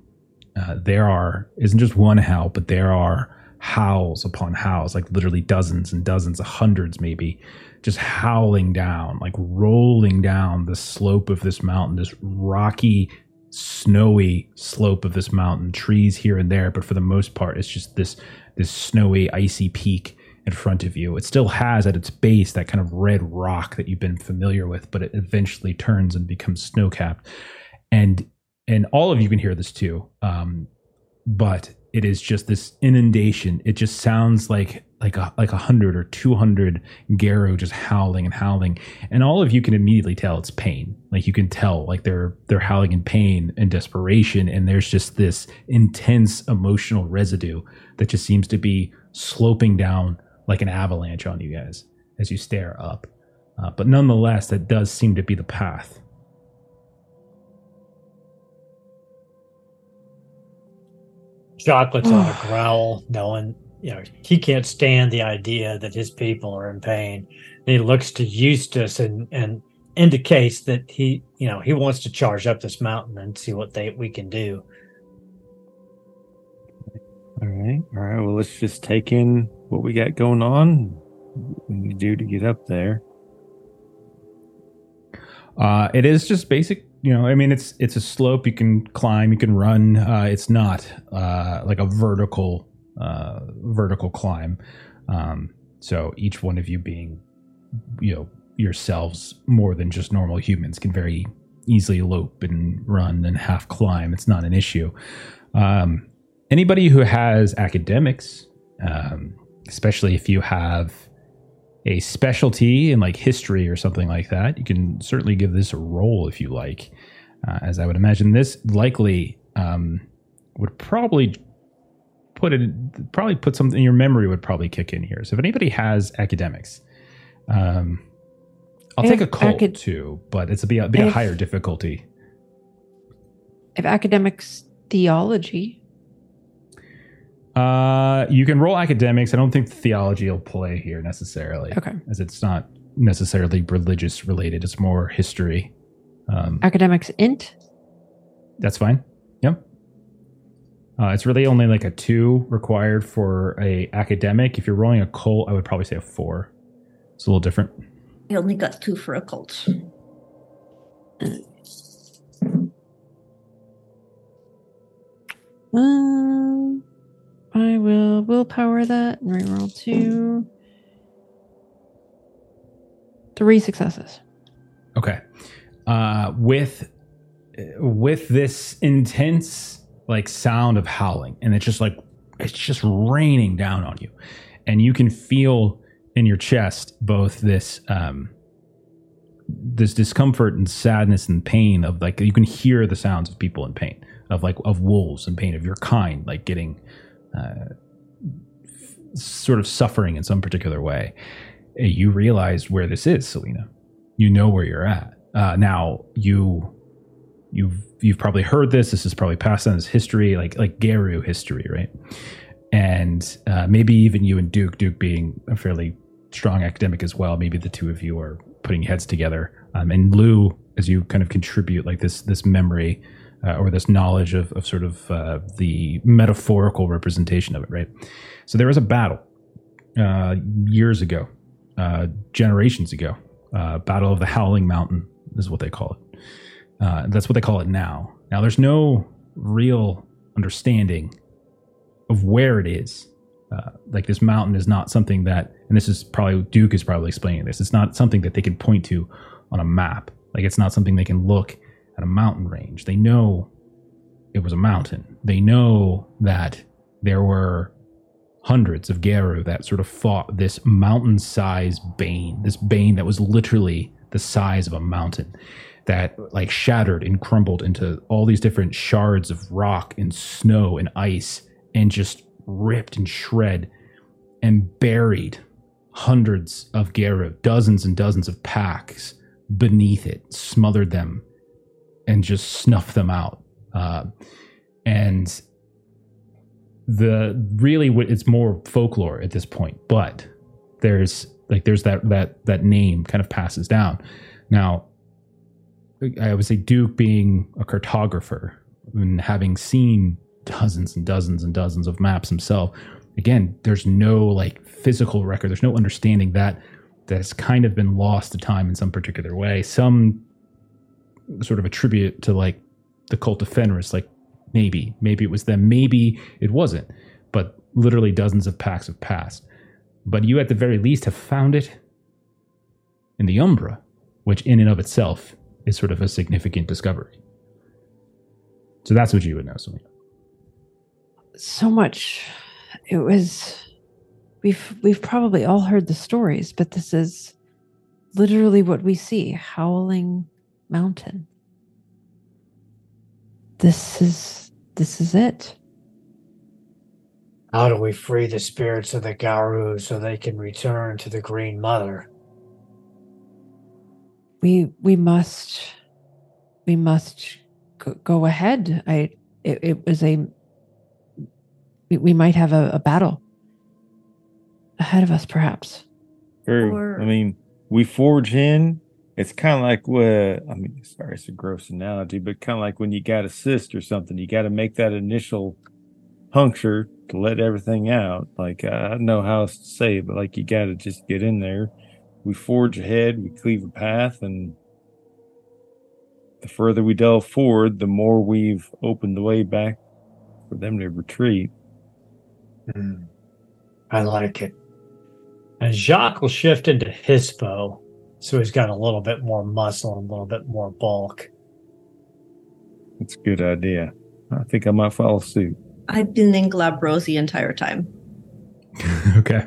Uh, there are, isn't just one howl, but there are howls upon howls, like literally dozens and dozens, hundreds maybe, just howling down, like rolling down the slope of this mountain, this rocky, snowy slope of this mountain, trees here and there, but for the most part, it's just this this snowy, icy peak in front of you. It still has at its base that kind of red rock that you've been familiar with, but it eventually turns and becomes snow capped. And and all of you can hear this too. Um, but it is just this inundation. It just sounds like like a like a hundred or two hundred Garou just howling and howling, and all of you can immediately tell it's pain. Like you can tell, like they're they're howling in pain and desperation, and there's just this intense emotional residue that just seems to be sloping down like an avalanche on you guys as you stare up. Uh, but nonetheless, that does seem to be the path. Jacques on a growl, knowing you know he can't stand the idea that his people are in pain. And he looks to Eustace and and indicates that he you know he wants to charge up this mountain and see what they we can do. all right all right well let's just take in what we got going on what we need to do to get up there Uh, it is just basic, you know. I mean, it's it's a slope you can climb, you can run. Uh, it's not uh, like a vertical uh, vertical climb. Um, so each one of you being, you know, yourselves more than just normal humans can very easily lope and run and half climb. It's not an issue. Um, anybody who has academics, um, especially if you have a specialty in like history or something like that, you can certainly give this a roll if you like. Uh, as I would imagine, this likely um, would probably put it probably put something your memory would probably kick in here. So if anybody has academics, um, I'll I take occult acad- too, but it's a bit, a bit I have- higher difficulty. If academics theology, Uh, you can roll academics. I don't think theology will play here necessarily. Okay. As it's not necessarily religious related. It's more history. Um, academics int. that's fine. Yep. Uh, it's really only like a two required for a academic. If you're rolling occult, I would probably say a four. It's a little different. I only got two for occult. Um, I will willpower that and reroll two. Three successes. Okay. Uh, with with this intense like sound of howling and it's just like it's just raining down on you and you can feel in your chest both this um this discomfort and sadness and pain of like you can hear the sounds of people in pain of like of wolves in pain of your kind like getting sort of suffering in some particular way Uh, you realize where this is salina. You know where you're at. Uh, now you you've you've probably heard this. This is probably passed on as history like like garou history right? And uh, maybe even you and duke duke being a fairly strong academic as well maybe the two of you are putting heads together. Um, and lou as you kind of contribute like this this memory uh, or this knowledge of, of sort of uh, the metaphorical representation of it right so there was a battle uh, years ago uh, generations ago uh, battle of the howling mountain is what they call it uh, that's what they call it now. Now, there's no real understanding of where it is. Like this mountain is not something that, and this is probably Duke is probably explaining this. It's not something that they can point to on a map. Like it's not something they can look at a mountain range. They know it was a mountain. They know that there were hundreds of Garou that sort of fought this mountain-sized bane, this bane that was literally the size of a mountain that like shattered and crumbled into all these different shards of rock and snow and ice and just ripped and shred and buried hundreds of Garou, dozens and dozens of packs beneath it, smothered them and just snuff them out. Uh, and the really it's more folklore at this point, but there's like there's that that that name kind of passes down. Now I would say Duke being a cartographer and having seen dozens and dozens and dozens of maps himself, again, there's no like physical record. There's no understanding that that's kind of been lost to time in some particular way. Some sort of attribute to like the cult of Fenris, like maybe, maybe it was them, maybe it wasn't, but literally dozens of packs have passed. But you at the very least have found it in the Umbra, which in and of itself is sort of a significant discovery. So that's what you would know, Salina. so much it was we've we've probably all heard the stories but this is literally what we see howling mountain this is this is it How do we free the spirits of the Garou so they can return to the Green Mother? we we must we must go, go ahead i it, it was a we, we might have a, a battle ahead of us perhaps True. Or- I mean, we forge in. It's kind of like what I mean. Sorry, it's a gross analogy, but kind of like when you got a cyst or something, you got to make that initial puncture to let everything out. Like I don't know how else to say it, but like you got to just get in there. We forge ahead. We cleave a path, and the further we delve forward, the more we've opened the way back for them to retreat. Hmm. I like it. And Jacques will shift into Hispo, so he's got a little bit more muscle and a little bit more bulk. It's a good idea. I think I might follow suit. I've been in Glabros the entire time. okay.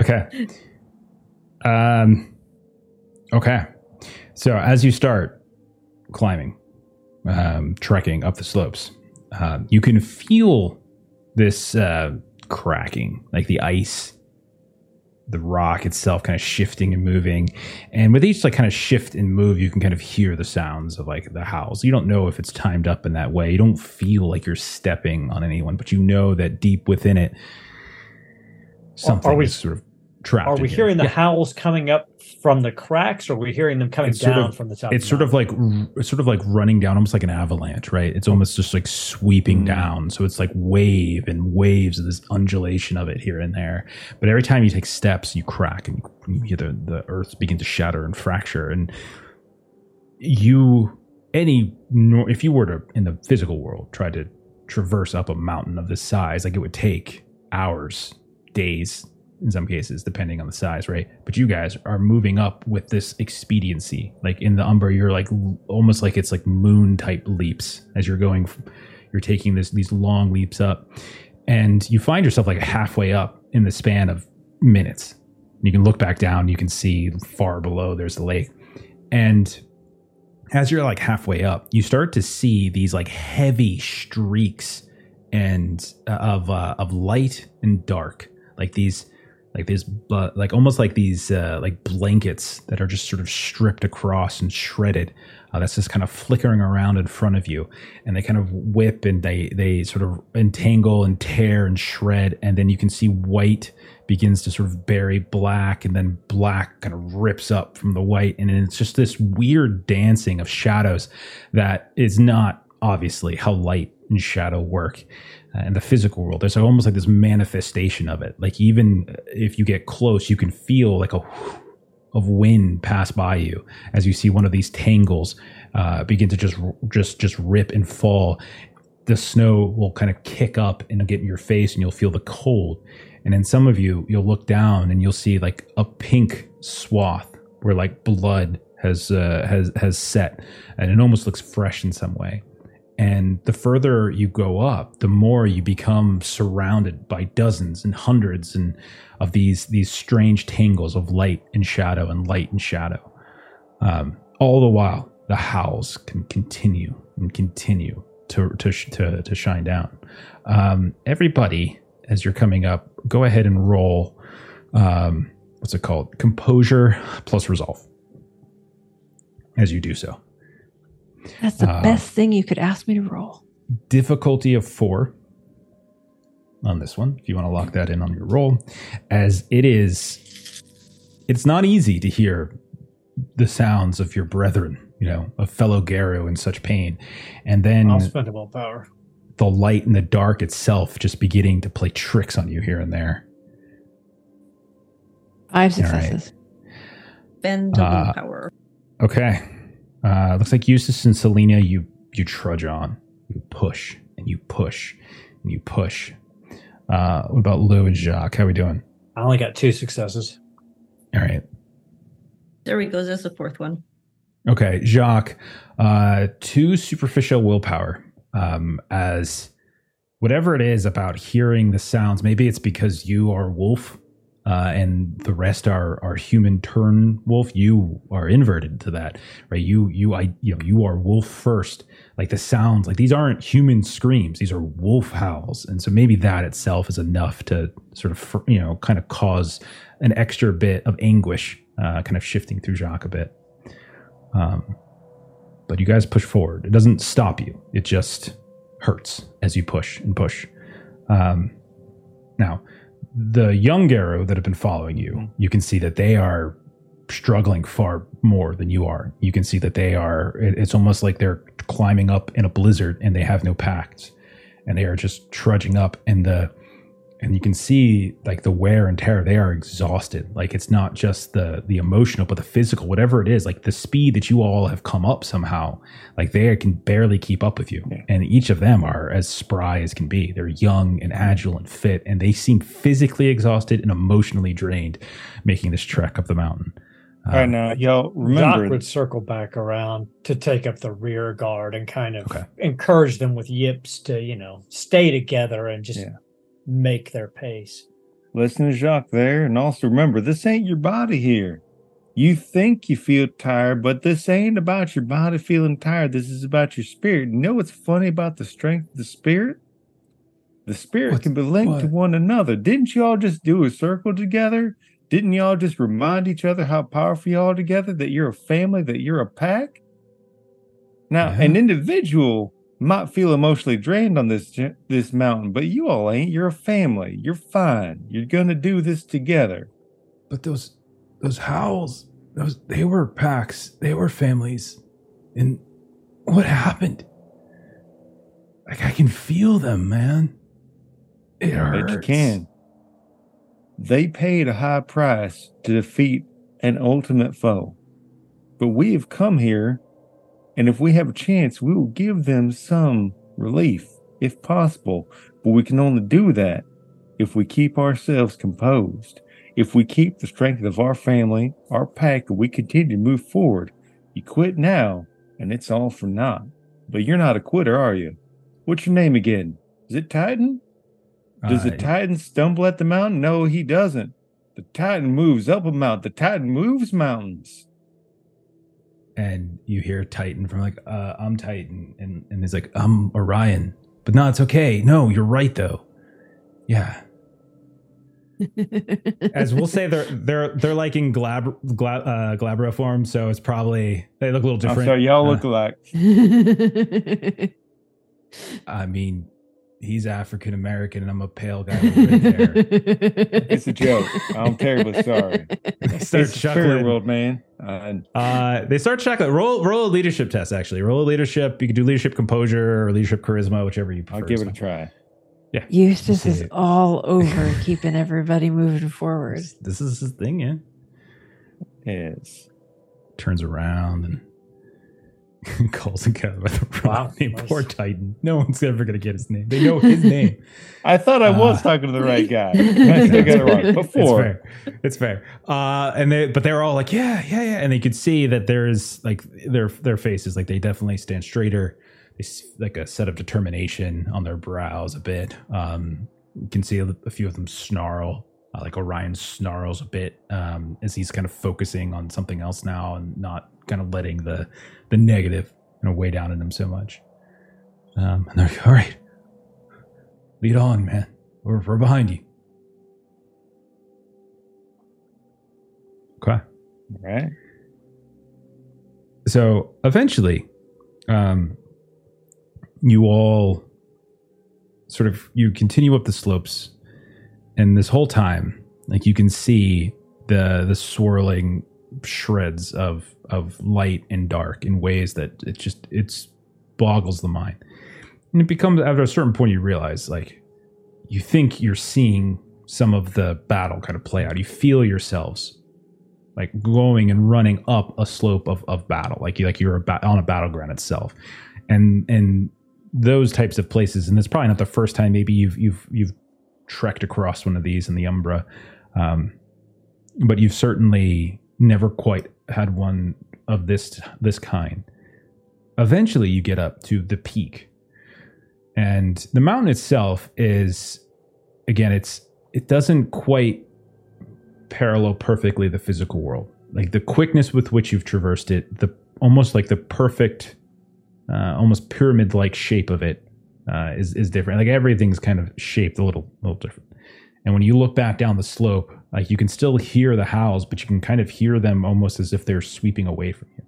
Okay. Um okay. So as you start climbing, um, trekking up the slopes, um, you can feel this uh, cracking, like the ice, the rock itself kind of shifting and moving. And with each like kind of shift and move, you can kind of hear the sounds of like the howls. You don't know if it's timed up in that way. You don't feel like you're stepping on anyone, but you know that deep within it, something we- is sort of trapped. Are in we here. hearing the Yeah. howls coming up from the cracks, or are we hearing them coming It's sort down of- from the top? it's the sort of like it's sort of like running down almost like an avalanche right it's almost just like sweeping Mm. down so it's like wave and waves of this undulation of it here and there but every time you take steps you crack and you hear the, the earth begin to shatter and fracture and you any if you were to in the physical world try to traverse up a mountain of this size like it would take hours days in some cases, depending on the size, right? But you guys are moving up with this expediency. Like in the Umbra, you're like almost like it's like moon type leaps as you're going. You're taking this these long leaps up, and you find yourself like halfway up in the span of minutes. You can look back down. You can see far below. There's the lake, and as you're like halfway up, you start to see these like heavy streaks and uh, of uh, of light and dark, like these, like these, like almost like these uh, like blankets that are just sort of stripped across and shredded. Uh, that's just kind of flickering around in front of you, and they kind of whip and they they sort of entangle and tear and shred, and then you can see white begins to sort of bury black, and then black kind of rips up from the white, and it's just this weird dancing of shadows that is not obviously how light and shadow work uh, in the physical world. There's almost like this manifestation of it. Like even if you get close, you can feel like a of wind pass by you as you see one of these tangles uh, begin to just just just rip and fall. The snow will kind of kick up and get in your face, and you'll feel the cold. And then some of you, you'll look down and you'll see like a pink swath where like blood has uh, has has set, and it almost looks fresh in some way. And the further you go up, the more you become surrounded by dozens and hundreds and of these these strange tangles of light and shadow and light and shadow. Um, all the while, the howls can continue and continue to to to, to shine down. Um, everybody, as you're coming up, go ahead and roll. Um, what's it called? Composure plus resolve. As you do so That's the Uh, best thing you could ask me to roll. difficulty of four on this one if you want to lock that in on your roll as it is it's not easy to hear the sounds of your brethren you know of fellow Garou in such pain and then I'll spend a power. the light and the dark itself just beginning to play tricks on you here and there Five All right. successes. Bend Uh, power. Okay. Uh, looks like Eustace and Salina, you you trudge on, you push and you push and you push. Uh, what about Lou and Jacques? How are we doing? I only got two successes. All right. There we go. There's the fourth one. Okay, Jacques. Uh, two superficial willpower. Um, as whatever it is about hearing the sounds, maybe it's because you are wolf, uh, and the rest are are human turn wolf. You are inverted to that, right? You you I you know you are wolf first. Like the sounds, like these aren't human screams; these are wolf howls, and so maybe that itself is enough to sort of you know kind of cause an extra bit of anguish, uh, kind of shifting through Jacques a bit. Um, but you guys push forward. It doesn't stop you. It just hurts as you push and push. Um, now, the young Garou that have been following you, mm-hmm. you can see that they are struggling far more than you are. You can see that they are, it's almost like they're climbing up in a blizzard and they have no packs, and they are just trudging up. And the and you can see like the wear and tear they are exhausted like it's not just the the emotional but the physical whatever it is like the speed that you all have come up somehow like they can barely keep up with you and each of them are as spry as can be they're young and mm-hmm. agile and fit and they seem physically exhausted and emotionally drained making this trek up the mountain All right, um, now y'all Jacques remember. would circle back around to take up the rear guard and kind of Okay. encourage them with yips to, you know, stay together and just Yeah. Make their pace. Listen to Jacques there, and also remember this ain't your body here. You think you feel tired, but this ain't about your body feeling tired. This is about your spirit. You know what's funny about the strength of the spirit? The spirit What's- can be linked to one another. Didn't you all just do a circle together? Didn't y'all just remind each other how powerful you are together? That you're a family, that you're a pack? Now, Yeah. an individual might feel emotionally drained on this this mountain, but you all ain't. You're a family. You're fine. You're gonna do this together. But those those howls, those they were packs, they were families. And what happened? Like I can feel them, man. It hurts. Bet you can. They paid a high price to defeat an ultimate foe, but we have come here, and if we have a chance, we will give them some relief, if possible. But we can only do that if we keep ourselves composed. If we keep the strength of our family, our pack, and we continue to move forward, you quit now, and it's all for naught. But you're not a quitter, are you? What's your name again? Is it Titan? Does the Uh, Titan stumble at the mountain? No, he doesn't. The Titan moves up a mountain. The Titan moves mountains. And you hear Titan from like, uh, I'm Titan, and and he's like, I'm Orion. But no, it's okay. No, you're right though. Yeah. As we'll say, they're they're they're like in glab, glab uh, Glabro form, so it's probably they look a little I'm different. sorry, y'all Uh, look alike. I mean, he's African American, and I'm a pale guy with red hair. It's a joke. I'm terribly sorry. They start It's chuckling. world, man. Uh, Uh, they start chuckling. Roll roll a leadership test. Actually, roll a leadership. You can do leadership composure or leadership charisma, whichever you prefer. I'll give it a try. Yeah, Eustace is it. all over keeping everybody moving forward. fine. This is his thing, yeah. Yes. Turns around and calls and by the wrong Wow, name. nice. Poor Titan. No one's ever gonna get his name. They know his name. I thought I was Uh, talking to the right guy. I got it wrong. It's fair. It's fair. Uh, and they, but they're all like, yeah, yeah, yeah. And they could see that there's like their their faces, like they definitely stand straighter. They like a set of determination on their brows a bit. Um, you can see a, a few of them snarl. Uh, like Orion snarls a bit um, as he's kind of focusing on something else now and not kind of letting the the and you know, weigh down on him so much. Um, and they're like, all right, lead on, man. We're, we're behind you. Okay. All right. So eventually, um, you all sort of you continue up the slopes, and this whole time, like you can see the the swirling shreds of of light and dark in ways that it just it's boggles the mind, and it becomes after a certain point you realize like you think you're seeing some of the battle kind of play out. You feel yourselves like going and running up a slope of, of battle, like you like you're about on a battleground itself, and and those types of places. And it's probably not the first time. Maybe you've you've you've trekked across one of these in the Umbra, um, but you've certainly never quite had one of this this kind. Eventually, you get up to the peak, and the mountain itself is, again, it's it doesn't quite parallel perfectly the physical world. Like the quickness with which you've traversed it, the almost like the perfect, uh, almost pyramid-like shape of it uh, is is different. Like everything's kind of shaped a little little different. And when you look back down the slope, like you can still hear the howls, but you can kind of hear them almost as if they're sweeping away from you.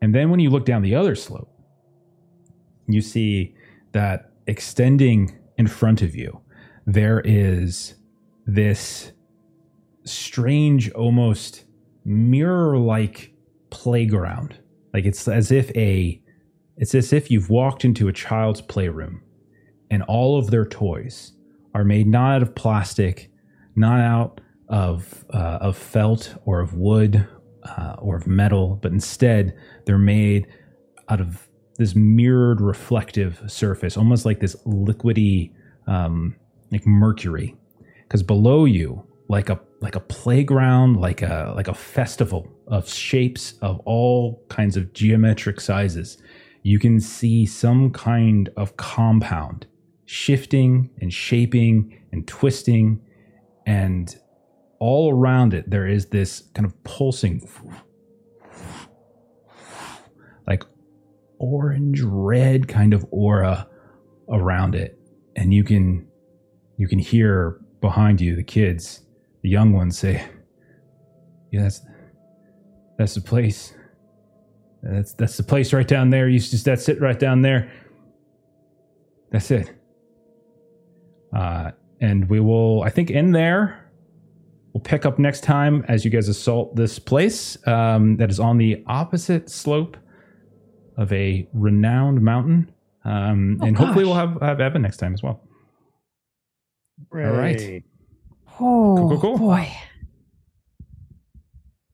And then when you look down the other slope, you see that extending in front of you, there is this strange, almost mirror like playground. Like it's as if a it's as if you've walked into a child's playroom and all of their toys are made not out of plastic, not out of uh, of felt or of wood uh, or of metal, but instead they're made out of this mirrored reflective surface, almost like this liquidy, um, like mercury. Because below you, like a like a playground, like a like a festival of shapes of all kinds of geometric sizes, you can see some kind of compound shifting and shaping and twisting, and all around it there is this kind of pulsing, like orange red kind of aura around it, and you can you can hear behind you the kids, the young ones say, "Yeah, that's that's the place. That's that's the place right down there. You just that's it right down there. That's it." Uh, and we will, I think, in there. We'll pick up next time as you guys assault this place um, that is on the opposite slope of a renowned mountain. Um, Oh, and hopefully we'll have, have Evan next time as well. All right. Oh Cool, cool, cool. boy,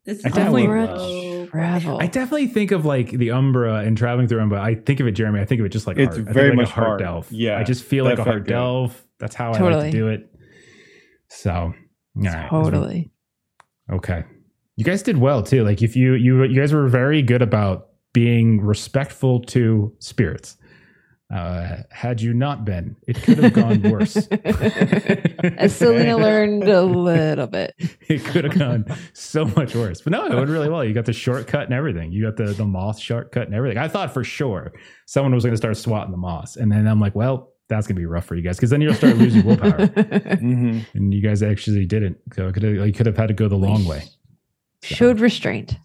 This is definitely- so- travel. I definitely think of like the Umbra and traveling through Umbra. I think of it, Jeremy. I think of it just like It's heart. I think very like much a heart heart. delve. Yeah, I just feel like a hard heart good. delve. That's how I like to do it. So All right. Totally. Okay. You guys did well too. Like if you you you guys were very good about being respectful to spirits. Uh, had you not been, it could have gone worse. As Salina learned a little bit. it could have gone so much worse. But no, it went really well. You got the shortcut and everything. You got the the moth shortcut and everything. I thought for sure someone was going to start swatting the moss, and then I'm like, well, that's going to be rough for you guys because then you'll start losing willpower. hmm and you guys actually didn't. So could have, you could have had to go the long way. Showed restraint.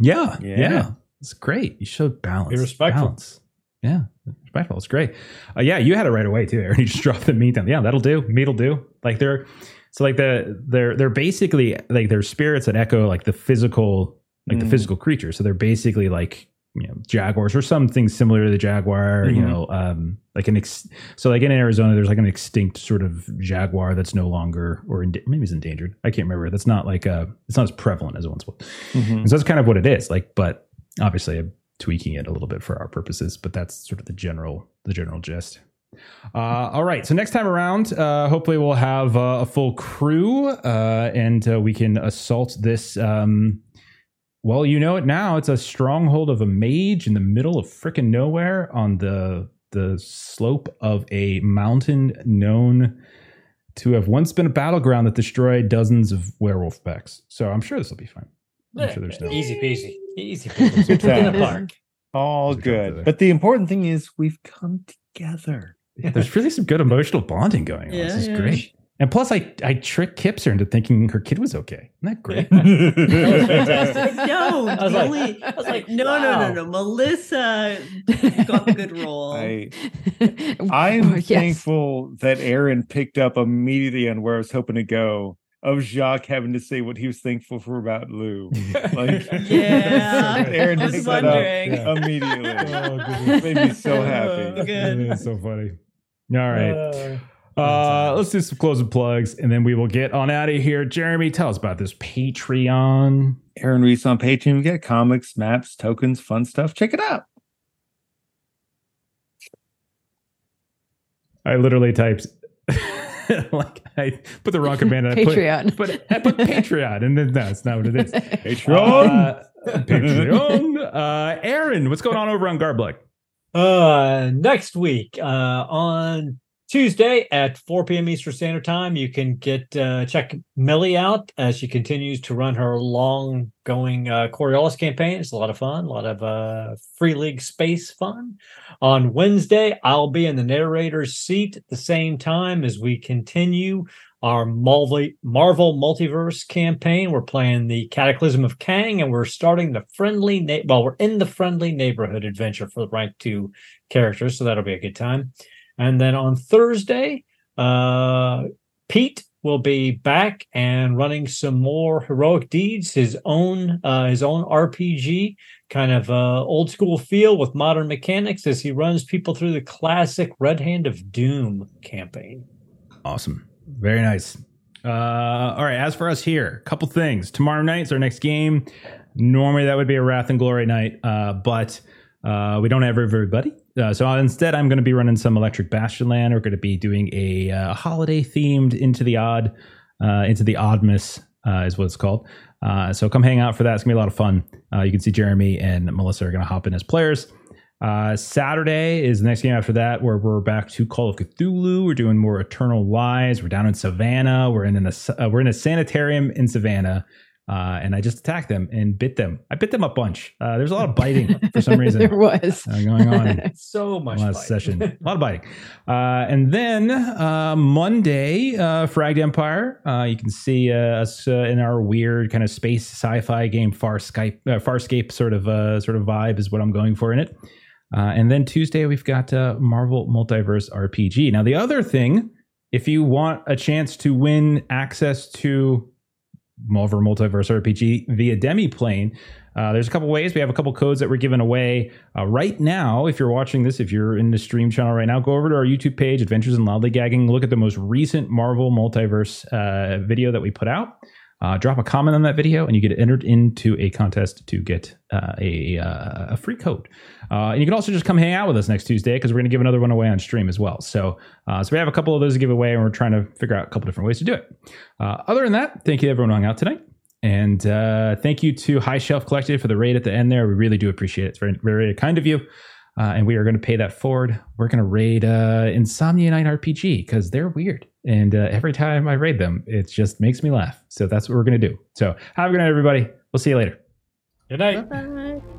Yeah, yeah, Yeah. it's great. You showed balance. Be respectful. Balance. Yeah, respectful. It's great. Uh, yeah, you had it right away too. Aaron. You just dropped the meat down. Yeah, that'll do. Meat'll do. Like they're so like the they're they're basically like they're spirits that echo like the physical like the Mm. physical creature. So they're basically like you know jaguars or something similar to the jaguar. You Mhm. know, um, like an ex- so like in Arizona, there's like an extinct sort of jaguar that's no longer or in, maybe it's endangered. I can't remember. That's not like uh it's not as prevalent as it once was. hmm so that's kind of what it is. Like, but obviously I'm tweaking it a little bit for our purposes, but that's sort of the general the general gist. Uh, all right. So next time around, uh, hopefully we'll have uh, a full crew uh, and uh, we can assault this. Um, well, you know it now. It's a stronghold of a mage in the middle of frickin' nowhere on the the slope of a mountain known to have once been a battleground that destroyed dozens of werewolf pecks. So I'm sure this will be fine. I'm sure there's no easy peasy. Easy peasy. Good in the park. All Good good. But the important thing is we've come together. Yeah, there's really some good emotional bonding going on. Yeah, this is yeah. great. And plus, I I tricked Kipser into thinking her kid was okay. Isn't that great? Fantastic. No, I was the like- only- I was like, no, no, no, no. Melissa got the good role. I, I'm yes. thankful that Aaron picked up immediately on where I was hoping to go of Jacques having to say what he was thankful for about Lou. Like, Yeah, Aaron I was picked that up wondering. Yeah. immediately. Oh, It made me so happy. Oh, good. That's so funny. All right. Uh, Uh, let's do some closing plugs and then we will get on out of here. Jeremy, tell us about this Patreon. Aaron Reese on Patreon. We got comics, maps, tokens, fun stuff. Check it out. I literally typed like I put the wrong command. and I put- Patreon. But I put Patreon, and then no, it's not what it is. Patreon. Uh, Patreon. Uh, Aaron, what's going on over on Garbluck? Uh, next week, uh, on Tuesday at 4 p.m. Eastern Standard Time, you can get uh, check Millie out as she continues to run her long going uh, Coriolis campaign. It's a lot of fun, a lot of uh, free league space fun. On Wednesday, I'll be in the narrator's seat at the same time as we continue our Marvel, Multiverse campaign. We're playing the Cataclysm of Kang, and we're starting the friendly. Na- well, we're in the friendly neighborhood adventure for the rank two characters, so that'll be a good time. And then on Thursday, uh, Pete will be back and running some more heroic deeds. His own, uh, his own RPG, kind of uh, old school feel with modern mechanics as he runs people through the classic Red Hand of Doom campaign. Awesome. Very nice. Uh, all right. As for us here, a couple things. Tomorrow night's our next game. Normally that would be a Wrath and Glory night, uh, but uh, we don't have everybody. Uh, so instead, I'm going to be running some Electric Bastion Land. We're going to be doing a uh, holiday themed Into the Odd, uh, Into the Oddmas uh, is what it's called. Uh, so come hang out for that. It's going to be a lot of fun. Uh, you can see Jeremy and Melissa are going to hop in as players. Saturday is the next game after that, where we're back to Call of Cthulhu. We're doing more Eternal Lies. We're down in Savannah. We're in, a uh, we're in a sanitarium in Savannah, uh, and I just attacked them and bit them. I bit them a bunch. Uh, there's a lot of biting for some reason there was. uh, going on So much last fight. session. A lot of biting. Uh, and then uh, Monday, uh, Fragged Empire. Uh, you can see uh, us uh, in our weird kind of space sci-fi game, Far Skype, uh, Farscape sort of uh, sort of vibe is what I'm going for in it. Uh, and then Tuesday we've got uh, Marvel Multiverse RPG. Now the other thing, if you want a chance to win access to Marvel Multiverse RPG via Demiplane, uh, there's a couple ways. We have a couple codes that we're giving away uh, right now. If you're watching this, if you're in the stream channel right now, go over to our YouTube page, Adventures in Lollygagging. Look at the most recent Marvel Multiverse uh, video that we put out. uh, drop a comment on that video, and you get entered into a contest to get uh, a a free code. Uh, and you can also just come hang out with us next Tuesday because we're going to give another one away on stream as well. So, uh, so we have a couple of those to give away, and we're trying to figure out a couple different ways to do it. Uh, other than that, thank you everyone who hung out tonight. And uh, thank you to High Shelf Collective for the raid at the end there. We really do appreciate it. It's very, very kind of you. Uh, and we are going to pay that forward. We're going to raid uh, Insomnia Night RPG because they're weird. And uh, every time I raid them, it just makes me laugh. So that's what we're going to do. So have a good night, everybody. We'll see you later. Good night. Bye-bye.